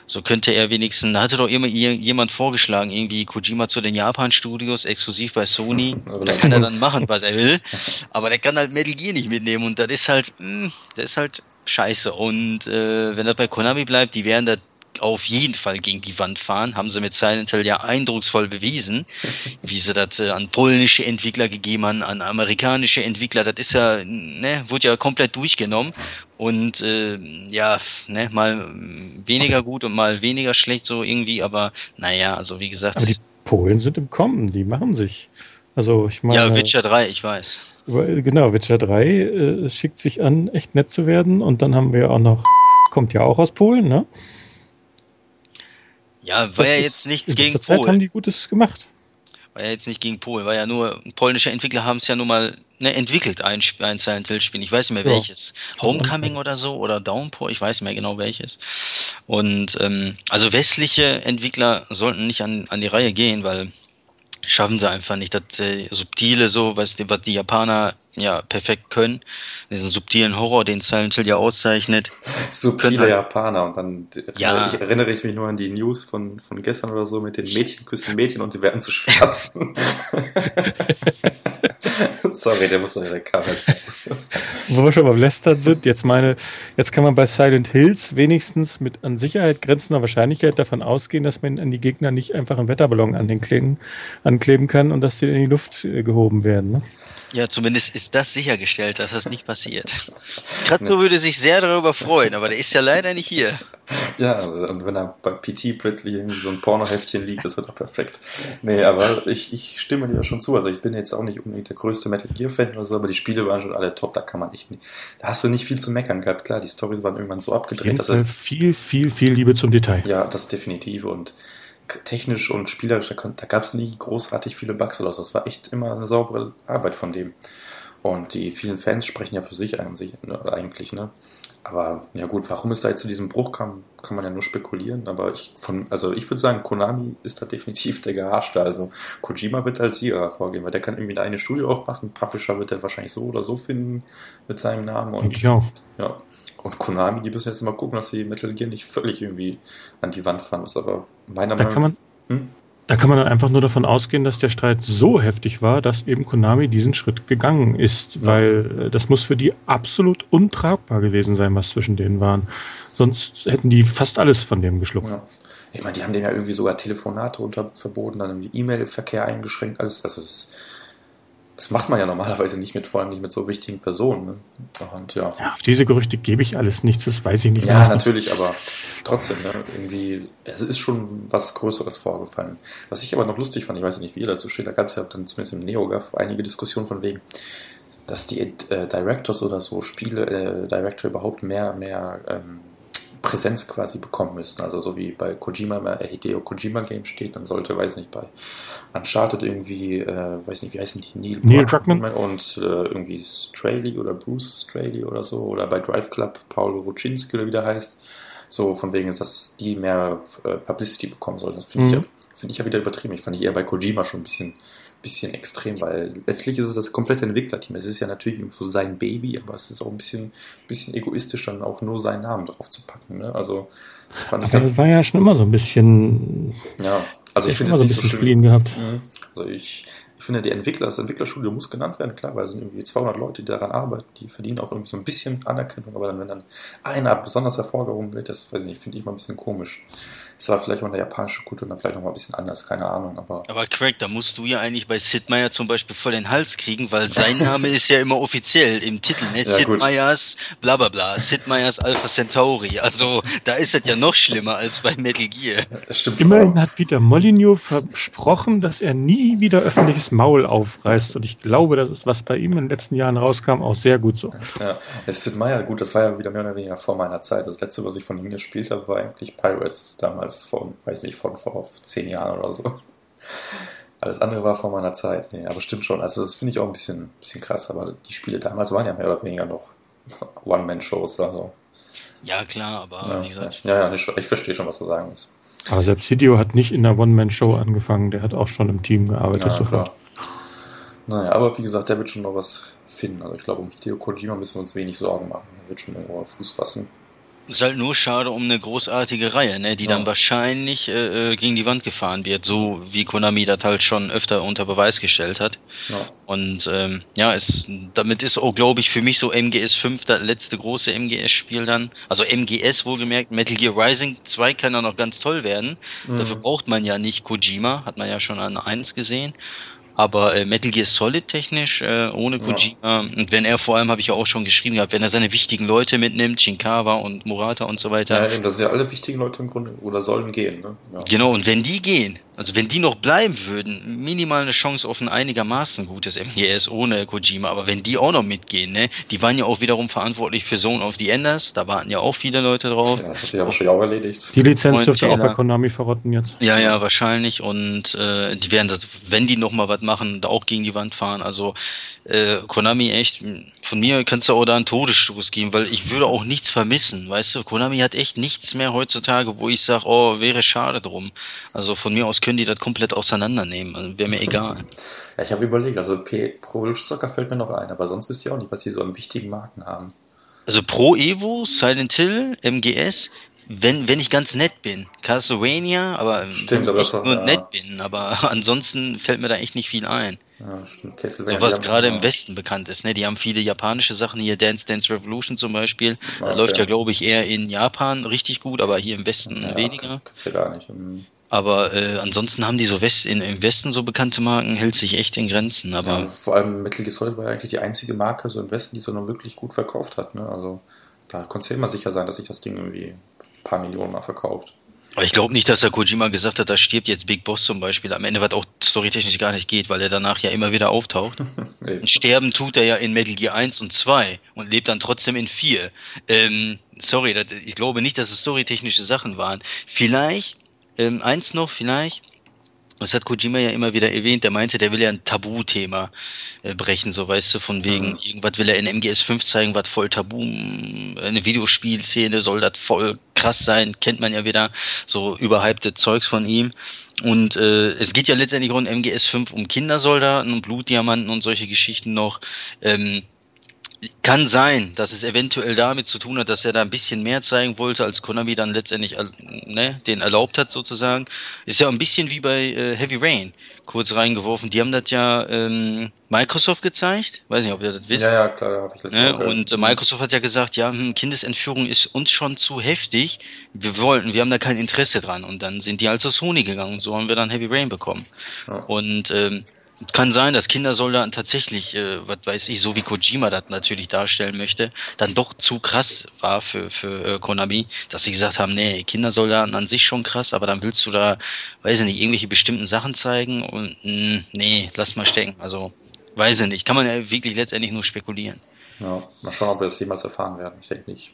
So könnte er wenigstens, da hatte doch immer jemand vorgeschlagen, irgendwie Kojima zu den Japan-Studios, exklusiv bei Sony. da kann er dann machen, was er will. Aber der kann halt Metal Gear nicht mitnehmen und das ist halt, mh, hm, das ist halt scheiße. Und äh, wenn er bei Konami bleibt, die werden da auf jeden Fall gegen die Wand fahren. Haben sie mit Silent Hill ja eindrucksvoll bewiesen, wie sie das äh, an polnische Entwickler gegeben haben, an amerikanische Entwickler. Das ist ja, ne, wurde ja komplett durchgenommen. Und äh, ja, ne, mal weniger gut und mal weniger schlecht so irgendwie, aber naja, also wie gesagt. Aber die Polen sind im Kommen, die machen sich. Also ich meine. Ja, Witcher 3, ich weiß. Genau, Witcher 3 äh, schickt sich an, echt nett zu werden. Und dann haben wir auch noch, kommt ja auch aus Polen, ne? Ja, war das ja jetzt nichts in gegen Zeit Polen. haben die Gutes gemacht. War ja jetzt nicht gegen Polen, war ja nur, polnische Entwickler haben es ja nun mal ne, entwickelt, ein, ein Silent Hill Spiel. Ich weiß nicht mehr ja. welches. Homecoming oder so oder Downpour, ich weiß nicht mehr genau welches. Und ähm, also westliche Entwickler sollten nicht an, an die Reihe gehen, weil schaffen sie einfach nicht. Das äh, Subtile, so, was die, was die Japaner ja perfekt können, diesen subtilen Horror, den Silent Hill ja auszeichnet. Subtile halt, Japaner und dann ja. ich erinnere ich mich nur an die News von, von gestern oder so mit den Mädchen küssen Mädchen und sie werden zu Schwert. Sorry, der muss noch in der. Wo wir schon beim Lästern sind, jetzt meine, jetzt kann man bei Silent Hills wenigstens mit an Sicherheit grenzender Wahrscheinlichkeit davon ausgehen, dass man an die Gegner nicht einfach einen Wetterballon an den Klingen ankleben kann und dass sie in die Luft äh, gehoben werden. Ne? Ja, zumindest ist das sichergestellt, dass das nicht passiert. Kratzo würde sich sehr darüber freuen, aber der ist ja leider nicht hier. Ja, und wenn er bei PT plötzlich irgendwie so ein Pornoheftchen liegt, das wird auch perfekt. Nee, aber ich, ich stimme dir schon zu. Also ich bin jetzt auch nicht unbedingt der größte Metal Gear Fan oder so, aber die Spiele waren schon alle top, da kann man echt nicht. Da hast du nicht viel zu meckern gehabt. Klar, die Storys waren irgendwann so abgedreht. Dass er, viel, viel, viel Liebe zum Detail. Ja, das definitiv. Und technisch und spielerisch, da, da gab es nie großartig viele Bugs oder so. Das war echt immer eine saubere Arbeit von dem. Und die vielen Fans sprechen ja für sich eigentlich, ne, eigentlich, ne? Aber ja gut, warum es da jetzt zu diesem Bruch kam, kann man ja nur spekulieren. Aber ich von, also ich würde sagen, Konami ist da definitiv der Geharschte. Also Kojima wird als Sieger vorgehen, weil der kann irgendwie eine Studio aufmachen. Publisher wird er wahrscheinlich so oder so finden mit seinem Namen. Und, ich auch. Ja, und Konami, die müssen jetzt mal gucken, dass sie Metal Gear nicht völlig irgendwie an die Wand fahren. Das aber meiner da Meinung nach. Hm? Da kann man dann einfach nur davon ausgehen, dass der Streit so heftig war, dass eben Konami diesen Schritt gegangen ist, ja. weil äh, das muss für die absolut untragbar gewesen sein, was zwischen denen waren. Sonst hätten die fast alles von dem geschluckt. Ja. Ich meine, die haben dem ja irgendwie sogar Telefonate unter verboten, dann irgendwie E-Mail-Verkehr eingeschränkt, alles. Also es ist das macht man ja normalerweise nicht mit, vor allem nicht mit so wichtigen Personen. Ne? Und ja. ja. Auf diese Gerüchte gebe ich alles nichts, das weiß ich nicht. Ja, natürlich, nicht. aber trotzdem, ne? irgendwie, es ist schon was Größeres vorgefallen. Was ich aber noch lustig fand, ich weiß nicht, wie ihr dazu steht, da gab es ja dann zumindest im NeoGAF einige Diskussionen von wegen, dass die äh, Directors oder so Spiele, äh, Director überhaupt mehr, mehr ähm, Präsenz quasi bekommen müssen. Also so wie bei Kojima immer Hideo Kojima Game steht, dann sollte, weiß nicht, bei Uncharted irgendwie, äh, weiß nicht, wie heißen die, Neil, Neil Druckmann und äh, irgendwie Straley oder Bruce Straley oder so oder bei Drive Club Paolo Wojcinski oder wie der heißt. So von wegen, dass die mehr äh, Publicity bekommen sollen. Das finde mhm. ich, ja, find ich ja wieder übertrieben. Ich fand ich eher bei Kojima schon ein bisschen bisschen extrem, weil letztlich ist es das komplette Entwicklerteam. Es ist ja natürlich irgendwo sein Baby, aber es ist auch ein bisschen, bisschen egoistisch, dann auch nur seinen Namen drauf zu packen. Ne? Also fand aber ich das war ja schon immer so ein bisschen. Ja, also ich finde es so ein bisschen so Spielen gehabt. Mhm. Also ich, ich finde, die Entwickler, das Entwicklerstudio muss genannt werden, klar, weil es sind irgendwie 200 Leute, die daran arbeiten, die verdienen auch irgendwie so ein bisschen Anerkennung, aber dann, wenn dann einer besonders hervorgehoben wird, das finde ich mal ein bisschen komisch. Es war vielleicht auch in der japanischen Kultur dann vielleicht noch mal ein bisschen anders, keine Ahnung, aber. Aber Craig, da musst du ja eigentlich bei Sid Meier zum Beispiel voll den Hals kriegen, weil sein Name ist ja immer offiziell im Titel, ne? Ja, Sid gut. Meiers, bla bla bla, Sid Meiers Alpha Centauri. Also, da ist es ja noch schlimmer als bei Metal Gear. Stimmt. Immerhin hat Peter Molyneux versprochen, dass er nie wieder öffentliches Maul aufreißt. Und ich glaube, das ist, was bei ihm in den letzten Jahren rauskam, auch sehr gut so. Ja, Sid Meier, gut, das war ja wieder mehr oder weniger vor meiner Zeit. Das letzte, was ich von ihm gespielt habe, war eigentlich Pirates damals damals, vor, weiß nicht, von vor zehn Jahren oder so. Alles andere war vor meiner Zeit. Nee, aber stimmt schon. Also das finde ich auch ein bisschen, bisschen krass. Aber die Spiele damals waren ja mehr oder weniger noch One-Man-Shows. Also. Ja, klar, aber ja, wie gesagt. Ja, ja, ich verstehe schon, was du sagen willst. Aber selbst Hideo hat nicht in der One-Man-Show angefangen. Der hat auch schon im Team gearbeitet Ja, sofort. klar. Naja, aber wie gesagt, der wird schon noch was finden. Also ich glaube, um Hideo Kojima müssen wir uns wenig Sorgen machen. Er wird schon irgendwo auf Fuß fassen. Ist halt nur schade um eine großartige Reihe, ne, die Ja. dann wahrscheinlich äh, äh, gegen die Wand gefahren wird, so wie Konami das halt schon öfter unter Beweis gestellt hat. Ja. Und ähm, ja, es, damit ist auch, glaube ich, für mich so MGS 5 das letzte große MGS-Spiel dann. Also MGS wohlgemerkt, Metal Gear Rising 2 kann ja noch ganz toll werden. Mhm. Dafür braucht man ja nicht Kojima, hat man ja schon an 1 gesehen. Aber äh, Metal Gear Solid technisch, äh, ohne. Kojima, und wenn er vor allem, habe ich ja auch schon geschrieben gehabt, wenn er seine wichtigen Leute mitnimmt, Shinkawa und Murata und so weiter, Ja, das sind ja alle wichtigen Leute im Grunde oder sollen gehen. Ne? Genau, und wenn die gehen, also wenn die noch bleiben würden, minimal eine Chance auf ein einigermaßen gutes MGS ohne Kojima, aber wenn die auch noch mitgehen, ne, die waren ja auch wiederum verantwortlich für Zone of the Enders, da warten ja auch viele Leute drauf. Ja, das hat sich aber schon auch erledigt. Die Lizenz Freund dürfte auch bei Taylor. Konami verrotten jetzt. Ja, ja, wahrscheinlich. Und äh, die werden das, wenn die noch mal was machen, da auch gegen die Wand fahren. Also äh, Konami echt, m, von mir kannst du auch da einen Todesstoß geben, weil ich würde auch nichts vermissen. Weißt du, Konami hat echt nichts mehr heutzutage, wo ich sage, oh, wäre schade drum. Also von mir aus können die das komplett auseinandernehmen. Also, Wäre mir egal. Ja, ich habe überlegt, also P Pro Soccer fällt mir noch ein, aber sonst wisst ihr auch nicht, was die so an wichtigen Marken haben. Also Pro Evo, Silent Hill, MGS, wenn, wenn ich ganz nett bin. Castlevania, aber Stimmt, wenn ich war- nur ja. nett bin. Aber ansonsten fällt mir da echt nicht viel ein. Ja, stimmt. So was gerade im Westen bekannt ist. Ne? Die haben viele japanische Sachen hier, Dance Dance Revolution zum Beispiel. Da Okay. läuft ja, glaube ich, eher in Japan richtig gut, aber hier im Westen Ja, weniger. Kannst ja gar nicht. Hm. Aber äh, ansonsten haben die so West in, im Westen so bekannte Marken, hält sich echt in Grenzen. Aber Ja, vor allem Metal Gear Solid war ja eigentlich die einzige Marke so im Westen, die so noch wirklich gut verkauft hat. Ne? Also da konnte ja immer sicher sein, dass sich das Ding irgendwie ein paar Millionen mal verkauft. Aber ich glaube nicht, dass der Kojima gesagt hat, da stirbt jetzt Big Boss zum Beispiel. Am Ende, was auch storytechnisch gar nicht geht, weil er danach ja immer wieder auftaucht. Und sterben tut er ja in Metal Gear 1 und 2 und lebt dann trotzdem in 4. Ähm, sorry, das, ich glaube nicht, dass es storytechnische Sachen waren. Vielleicht, ähm, eins noch, vielleicht, das hat Kojima ja immer wieder erwähnt, der meinte, der will ja ein Tabuthema äh, brechen, so weißt du, von wegen, Mhm. irgendwas will er in MGS 5 zeigen, was voll Tabu, eine Videospielszene soll das voll krass sein, kennt man ja wieder, so überhypte Zeugs von ihm. Und äh, es geht ja letztendlich rund MGS 5 um Kindersoldaten und Blutdiamanten und solche Geschichten noch. Ähm, kann sein, dass es eventuell damit zu tun hat, dass er da ein bisschen mehr zeigen wollte, als Konami dann letztendlich äh, ne, den erlaubt hat sozusagen. Ist ja ein bisschen wie bei äh, Heavy Rain, kurz reingeworfen. Die haben das ja ähm, Microsoft gezeigt. Weiß nicht, ob ihr das wisst. Ja, ja, klar, habe ich letztes Ne? Und äh, Microsoft hat ja gesagt, ja, hm, Kindesentführung ist uns schon zu heftig. Wir wollten, wir haben da kein Interesse dran. Und dann sind die also Sony gegangen und so haben wir dann Heavy Rain bekommen. Ja. Und ähm, kann sein, dass Kindersoldaten tatsächlich, äh, was weiß ich, so wie Kojima das natürlich darstellen möchte, dann doch zu krass war für, für äh, Konami, dass sie gesagt haben, nee, Kindersoldaten an sich schon krass, aber dann willst du da, weiß ich nicht, irgendwelche bestimmten Sachen zeigen und mh, nee, lass mal stecken. Also, weiß ich nicht. Kann man ja wirklich letztendlich nur spekulieren. Ja, mal schauen, ob wir das jemals erfahren werden. Ich denke nicht.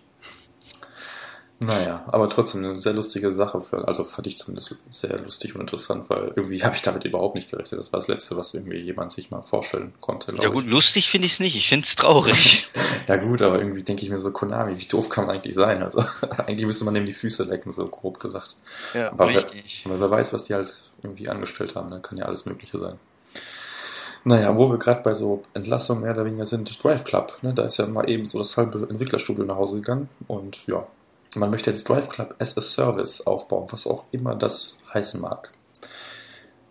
Naja, aber trotzdem eine sehr lustige Sache. Für, also fand ich zumindest sehr lustig und interessant, weil irgendwie habe ich damit überhaupt nicht gerechnet. Das war das Letzte, was irgendwie jemand sich mal vorstellen konnte. Ja gut, Ich. lustig finde ich es nicht. Ich finde es traurig. Ja gut, aber irgendwie denke ich mir so, Konami, wie doof kann man eigentlich sein? Also eigentlich müsste man dem die Füße lecken, so grob gesagt. ja, Aber wer, richtig. aber wer weiß, was die halt irgendwie angestellt haben. Da kann ja alles Mögliche sein. Naja, wo wir gerade bei so Entlassungen mehr oder weniger sind, Drive Club. Ne? Da ist ja mal eben so das halbe Entwicklerstudio nach Hause gegangen. Und ja, man möchte jetzt Drive Club as a Service aufbauen, was auch immer das heißen mag.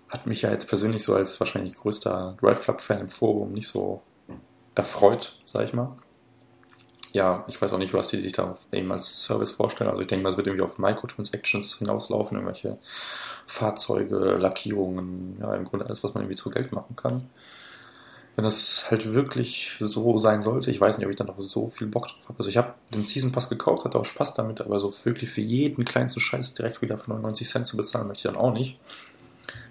Hat mich ja jetzt persönlich so als wahrscheinlich größter Drive Club-Fan im Forum nicht so erfreut, sag ich mal. Ja, ich weiß auch nicht, was die sich da eben als Service vorstellen. Also ich denke mal, es wird irgendwie auf Microtransactions hinauslaufen, irgendwelche Fahrzeuge, Lackierungen, ja, im Grunde alles, was man irgendwie zu Geld machen kann. Wenn das halt wirklich so sein sollte, ich weiß nicht, ob ich dann noch so viel Bock drauf habe. Also ich habe den Season Pass gekauft, hatte auch Spaß damit, aber so wirklich für jeden kleinsten Scheiß direkt wieder für 99 Cent zu bezahlen, möchte ich dann auch nicht.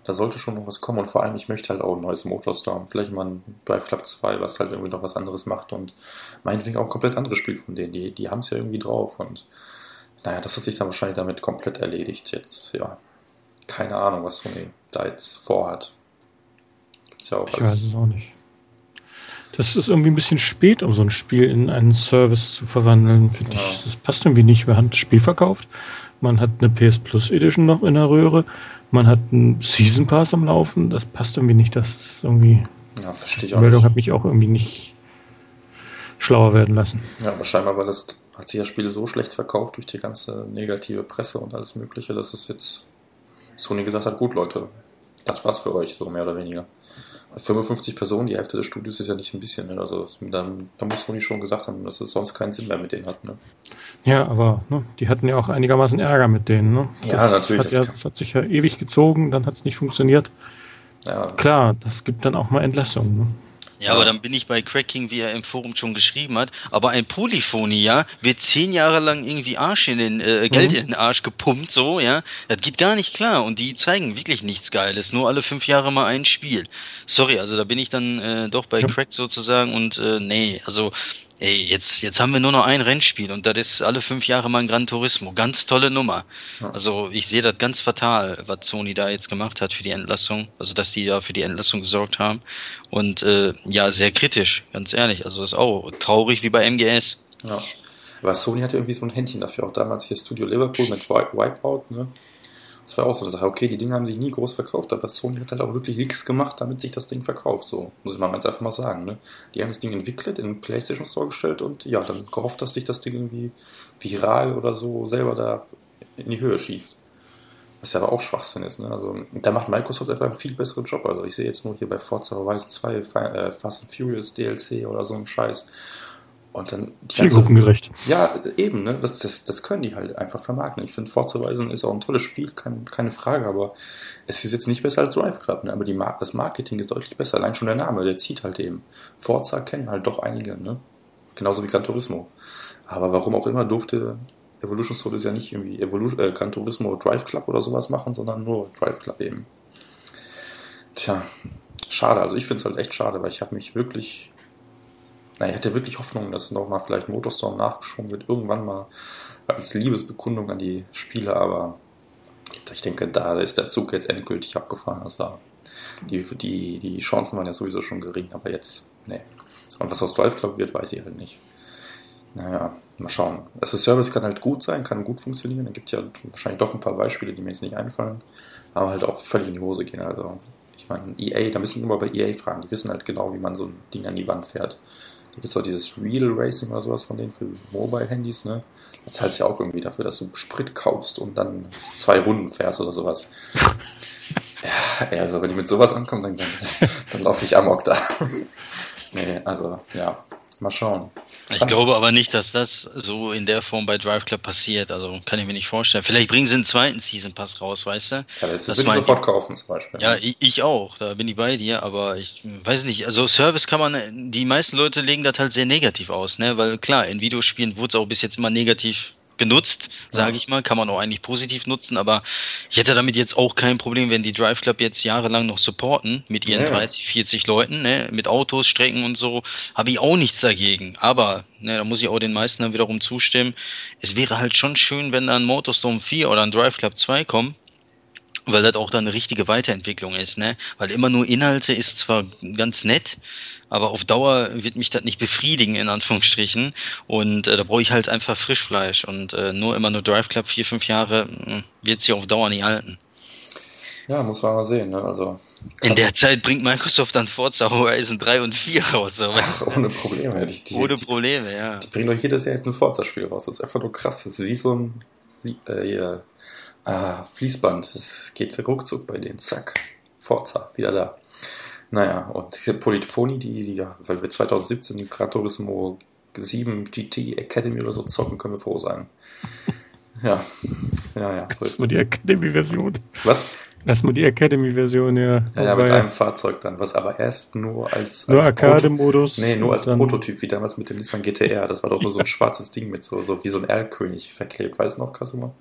Da sollte schon noch was kommen und vor allem, ich möchte halt auch ein neues Motorstorm. Vielleicht mal ein Drive Club 2, was halt irgendwie noch was anderes macht und meinetwegen auch ein komplett anderes Spiel von denen. Die, die haben es ja irgendwie drauf und naja, das hat sich dann wahrscheinlich damit komplett erledigt. Jetzt, ja, keine Ahnung, was Sony da jetzt vorhat. Gibt's ja auch ich weiß es auch nicht. Das ist irgendwie ein bisschen spät, um so ein Spiel in einen Service zu verwandeln, finde ja. ich. Das passt irgendwie nicht. Wir haben das Spiel verkauft. Man hat eine PS Plus Edition noch in der Röhre. Man hat einen Season Pass am Laufen. Das passt irgendwie nicht. Das ist irgendwie. Ja, verstehe ich auch. Die Meldung hat mich auch irgendwie nicht schlauer werden lassen. Ja, aber scheinbar, weil das hat sich das Spiel so schlecht verkauft durch die ganze negative Presse und alles Mögliche, dass es jetzt Sony gesagt hat: gut, Leute, das war's für euch, so mehr oder weniger. 55 Personen, die Hälfte des Studios ist ja nicht ein bisschen. Ne? Also da, da muss Sony schon gesagt haben, dass es sonst keinen Sinn mehr mit denen hat. Ne? Ja, aber ne, die hatten ja auch einigermaßen Ärger mit denen. Ne? Ja, das natürlich. Hat ja, das hat sich ja ewig gezogen, dann hat es nicht funktioniert. Ja. Klar, das gibt dann auch mal Entlassungen. Ne? Ja, aber dann bin ich bei Cracking, wie er im Forum schon geschrieben hat. Aber ein Polyphonie, ja, wird zehn Jahre lang irgendwie Arsch in den, äh, Geld mhm. in den Arsch gepumpt, so, ja. Das geht gar nicht klar. Und die zeigen wirklich nichts Geiles. Nur alle fünf Jahre mal ein Spiel. Sorry, also da bin ich dann äh, doch bei ja. Crack sozusagen und äh, nee, also ey, jetzt, jetzt haben wir nur noch ein Rennspiel und das ist alle fünf Jahre mal ein Gran Turismo. Ganz tolle Nummer. Ja. Also ich sehe das ganz fatal, was Sony da jetzt gemacht hat für die Entlassung. Also dass die da für die Entlassung gesorgt haben. Und äh, ja, sehr kritisch, ganz ehrlich. Also ist auch traurig wie bei MGS. Ja. Aber Sony hatte irgendwie so ein Händchen dafür. Auch damals hier Studio Liverpool mit Wipeout, ne? Das war auch so eine Sache, okay, die Dinge haben sich nie groß verkauft, aber Sony hat halt auch wirklich nichts gemacht, damit sich das Ding verkauft. So, muss ich mal ganz einfach mal sagen. Ne? Die haben das Ding entwickelt, in den PlayStation Store gestellt und ja, dann gehofft, dass sich das Ding irgendwie viral oder so selber da in die Höhe schießt. Was ja aber auch Schwachsinn ist. Ne? Also, da macht Microsoft einfach einen viel besseren Job. Also, ich sehe jetzt nur hier bei Forza Horizon 2 äh, Fast and Furious DLC oder so ein Scheiß. Und dann Zielgruppengerecht. Ja, eben, ne? Das, das, das können die halt einfach vermarkten. Ich finde, Forza Horizon ist auch ein tolles Spiel, kein, keine Frage, aber es ist jetzt nicht besser als Drive Club, ne? Aber die Mar das Marketing ist deutlich besser. Allein schon der Name, der zieht halt eben. Forza kennen halt doch einige, ne? Genauso wie Gran Turismo. Aber warum auch immer durfte Evolution Studios ja nicht irgendwie Evolution, äh, Gran Turismo Drive Club oder sowas machen, sondern nur Drive Club eben. Tja, schade. Also ich finde es halt echt schade, weil ich habe mich wirklich na, ich hatte wirklich Hoffnung, dass nochmal vielleicht Motorstorm nachgeschoben wird, irgendwann mal als Liebesbekundung an die Spieler, aber ich denke, da ist der Zug jetzt endgültig abgefahren. Also die, die, die Chancen waren ja sowieso schon gering, aber jetzt, nee. Und was aus Drive Club wird, weiß ich halt nicht. Naja, mal schauen. Das Service kann halt gut sein, kann gut funktionieren. Da gibt ja wahrscheinlich doch ein paar Beispiele, die mir jetzt nicht einfallen, aber halt auch völlig in die Hose gehen. Also, ich meine, EA, da müssen wir immer bei EA fragen. Die wissen halt genau, wie man so ein Ding an die Wand fährt. Gibt es auch dieses Real Racing oder sowas von denen für Mobile-Handys, ne? Das zahlst ja auch irgendwie dafür, dass du Sprit kaufst und dann zwei Runden fährst oder sowas. ja, also wenn die mit sowas ankommen, dann, dann, dann laufe ich amok da. nee, also, ja. Mal schauen. Ich glaube aber nicht, dass das so in der Form bei Drive Club passiert. Also kann ich mir nicht vorstellen. Vielleicht bringen sie einen zweiten Season Pass raus, weißt du? Ja, das, das würde ich sofort kaufen zum Beispiel. Ja, ich, ich, auch. Da bin ich bei dir. Aber ich weiß nicht. Also Service kann man, die meisten Leute legen das halt sehr negativ aus, ne? Weil klar, in Videospielen wurde es auch bis jetzt immer negativ genutzt, sage ich mal. Kann man auch eigentlich positiv nutzen, aber ich hätte damit jetzt auch kein Problem, wenn die Drive Club jetzt jahrelang noch supporten mit ihren ja. 30, 40 Leuten, ne, mit Autos, Strecken und so, habe ich auch nichts dagegen. Aber, ne, da muss ich auch den meisten dann wiederum zustimmen. Es wäre halt schon schön, wenn da ein Motorstorm 4 oder ein Drive Club 2 kommt, weil das auch dann eine richtige Weiterentwicklung ist, ne? Weil immer nur Inhalte ist zwar ganz nett, aber auf Dauer wird mich das nicht befriedigen, in Anführungsstrichen. Und äh, da brauche ich halt einfach Frischfleisch. Und äh, nur immer nur Drive Club vier, fünf Jahre hm, wird sie auf Dauer nicht halten. Ja, muss man mal sehen. Ne? Also, In der Zeit bringt Microsoft dann Forza Horizon 3 und 4 raus. So, Ach, ohne Probleme. Die, die, ohne Probleme, ja. Die bringen doch jedes Jahr jetzt ein Forza-Spiel raus. Das ist einfach nur krass. Das ist wie so ein äh, hier, ah, Fließband. Es geht ruckzuck bei denen. Zack. Forza, wieder da. Naja, und Polyphony, die, die ja, weil wir 2017 die Gran Turismo 7 GT Academy oder so zocken, können wir froh sein. Ja, ja, ja. So Lass mal die Academy-Version. Was? Lass mal die Academy-Version, ja. Ja, ja, mit einem Fahrzeug dann, was aber erst nur als. Nur Arcade-Modus. Nee, nur als Prototyp, wie damals mit dem Nissan GTR. Das war doch nur so ein schwarzes Ding mit so, so wie so ein Erlkönig verklebt. Weißt du noch, Kasuma?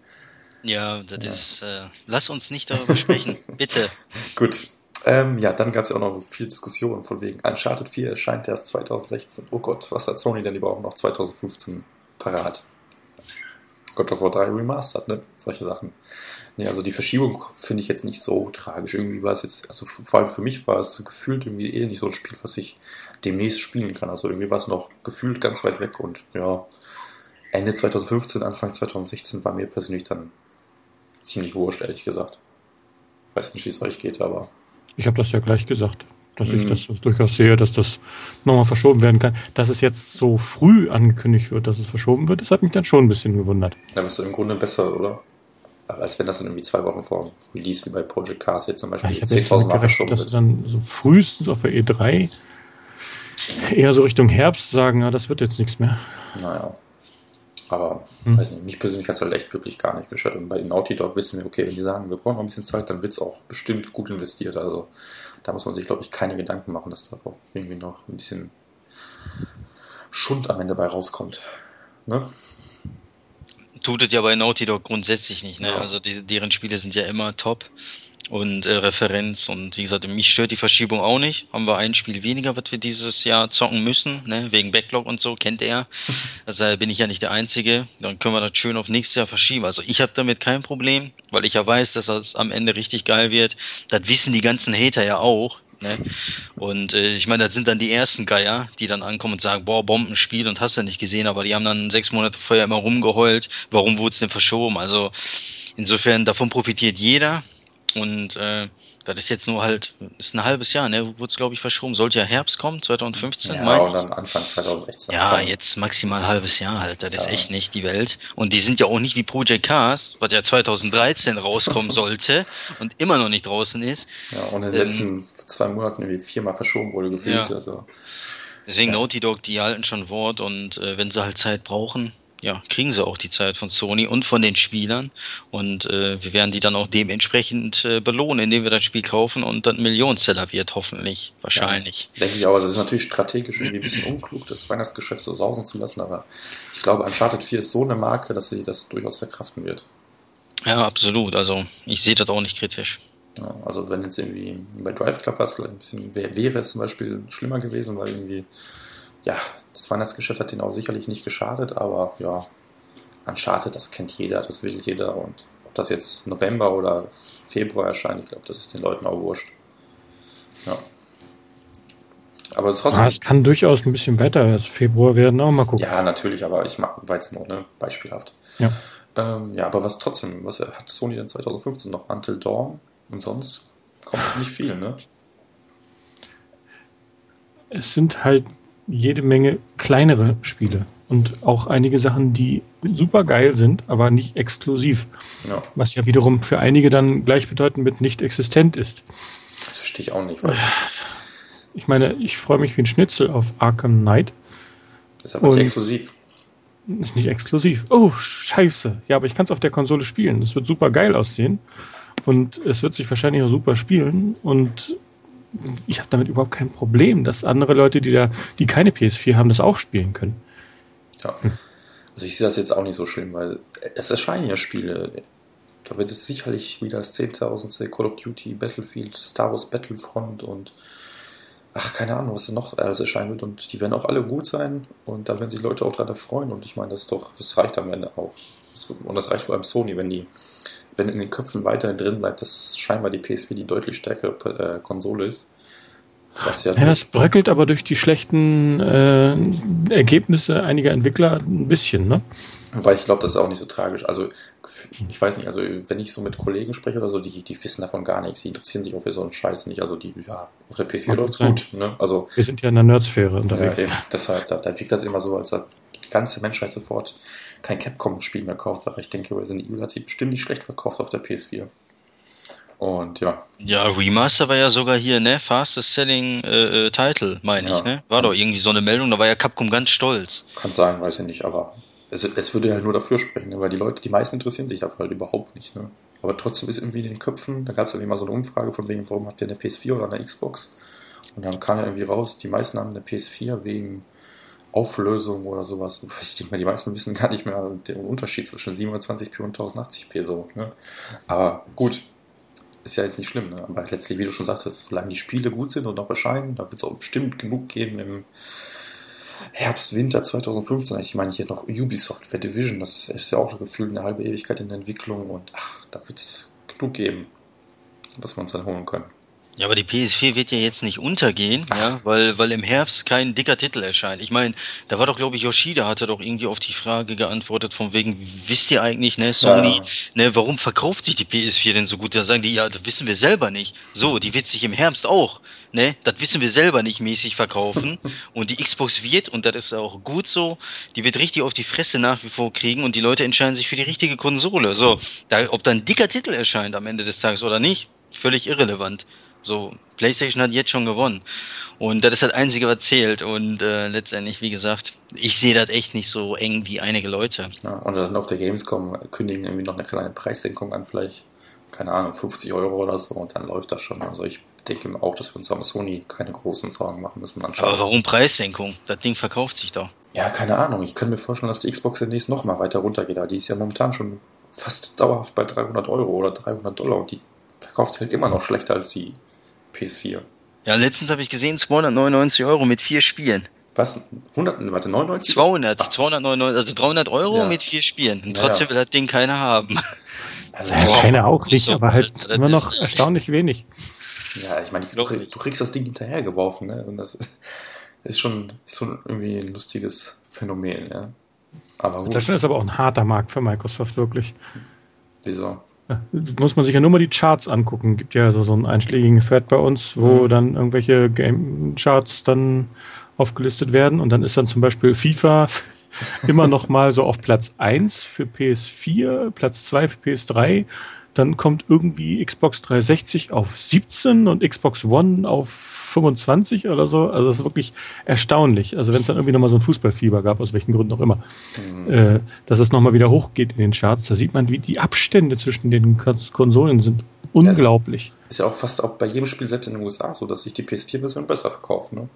Ja, das ja. ist. Äh, lass uns nicht darüber sprechen, bitte. Gut, ähm, ja, dann gab es ja auch noch viel Diskussion von wegen Uncharted 4 erscheint erst 2016. Oh Gott, was hat Sony denn überhaupt noch 2015 parat? God of War 3 Remastered, ne? Solche Sachen. Nee, also die Verschiebung finde ich jetzt nicht so tragisch. Irgendwie war es jetzt, also vor allem für mich war es gefühlt irgendwie eh nicht so ein Spiel, was ich demnächst spielen kann. Also irgendwie war es noch gefühlt ganz weit weg und ja, Ende 2015, Anfang 2016 war mir persönlich dann ziemlich wurscht, ehrlich gesagt. Weiß nicht, wie es euch geht, aber. Ich habe das ja gleich gesagt, dass mhm. ich das durchaus sehe, dass das nochmal verschoben werden kann. Dass es jetzt so früh angekündigt wird, dass es verschoben wird, das hat mich dann schon ein bisschen gewundert. Da bist du im Grunde besser, oder? Als wenn das dann irgendwie zwei Wochen vor Release wie bei Project Cars jetzt zum Beispiel ja, 10.000 Mal verschoben dass wird. Dass dann so frühestens auf der E3 eher so Richtung Herbst sagen, ja, das wird jetzt nichts mehr. Naja. Aber hm. weiß nicht, mich persönlich hat es halt echt wirklich gar nicht gestört. Und bei Naughty Dog wissen wir, okay, wenn die sagen, wir brauchen noch ein bisschen Zeit, dann wird es auch bestimmt gut investiert. Also da muss man sich, glaube ich, keine Gedanken machen, dass da auch irgendwie noch ein bisschen Schund am Ende bei rauskommt. Ne? Tut es ja bei Naughty Dog grundsätzlich nicht. Ne? Ja. Also die, deren Spiele sind ja immer top und äh, Referenz. Und wie gesagt, mich stört die Verschiebung auch nicht. Haben wir ein Spiel weniger, was wir dieses Jahr zocken müssen, ne? wegen Backlog und so, kennt er. Also bin ich ja nicht der Einzige. Dann können wir das schön auf nächstes Jahr verschieben. Also ich habe damit kein Problem, weil ich ja weiß, dass das am Ende richtig geil wird. Das wissen die ganzen Hater ja auch. Ne? Und äh, ich meine, das sind dann die ersten Geier, die dann ankommen und sagen, boah, Bombenspiel und hast du nicht gesehen, aber die haben dann sechs Monate vorher immer rumgeheult, warum wurde es denn verschoben? Also insofern, davon profitiert jeder. Und äh, das ist jetzt nur halt, ist ein halbes Jahr, ne? Wurde es, glaube ich, verschoben. Sollte ja Herbst kommen, 2015, ja, Mai. und dann Anfang 2016. Ja, jetzt maximal ein halbes Jahr halt. Das ja. ist echt nicht die Welt. Und die sind ja auch nicht wie Project Cars, was ja 2013 rauskommen sollte und immer noch nicht draußen ist. Ja, und in den ähm, letzten zwei Monaten irgendwie viermal verschoben wurde gefühlt. Ja. Also. Deswegen ja. Naughty Dog, die halten schon Wort und äh, wenn sie halt Zeit brauchen, ja, kriegen sie auch die Zeit von Sony und von den Spielern. Und äh, wir werden die dann auch dementsprechend äh, belohnen, indem wir das Spiel kaufen und dann Millionenseller wird, hoffentlich. Wahrscheinlich. Ja, denke ich auch. Also es ist natürlich strategisch irgendwie ein bisschen unklug, das Weihnachtsgeschäft so sausen zu lassen, aber ich glaube, Uncharted 4 ist so eine Marke, dass sie das durchaus verkraften wird. Ja, absolut. Also ich sehe das auch nicht kritisch. Ja, also wenn jetzt irgendwie bei Drive Club war es vielleicht ein bisschen, wäre es zum Beispiel schlimmer gewesen, weil irgendwie ja, das Weihnachtsgeschäft hat denen auch sicherlich nicht geschadet, aber ja, Uncharted, das kennt jeder, das will jeder und ob das jetzt November oder Februar erscheint, ich glaube, das ist den Leuten auch wurscht. Ja. Aber es, trotzdem, ah, es kann durchaus ein bisschen Wetter als Februar werden, aber mal gucken. Ja, natürlich, aber ich mag nur, ne, beispielhaft. Ja. Ähm, ja, aber was trotzdem, was hat Sony denn 2015 noch? Until Dawn und sonst kommt nicht viel, ne? Es sind halt jede Menge kleinere Spiele und auch einige Sachen, die super geil sind, aber nicht exklusiv. Ja. Was ja wiederum für einige dann gleichbedeutend mit nicht existent ist. Das verstehe ich auch nicht. ich meine, ich freue mich wie ein Schnitzel auf Arkham Knight. Das ist aber nicht exklusiv. Ist nicht exklusiv. Oh, scheiße. Ja, aber ich kann es auf der Konsole spielen. Das wird super geil aussehen. Und es wird sich wahrscheinlich auch super spielen. Und ich habe damit überhaupt kein Problem, dass andere Leute, die da, die keine PS4 haben, das auch spielen können. Ja. Also ich sehe das jetzt auch nicht so schlimm, weil es erscheinen ja Spiele. Da wird es sicherlich wieder das 10.000. Call of Duty, Battlefield, Star Wars Battlefront und ach, keine Ahnung, was noch alles erscheinen wird. Und die werden auch alle gut sein und da werden sich Leute auch dran erfreuen. Und ich meine, das doch, das reicht am Ende auch. Und das reicht vor allem Sony, wenn die wenn in den Köpfen weiterhin drin bleibt, dass scheinbar die PS4 die deutlich stärkere äh, Konsole ist. Was ja, ja das bröckelt aber durch die schlechten äh, Ergebnisse einiger Entwickler ein bisschen, ne? Wobei ich glaube, das ist auch nicht so tragisch. Also, ich weiß nicht, also wenn ich so mit Kollegen spreche oder so, die, die wissen davon gar nichts, die interessieren sich auch für so einen Scheiß nicht. Also die, ja, auf der PS4 läuft es gut. Ne? Also, Wir sind ja in der Nerdsphäre unterwegs. Ja, eben, deshalb, da, da wirkt das immer so, als ob die ganze Menschheit sofort kein Capcom-Spiel mehr kauft. Aber ich denke, Resident Evil hat sich bestimmt nicht schlecht verkauft auf der PS4. Und ja. Ja, Remaster war ja sogar hier, ne? Fastest Selling äh, äh, Title, meine ja. ich, ne? War doch irgendwie so eine Meldung, da war ja Capcom ganz stolz. Kann sagen, weiß ich nicht, aber es, es würde halt nur dafür sprechen, ne? weil die Leute, die meisten interessieren sich dafür halt überhaupt nicht, ne? Aber trotzdem ist irgendwie in den Köpfen, da gab es ja immer so eine Umfrage von wegen, warum habt ihr eine PS4 oder eine Xbox? Und dann kam ja irgendwie raus, die meisten haben eine PS4 wegen Auflösung oder sowas. Ich denke mal, die meisten wissen gar nicht mehr den Unterschied zwischen 720p und 1080p so. Ne? Aber gut, ist ja jetzt nicht schlimm. Ne? Aber letztlich, wie du schon sagtest, solange die Spiele gut sind und noch erscheinen, da wird es auch bestimmt genug geben im Herbst, Winter 2015. Ich meine hier noch Ubisoft für Division. Das ist ja auch gefühlt eine halbe Ewigkeit in der Entwicklung und ach, da wird es genug geben, was wir uns dann holen können. Ja, aber die PS4 wird ja jetzt nicht untergehen, ja, weil, weil im Herbst kein dicker Titel erscheint. Ich meine, da war doch, glaube ich, Yoshida hatte doch irgendwie auf die Frage geantwortet, von wegen, wisst ihr eigentlich, ne, Sony, ja. ne, warum verkauft sich die PS4 denn so gut? Da sagen die, ja, das wissen wir selber nicht. So, die wird sich im Herbst auch, ne, das wissen wir selber nicht mäßig verkaufen. und die Xbox wird, und das ist auch gut so, die wird richtig auf die Fresse nach wie vor kriegen und die Leute entscheiden sich für die richtige Konsole. So, da, ob da ein dicker Titel erscheint am Ende des Tages oder nicht, völlig irrelevant. So, PlayStation hat jetzt schon gewonnen. Und das ist das Einzige, was zählt. Und äh, letztendlich, wie gesagt, ich sehe das echt nicht so eng wie einige Leute. Ja, und dann auf der Gamescom kündigen irgendwie noch eine kleine Preissenkung an, vielleicht, keine Ahnung, 50 Euro oder so, und dann läuft das schon. Also ich denke auch, dass wir uns am Sony keine großen Sorgen machen müssen. Anschauen. Aber warum Preissenkung? Das Ding verkauft sich doch. Ja, keine Ahnung. Ich kann mir vorstellen, dass die Xbox demnächst noch mal weiter runtergeht. Die ist ja momentan schon fast dauerhaft bei 300 Euro oder 300 Dollar und die verkauft sich halt immer noch schlechter als die PS4. Ja, letztens habe ich gesehen, 299 Euro mit vier Spielen. Was? 100, warte, 99? 200, Ach. 299, also 300 Euro ja. mit vier Spielen. Und trotzdem ja, will das Ding keiner haben. Also, ja, keiner auch nicht, so aber halt immer noch erstaunlich wenig. Ja, ich meine, du, du, kriegst das Ding hinterhergeworfen, ne? Und das ist schon, ist schon irgendwie ein lustiges Phänomen, ja. Aber gut. Das ist aber auch ein harter Markt für Microsoft, wirklich. Wieso? Muss man sich ja nur mal die Charts angucken. Gibt ja so, so einen einschlägigen Thread bei uns, wo mhm. dann irgendwelche Game-Charts dann aufgelistet werden und dann ist dann zum Beispiel FIFA immer noch mal so auf Platz 1 für PS4, Platz 2 für PS3 dann kommt irgendwie Xbox 360 auf 17 und Xbox One auf 25 oder so. Also es ist wirklich erstaunlich. Also wenn es dann irgendwie nochmal so ein Fußballfieber gab, aus welchen Gründen auch immer, mhm. äh, dass es nochmal wieder hochgeht in den Charts, da sieht man, wie die Abstände zwischen den Konsolen sind. Unglaublich. Also ist ja auch fast auch bei jedem Spiel, selbst in den USA, so, dass sich die PS4-Version besser verkauft. Ne?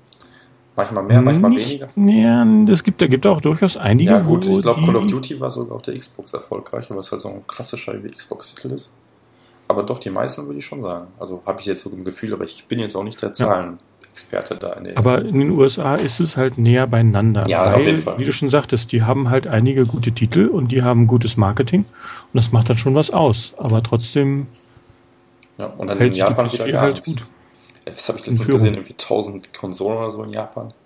Manchmal mehr, manchmal Nicht, weniger. Ja, es gibt, da gibt auch durchaus einige. Ja, gut, ich glaube, Call of Duty war sogar auf der Xbox erfolgreich, was halt so ein klassischer Xbox-Titel ist. Aber doch, die meisten würde ich schon sagen. Also habe ich jetzt so ein Gefühl, aber ich bin jetzt auch nicht der Zahlenexperte da. In aber in den USA ist es halt näher beieinander. Ja, weil, auf jeden Fall. wie du schon sagtest, die haben halt einige gute Titel und die haben gutes Marketing und das macht dann schon was aus. Aber trotzdem ja, und dann hält in Japan die wieder halt gut. Das habe ich letztens gesehen, irgendwie 1000 Konsolen oder so in Japan.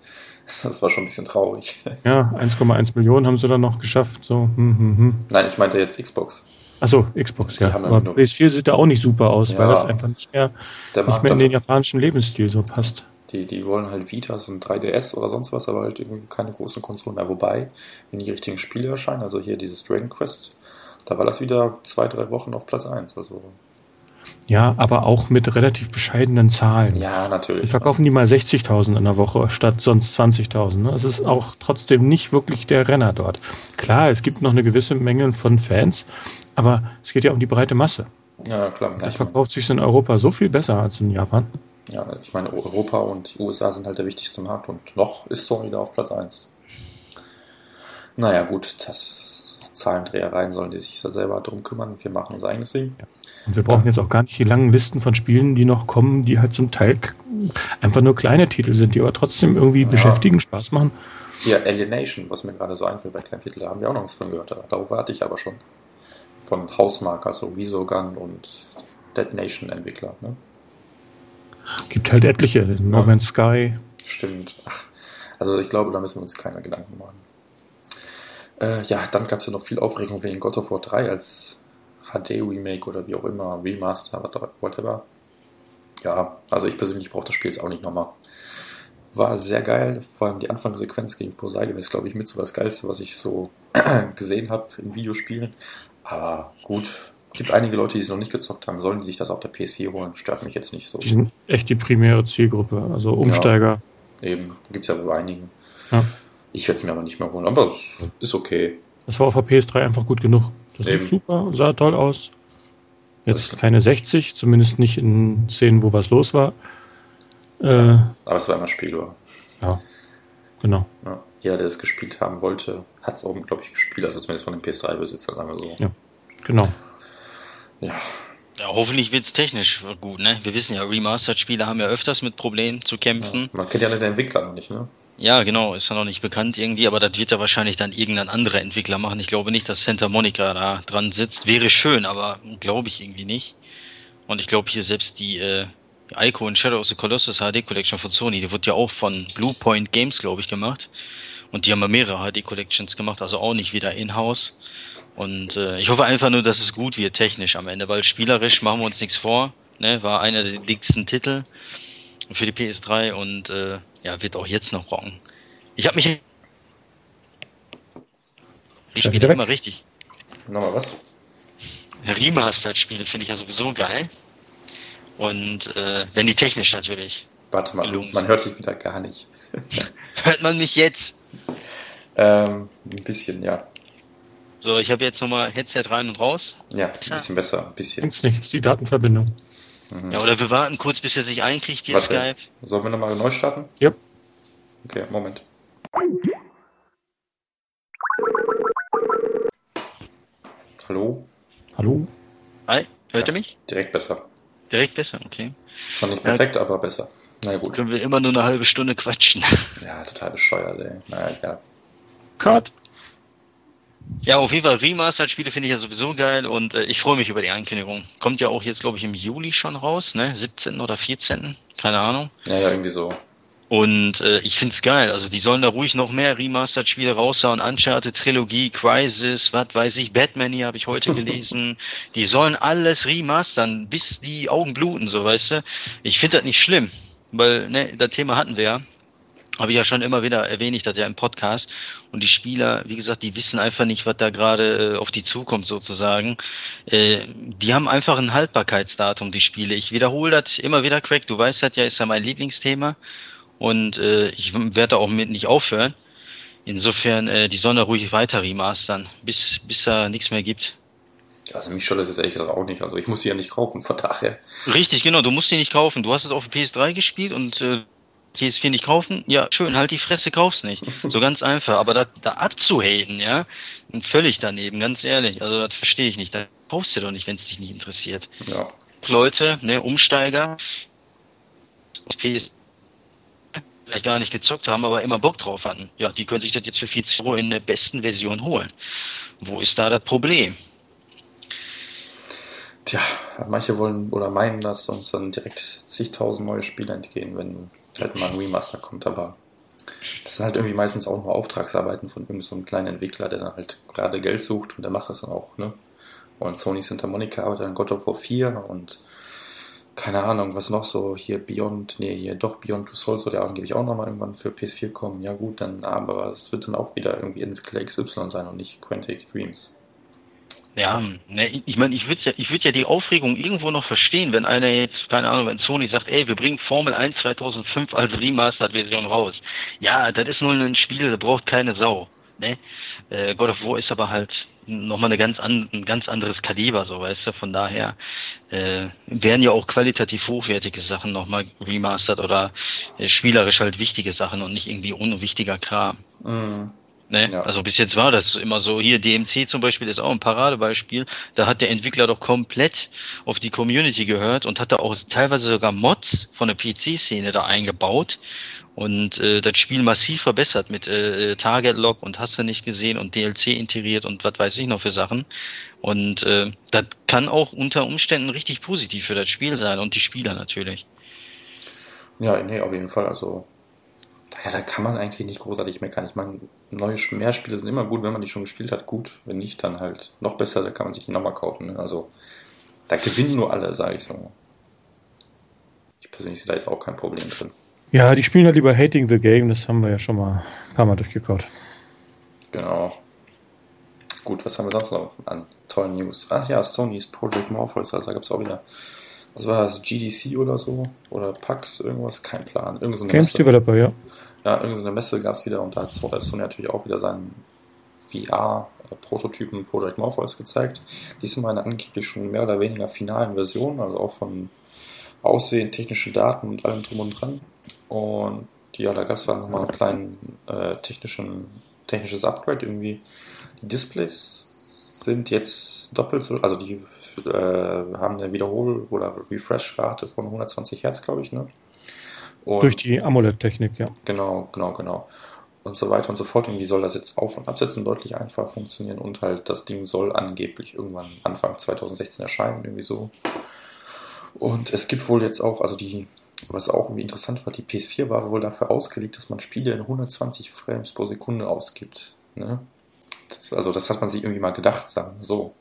Das war schon ein bisschen traurig. Ja, 1,1 Millionen haben sie dann noch geschafft. So. Hm, hm, hm. Nein, ich meinte jetzt Xbox. Achso, Xbox, ja. Aber PS4 sieht da auch nicht super aus, ja, weil das einfach nicht mehr, nicht mehr in den japanischen Lebensstil so passt. Die, die wollen halt Vitas und 3DS oder sonst was, aber halt irgendwie keine großen Konsolen mehr. Wobei, wenn die richtigen Spiele erscheinen, also hier dieses Dragon Quest, da war das wieder zwei, drei Wochen auf Platz 1. Also ja, aber auch mit relativ bescheidenen Zahlen. Ja, natürlich. Wir verkaufen die mal 60.000 in der Woche statt sonst 20.000. Ne? Es ist auch trotzdem nicht wirklich der Renner dort. Klar, es gibt noch eine gewisse Menge von Fans, aber es geht ja um die breite Masse. Ja, klar. Das verkauft sich in Europa so viel besser als in Japan. Ja, ich meine, Europa und die USA sind halt der wichtigste Markt und noch ist Sony da auf Platz 1. Naja, gut, das Zahlendrehereien sollen die sich da selber drum kümmern. Wir machen unser eigenes Ding. Ja. Und wir brauchen jetzt auch gar nicht die langen Listen von Spielen, die noch kommen, die halt zum Teil einfach nur kleine Titel sind, die aber trotzdem irgendwie ja. beschäftigen, Spaß machen. Ja, Alienation, was mir gerade so einfällt bei kleinen Titeln, da haben wir auch noch nichts von gehört. Darauf warte ich aber schon. Von Hausmarker, so also Visogun und Dead Nation Entwickler. Ne? Gibt halt etliche. No ja. Man's Sky. Stimmt. Ach, also ich glaube, da müssen wir uns keine Gedanken machen. Äh, ja, dann gab es ja noch viel Aufregung wegen God of War 3 als HD-Remake oder wie auch immer, Remaster, whatever. Ja, also ich persönlich brauche das Spiel jetzt auch nicht nochmal. War sehr geil, vor allem die Anfangssequenz gegen Poseidon ist, glaube ich, mit so das Geilste, was ich so gesehen habe in Videospielen. Aber gut, gibt einige Leute, die es noch nicht gezockt haben, sollen die sich das auf der PS4 holen. Stört mich jetzt nicht so. Die sind echt die primäre Zielgruppe, also Umsteiger. Ja, eben, gibt es ja wohl einigen. Ja. Ich werde es mir aber nicht mehr holen, aber es ist okay. Das war auf der PS3 einfach gut genug. Das Eben. super, sah toll aus. Jetzt keine 60, zumindest nicht in Szenen, wo was los war. Äh, Aber es war immer spielbar. Ja, genau. Ja. Jeder, der es gespielt haben wollte, hat es auch, glaube ich, gespielt, also zumindest von den PS3-Besitzern, sagen wir so. Ja, genau. Ja. Ja, hoffentlich wird es technisch gut, ne? Wir wissen ja, Remastered-Spiele haben ja öfters mit Problemen zu kämpfen. Ja, man kennt ja den Entwickler noch nicht, ne? Ja, genau, ist ja noch nicht bekannt irgendwie, aber das wird ja wahrscheinlich dann irgendein anderer Entwickler machen. Ich glaube nicht, dass Santa Monica da dran sitzt. Wäre schön, aber glaube ich irgendwie nicht. Und ich glaube hier selbst die äh, Ico und Shadow of the Colossus HD Collection von Sony, die wird ja auch von Bluepoint Games, glaube ich, gemacht. Und die haben ja mehrere HD Collections gemacht, also auch nicht wieder in-house. Und äh, ich hoffe einfach nur, dass es gut wird, technisch am Ende, weil spielerisch machen wir uns nichts vor. Ne? War einer der dicksten Titel für die PS3 und äh, ja, wird auch jetzt noch rocken. Ich habe mich. Ich spiele immer richtig. Nochmal was? Remastered-Spiele finde ich ja sowieso geil. Und äh, wenn die technisch natürlich. Warte mal, man sind. hört dich wieder gar nicht. hört man mich jetzt? Ähm, ein bisschen, ja. So, ich habe jetzt nochmal Headset rein und raus. Ja, ein bisschen besser, ein bisschen. Ist nicht, ist die Datenverbindung. Mhm. Ja, oder wir warten kurz, bis er sich einkriegt, hier Skype. Sollen wir nochmal neu starten? Ja. Okay, Moment. Hallo? Hallo? Hi, hört ja, ihr mich? Direkt besser. Direkt besser, okay. Das war nicht perfekt, ja. aber besser. Na ja, gut. Können wir immer nur eine halbe Stunde quatschen. Ja, total bescheuert, ey. Naja, ja. Cut. Ja, auf jeden Fall Remastered-Spiele finde ich ja sowieso geil und äh, ich freue mich über die Ankündigung. Kommt ja auch jetzt, glaube ich, im Juli schon raus, ne? 17. oder 14. Keine Ahnung. Ja, ja, irgendwie so. Und äh, ich find's geil. Also die sollen da ruhig noch mehr Remastered-Spiele raushauen. Uncharted, Trilogie, Crisis, was weiß ich, Batman hier habe ich heute gelesen. die sollen alles remastern, bis die Augen bluten, so weißt du. Ich finde das nicht schlimm, weil ne, das Thema hatten wir ja habe ich ja schon immer wieder erwähnt, das ja im Podcast. Und die Spieler, wie gesagt, die wissen einfach nicht, was da gerade äh, auf die zukommt sozusagen. Äh, die haben einfach ein Haltbarkeitsdatum, die Spiele. Ich wiederhole das immer wieder, Craig. Du weißt das ja, ist ja mein Lieblingsthema. Und äh, ich werde auch mit nicht aufhören. Insofern, äh, die sollen da ruhig weiter remastern, bis, bis da nichts mehr gibt. Also mich soll das jetzt ehrlich gesagt auch nicht. Also ich muss die ja nicht kaufen, von daher. Richtig, genau, du musst die nicht kaufen. Du hast es auf PS3 gespielt und äh, PS4 nicht kaufen, ja, schön, halt die Fresse, kauf's nicht. So ganz einfach. Aber da, da abzuhaten, ja, völlig daneben, ganz ehrlich. Also das verstehe ich nicht. Da kaufst du doch nicht, wenn es dich nicht interessiert. Ja. Leute, ne, Umsteiger, PS vielleicht gar nicht gezockt haben, aber immer Bock drauf hatten. Ja, die können sich das jetzt für 40 Euro in der besten Version holen. Wo ist da das Problem? Tja, manche wollen oder meinen, dass uns dann direkt zigtausend neue Spiele entgehen, wenn halt mal ein Remaster kommt, aber das sind halt irgendwie meistens auch nur Auftragsarbeiten von irgendeinem so kleinen Entwickler, der dann halt gerade Geld sucht und der macht das dann auch, ne? Und Sony Santa Monica arbeitet an God of War 4 und keine Ahnung, was noch so hier Beyond, nee, hier doch Beyond Two Souls soll ja angeblich auch nochmal irgendwann für PS4 kommen. Ja gut, dann, aber es wird dann auch wieder irgendwie Entwickler XY sein und nicht Quantic Dreams. Ja, ne, ich meine, ich würde ja, ich würde ja die Aufregung irgendwo noch verstehen, wenn einer jetzt, keine Ahnung, wenn Sony sagt, ey, wir bringen Formel 1 2005 als Remastered-Version raus. Ja, das ist nur ein Spiel, da braucht keine Sau. Ne? Äh, God of War ist aber halt nochmal eine ganz an, ein ganz anderes Kaliber, so weißt du. Von daher äh, werden ja auch qualitativ hochwertige Sachen nochmal remastered oder äh, spielerisch halt wichtige Sachen und nicht irgendwie unwichtiger Kram. Mhm. Ne? Ja. Also bis jetzt war das immer so. Hier DMC zum Beispiel ist auch ein Paradebeispiel. Da hat der Entwickler doch komplett auf die Community gehört und hat da auch teilweise sogar Mods von der PC-Szene da eingebaut und äh, das Spiel massiv verbessert mit äh, Target Log und hast du nicht gesehen und DLC integriert und was weiß ich noch für Sachen. Und äh, das kann auch unter Umständen richtig positiv für das Spiel sein und die Spieler natürlich. Ja, nee, auf jeden Fall. Also ja, da kann man eigentlich nicht großartig meckern. Ich meine, neue mehr Spiele sind immer gut, wenn man die schon gespielt hat, gut. Wenn nicht, dann halt noch besser, da kann man sich die nochmal kaufen. Ne? Also da gewinnen nur alle, sage ich so. Ich persönlich sehe da jetzt auch kein Problem drin. Ja, die spielen halt lieber Hating the Game, das haben wir ja schon mal ein paar Mal durchgekaut. Genau. Gut, was haben wir sonst noch an tollen News? Ach ja, Sony's Project Morpheus, also da gab es auch wieder was war das, GDC oder so? Oder PAX, irgendwas, kein Plan. Irgend so eine Games Developer, ja. Ja, irgendeine Messe gab es wieder und da hat Sony natürlich auch wieder seinen VR-Prototypen Project Morpheus gezeigt. Diesmal eine angeblich schon mehr oder weniger finalen Version, also auch von Aussehen, technischen Daten und allem drum und dran. Und ja, da gab es dann nochmal einen kleinen äh, technischen, technisches Upgrade irgendwie. Die Displays sind jetzt doppelt so, also die äh, haben eine Wiederhol- oder Refresh-Rate von 120 Hertz, glaube ich, ne? Und Durch die AMOLED-Technik, ja. Genau, genau, genau. Und so weiter und so fort. Irgendwie soll das jetzt Auf- und Absetzen deutlich einfacher funktionieren und halt das Ding soll angeblich irgendwann Anfang 2016 erscheinen, irgendwie so. Und es gibt wohl jetzt auch, also die, was auch irgendwie interessant war, die PS4 war wohl dafür ausgelegt, dass man Spiele in 120 Frames pro Sekunde ausgibt. Ne? Das, also das hat man sich irgendwie mal gedacht, sagen wir so.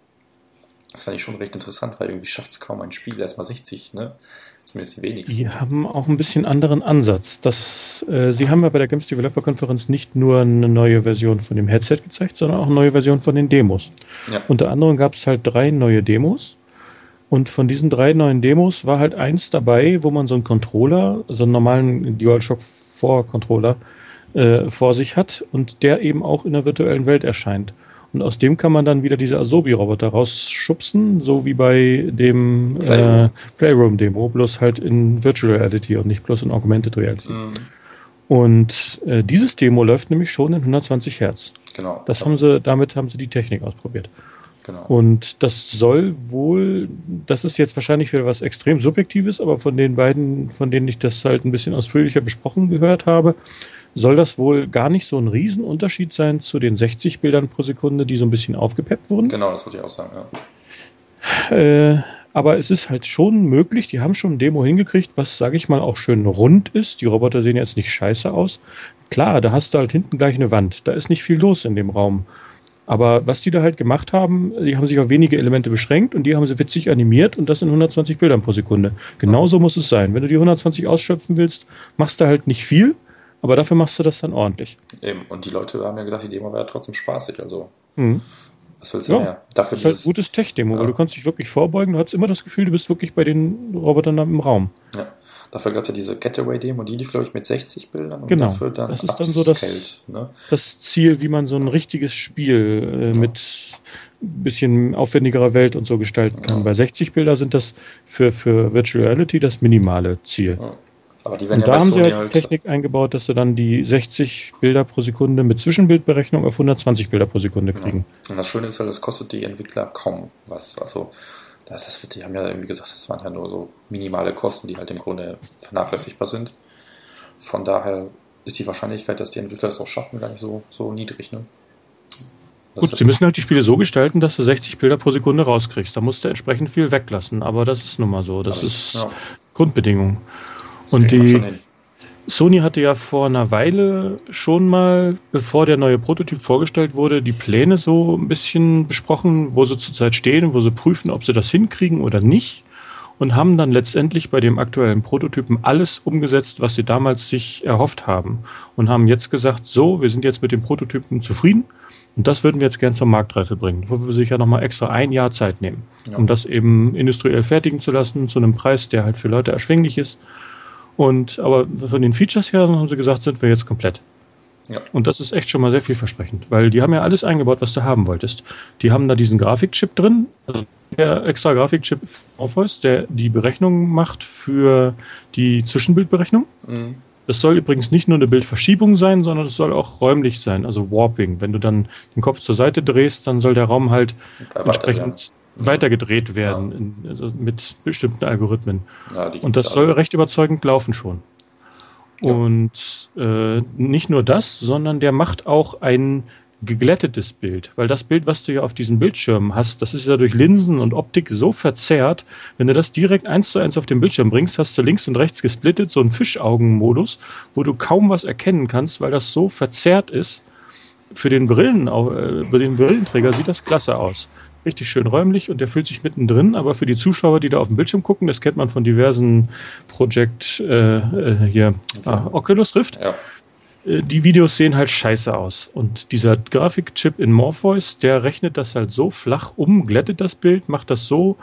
Das fand ich schon recht interessant, weil irgendwie schafft es kaum ein Spiel, erstmal 60, ne? Zumindest die wenigsten. Die haben auch ein bisschen anderen Ansatz. Das, äh, sie haben ja bei der Games Developer Konferenz nicht nur eine neue Version von dem Headset gezeigt, sondern auch eine neue Version von den Demos. Ja. Unter anderem gab es halt drei neue Demos. Und von diesen drei neuen Demos war halt eins dabei, wo man so einen Controller, so einen normalen DualShock 4 Controller äh, vor sich hat und der eben auch in der virtuellen Welt erscheint. Und aus dem kann man dann wieder diese Asobi-Roboter rausschubsen, so wie bei dem Playroom. Äh, Playroom-Demo, bloß halt in Virtual Reality und nicht bloß in Augmented Reality. Mhm. Und äh, dieses Demo läuft nämlich schon in 120 Hertz. Genau. Das haben sie, damit haben sie die Technik ausprobiert. Genau. Und das soll wohl, das ist jetzt wahrscheinlich wieder was extrem Subjektives, aber von den beiden, von denen ich das halt ein bisschen ausführlicher besprochen gehört habe, soll das wohl gar nicht so ein Riesenunterschied sein zu den 60 Bildern pro Sekunde, die so ein bisschen aufgepeppt wurden. Genau, das würde ich auch sagen, ja. Äh, aber es ist halt schon möglich, die haben schon ein Demo hingekriegt, was, sage ich mal, auch schön rund ist. Die Roboter sehen jetzt nicht scheiße aus. Klar, da hast du halt hinten gleich eine Wand. Da ist nicht viel los in dem Raum. Aber was die da halt gemacht haben, die haben sich auf wenige Elemente beschränkt und die haben sie witzig animiert und das in 120 Bildern pro Sekunde. Genauso muss es sein. Wenn du die 120 ausschöpfen willst, machst du halt nicht viel, aber dafür machst du das dann ordentlich. Eben, und die Leute haben ja gesagt, die Demo wäre trotzdem spaßig, also. Mhm. Was willst du ja, mehr? Dafür das ist halt ein gutes Tech-Demo, ja. weil du kannst dich wirklich vorbeugen, du hast immer das Gefühl, du bist wirklich bei den Robotern im Raum. Ja. Dafür gab es ja diese Getaway-Demo, die lief, glaube ich, mit 60 Bildern. genau. Dann das ist dann so das, ne? das Ziel, wie man so ein richtiges Spiel äh, mit ein bisschen aufwendigerer Welt und so gestalten kann. Bei 60 Bilder sind das für, für Virtual Reality das minimale Ziel. Aber die werden und ja da haben sie halt, halt Technik eingebaut, dass sie dann die 60 Bilder pro Sekunde mit Zwischenbildberechnung auf 120 Bilder pro Sekunde kriegen. Ja. Und das Schöne ist halt, das kostet die Entwickler kaum was. Also das, das, die haben ja irgendwie gesagt, das waren ja nur so minimale Kosten, die halt im Grunde vernachlässigbar sind. Von daher ist die Wahrscheinlichkeit, dass die Entwickler es auch schaffen, gar nicht so, so niedrig. Ne? Gut, sie müssen halt die Spiele so gestalten, dass du 60 Bilder pro Sekunde rauskriegst. Da musst du entsprechend viel weglassen, aber das ist nun mal so. Das ist ja. Grundbedingung. Und die Sony hatte ja vor einer Weile schon mal, bevor der neue Prototyp vorgestellt wurde, die Pläne so ein bisschen besprochen, wo sie zurzeit stehen, wo sie prüfen, ob sie das hinkriegen oder nicht. Und haben dann letztendlich bei dem aktuellen Prototypen alles umgesetzt, was sie damals sich erhofft haben. Und haben jetzt gesagt, so, wir sind jetzt mit dem Prototypen zufrieden. Und das würden wir jetzt gern zur Marktreife bringen, wo wir sich ja nochmal extra ein Jahr Zeit nehmen, ja. um das eben industriell fertigen zu lassen, zu einem Preis, der halt für Leute erschwinglich ist und aber von den Features her haben sie gesagt, sind wir jetzt komplett. Ja. Und das ist echt schon mal sehr vielversprechend, weil die haben ja alles eingebaut, was du haben wolltest. Die haben da diesen Grafikchip drin, also der extra Grafikchip Morpheus, der die Berechnung macht für die Zwischenbildberechnung. Mhm. Das soll übrigens nicht nur eine Bildverschiebung sein, sondern es soll auch räumlich sein, also Warping. Wenn du dann den Kopf zur Seite drehst, dann soll der Raum halt entsprechend weitergedreht werden ja. in, also mit bestimmten Algorithmen. Ja, und das soll recht überzeugend laufen schon. Ja. Und äh, nicht nur das, sondern der macht auch ein geglättetes Bild, weil das Bild, was du ja auf diesen Bildschirmen hast, das ist ja durch Linsen und Optik so verzerrt, wenn du das direkt eins zu eins auf den Bildschirm bringst, hast du links und rechts gesplittet, so einen Fischaugenmodus, wo du kaum was erkennen kannst, weil das so verzerrt ist. Für den Brillen, äh, für den Brillenträger sieht das klasse aus richtig schön räumlich und der fühlt sich mittendrin, aber für die Zuschauer, die da auf dem Bildschirm gucken, das kennt man von diversen Project äh, äh hier ah, Oculus Rift. Ja. Äh, die Videos sehen halt scheiße aus. Und dieser Grafikchip in Morpheus, der rechnet das halt so flach um, glättet das Bild, macht das so,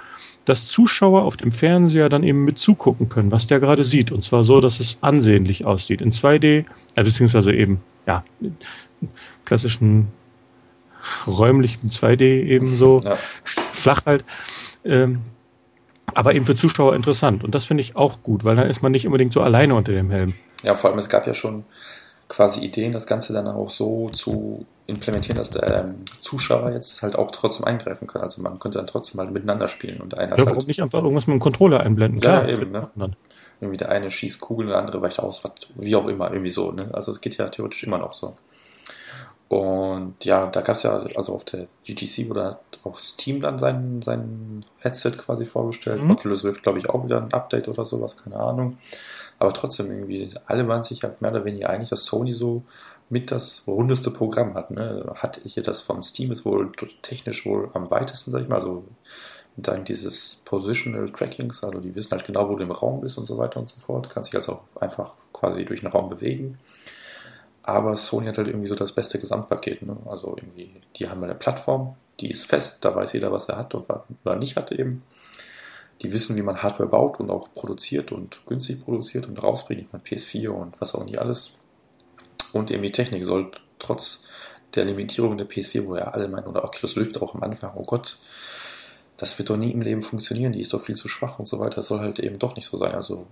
dass Zuschauer auf dem Fernseher dann eben mit zugucken können, was der gerade sieht. Und zwar so, dass es ansehnlich aussieht. In 2D, äh, beziehungsweise eben, ja, klassischen räumlichen 2D eben so ja. flach halt. Ähm, aber eben für Zuschauer interessant. Und das finde ich auch gut, weil dann ist man nicht unbedingt so alleine unter dem Helm. Ja, vor allem es gab ja schon quasi Ideen, das Ganze dann auch so zu implementieren, dass der ähm, Zuschauer jetzt halt auch trotzdem eingreifen kann. Also man könnte dann trotzdem mal miteinander spielen und einer. Ja, warum halt, nicht einfach irgendwas mit dem Controller einblenden? Klar, ja, eben, ne? Irgendwie der eine schießt Kugeln, der andere weicht aus, wie auch immer, irgendwie so, ne? Also es geht ja theoretisch immer noch so. Und ja, da gab es ja, also auf der GTC wurde auch Steam dann sein, sein Headset quasi vorgestellt. Mhm. Oculus Rift, glaube ich, auch wieder ein Update oder sowas, keine Ahnung. Aber trotzdem irgendwie, alle waren sich ja mehr oder weniger einig, dass Sony so mit das rundeste Programm hat. Ne? Hat hier das von Steam ist wohl technisch wohl am weitesten, sag ich mal. Also dank dieses Positional Trackings, also die wissen halt genau, wo du im Raum bist und so weiter und so fort. Kannst dich also auch einfach quasi durch den Raum bewegen. Aber Sony hat halt irgendwie so das beste Gesamtpaket. Ne? Also irgendwie, die haben eine Plattform, die ist fest, da weiß jeder, was er hat und was nicht hat eben. Die wissen, wie man Hardware baut und auch produziert und günstig produziert und rausbringt. Ich meine, PS4 und was auch nicht alles. Und eben die Technik soll trotz der Limitierung der PS4, wo ja alle meinen, oder Oculus Rift auch am Anfang, oh Gott, das wird doch nie im Leben funktionieren, die ist doch viel zu schwach und so weiter. Das soll halt eben doch nicht so sein. Also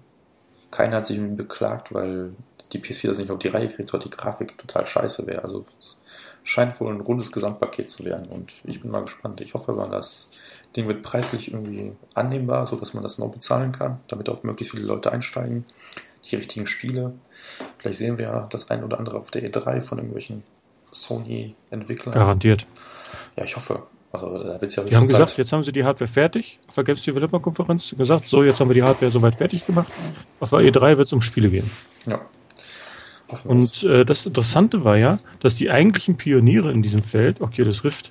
keiner hat sich beklagt, weil die PS4 das nicht auf die Reihe kriegt, weil die Grafik total scheiße wäre. Also es scheint wohl ein rundes Gesamtpaket zu werden und ich bin mal gespannt. Ich hoffe mal, das Ding wird preislich irgendwie annehmbar, sodass man das noch bezahlen kann, damit auch möglichst viele Leute einsteigen. Die richtigen Spiele. Vielleicht sehen wir ja das ein oder andere auf der E3 von irgendwelchen Sony-Entwicklern. Garantiert. Ja, ich hoffe. Also, da wird's ja die haben Zeit. gesagt, jetzt haben sie die Hardware fertig. Auf der Games Developer Konferenz gesagt, so, jetzt haben wir die Hardware soweit fertig gemacht. Auf der E3 wird es um Spiele gehen. Ja. Und äh, das Interessante war ja, dass die eigentlichen Pioniere in diesem Feld, Oculus Rift,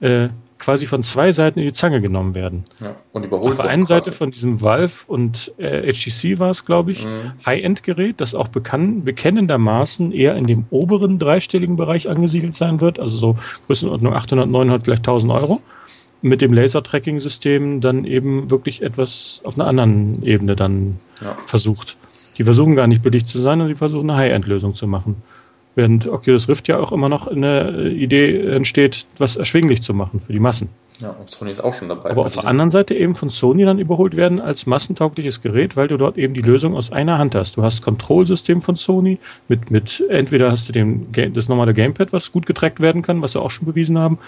äh, quasi von zwei Seiten in die Zange genommen werden. Ja, und überholt Auf der einen Seite von diesem Valve und äh, HTC war es, glaube ich, mhm. High-End-Gerät, das auch bekann bekennendermaßen eher in dem oberen dreistelligen Bereich angesiedelt sein wird, also so Größenordnung 800, 900, vielleicht 1000 Euro. Mit dem Laser-Tracking-System dann eben wirklich etwas auf einer anderen Ebene dann ja. versucht. Die versuchen gar nicht billig zu sein und die versuchen eine High-End-Lösung zu machen. Während Oculus Rift ja auch immer noch eine Idee entsteht, was erschwinglich zu machen für die Massen. Ja, und Sony ist auch schon dabei. Aber auf der anderen Seite eben von Sony dann überholt werden als massentaugliches Gerät, weil du dort eben die Lösung aus einer Hand hast. Du hast Kontrollsystem von Sony mit, mit entweder hast du den, das normale Gamepad, was gut getrackt werden kann, was sie auch schon bewiesen haben,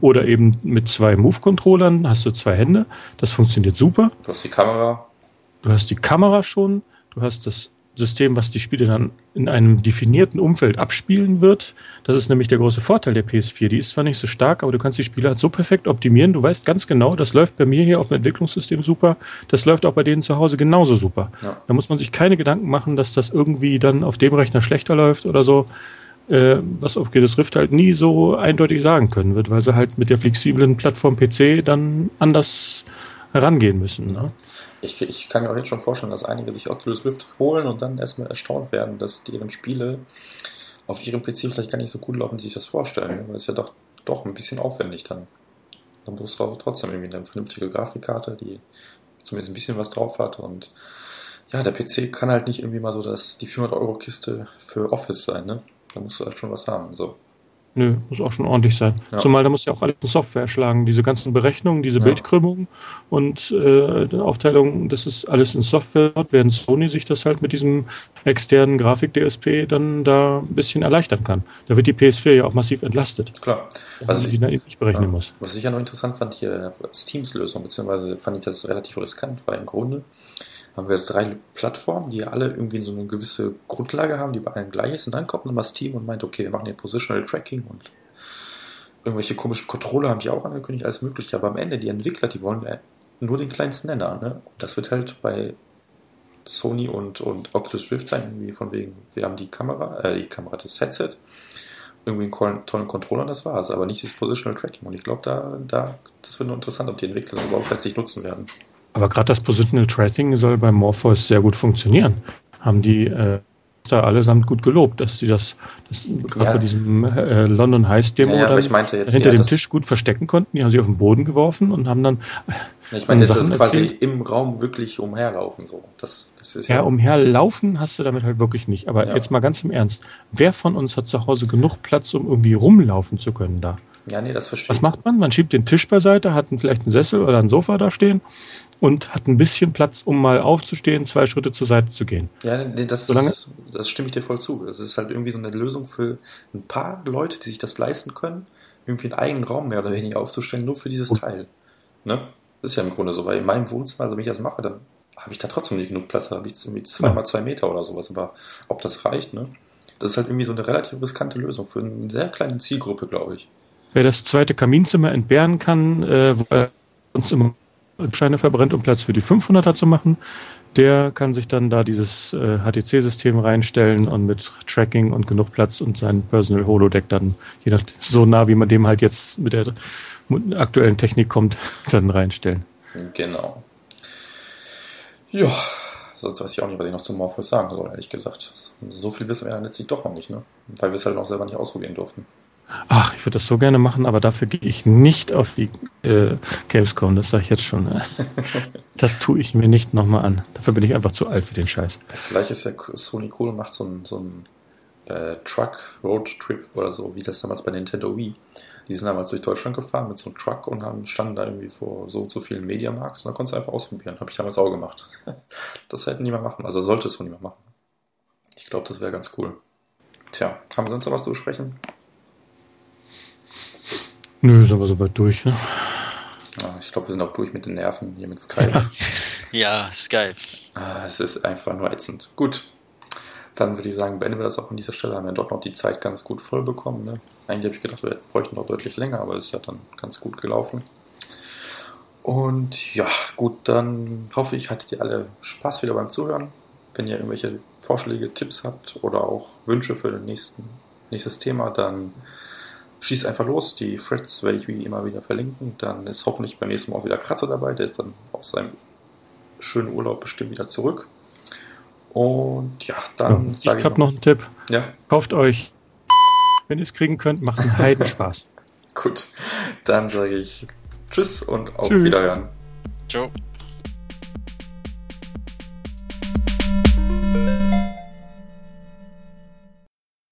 oder eben mit zwei Move-Controllern hast du zwei Hände. Das funktioniert super. Du hast die Kamera. Du hast die Kamera schon. Du hast das System, was die Spiele dann in einem definierten Umfeld abspielen wird. Das ist nämlich der große Vorteil der PS4. Die ist zwar nicht so stark, aber du kannst die Spiele halt so perfekt optimieren. Du weißt ganz genau, das läuft bei mir hier auf dem Entwicklungssystem super. Das läuft auch bei denen zu Hause genauso super. Ja. Da muss man sich keine Gedanken machen, dass das irgendwie dann auf dem Rechner schlechter läuft oder so. Äh, was auf das Rift halt nie so eindeutig sagen können wird, weil sie halt mit der flexiblen Plattform PC dann anders herangehen müssen. Ne? Ich, ich kann mir auch jetzt schon vorstellen, dass einige sich Oculus Rift holen und dann erstmal erstaunt werden, dass deren Spiele auf ihrem PC vielleicht gar nicht so gut laufen, wie sie sich das vorstellen. Weil es ja doch, doch ein bisschen aufwendig dann. Dann brauchst du auch trotzdem irgendwie eine vernünftige Grafikkarte, die zumindest ein bisschen was drauf hat und ja, der PC kann halt nicht irgendwie mal so das, die 400-Euro-Kiste für Office sein, ne? Da musst du halt schon was haben, so. Nö, muss auch schon ordentlich sein. Ja. Zumal da muss ja auch alles in Software schlagen. Diese ganzen Berechnungen, diese ja. Bildkrümmung und äh, Aufteilung, das ist alles in Software, während Sony sich das halt mit diesem externen Grafik-DSP dann da ein bisschen erleichtern kann. Da wird die PS4 ja auch massiv entlastet. Klar. Was ich, die dann eben nicht berechnen ja. muss. Was ich ja noch interessant fand, hier Steams Lösung, beziehungsweise fand ich das relativ riskant, weil im Grunde haben wir jetzt drei Plattformen, die alle irgendwie so eine gewisse Grundlage haben, die bei allen gleich ist. Und dann kommt nochmal Steam und meint, okay, wir machen hier Positional Tracking und irgendwelche komischen Controller haben die auch angekündigt, alles mögliche. Aber am Ende, die Entwickler, die wollen nur den kleinsten Nenner. Ne? Und das wird halt bei Sony und, und Oculus Rift sein, irgendwie von wegen, wir haben die Kamera, äh, die Kamera, das Headset, irgendwie einen tollen Controller, das war's, aber nicht das Positional Tracking. Und ich glaube, da, da, das wird nur interessant, ob die Entwickler das überhaupt letztlich nutzen werden. Aber gerade das Positional Tracking soll bei Morpheus sehr gut funktionieren. Haben die äh, da allesamt gut gelobt, dass sie das, das gerade ja. bei diesem äh, London Heist Demo ja, ja, hinter dem Tisch gut verstecken konnten. Die haben sie auf den Boden geworfen und haben dann. ich meine, jetzt ist quasi im Raum wirklich umherlaufen so. Das, das ist ja, ja umherlaufen hast du damit halt wirklich nicht. Aber jetzt mal ganz im Ernst: Wer von uns hat zu Hause genug Platz, um irgendwie rumlaufen zu können da? Ja, nee, das verstehe Was macht man? Man schiebt den Tisch beiseite, hat vielleicht einen Sessel oder ein Sofa da stehen und hat ein bisschen Platz, um mal aufzustehen, zwei Schritte zur Seite zu gehen. Ja, nee, das, Solange- das, das stimme ich dir voll zu. Es ist halt irgendwie so eine Lösung für ein paar Leute, die sich das leisten können, irgendwie einen eigenen Raum mehr oder weniger aufzustellen, nur für dieses Und- Teil. Ne? Das ist ja im Grunde so, weil in meinem Wohnzimmer, also wenn ich das mache, dann habe ich da trotzdem nicht genug Platz, da habe ich irgendwie zwei Ja. mal zwei Meter oder sowas. Aber ob das reicht, ne? Das ist halt irgendwie so eine relativ riskante Lösung für eine sehr kleine Zielgruppe, glaube ich. Wer das zweite Kaminzimmer entbehren kann, äh, wo er sonst immer Scheine verbrennt, um Platz für die 500er zu machen, der kann sich dann da dieses äh, HTC-System reinstellen und mit Tracking und genug Platz und sein Personal Holodeck dann, je nach so nah wie man dem halt jetzt mit der aktuellen Technik kommt, dann reinstellen. Genau. Ja, sonst weiß ich auch nicht, was ich noch zum Morpheus sagen soll, ehrlich gesagt. So viel wissen wir ja letztlich doch noch nicht, ne? Weil wir es halt noch selber nicht ausprobieren durften. Ach, ich würde das so gerne machen, aber dafür gehe ich nicht auf die äh, Gamescom, das sage ich jetzt schon. äh. Das tue ich mir nicht nochmal an. Dafür bin ich einfach zu alt für den Scheiß. Vielleicht ist ja Sony cool und macht so einen so einen, äh, Truck-Road-Trip oder so, wie das damals bei Nintendo Wii. Die sind damals durch Deutschland gefahren mit so einem Truck und haben, standen da irgendwie vor so und so vielen Mediamarks und da konntest du einfach ausprobieren. Habe ich damals auch gemacht. Das hätten die mal machen. Also sollte es Sony mal machen. Ich glaube, das wäre ganz cool. Tja, haben wir sonst noch was zu besprechen? Nö, sind wir soweit durch. Ne? Ja, ich glaube, wir sind auch durch mit den Nerven hier mit Skype. Ja, Skype. Ah, es ist einfach nur ätzend. Gut, dann würde ich sagen, beenden wir das auch an dieser Stelle. Haben wir doch noch die Zeit ganz gut voll bekommen. Ne? Eigentlich habe ich gedacht, wir bräuchten noch deutlich länger, aber es ist ja dann ganz gut gelaufen. Und ja, gut, dann hoffe ich, hattet ihr alle Spaß wieder beim Zuhören. Wenn ihr irgendwelche Vorschläge, Tipps habt oder auch Wünsche für das nächsten, nächstes Thema, dann schießt einfach los. Die Threads werde ich wie immer wieder verlinken. Dann ist hoffentlich beim nächsten Mal auch wieder Kratzer dabei. Der ist dann aus seinem schönen Urlaub bestimmt wieder zurück. Und ja, dann ich sage habe noch einen Tipp. Ja, Kauft euch, wenn ihr es kriegen könnt, macht einen Heidenspaß. gut. Dann sage ich Tschüss und auf Tschüss. Wiederhören. Ciao.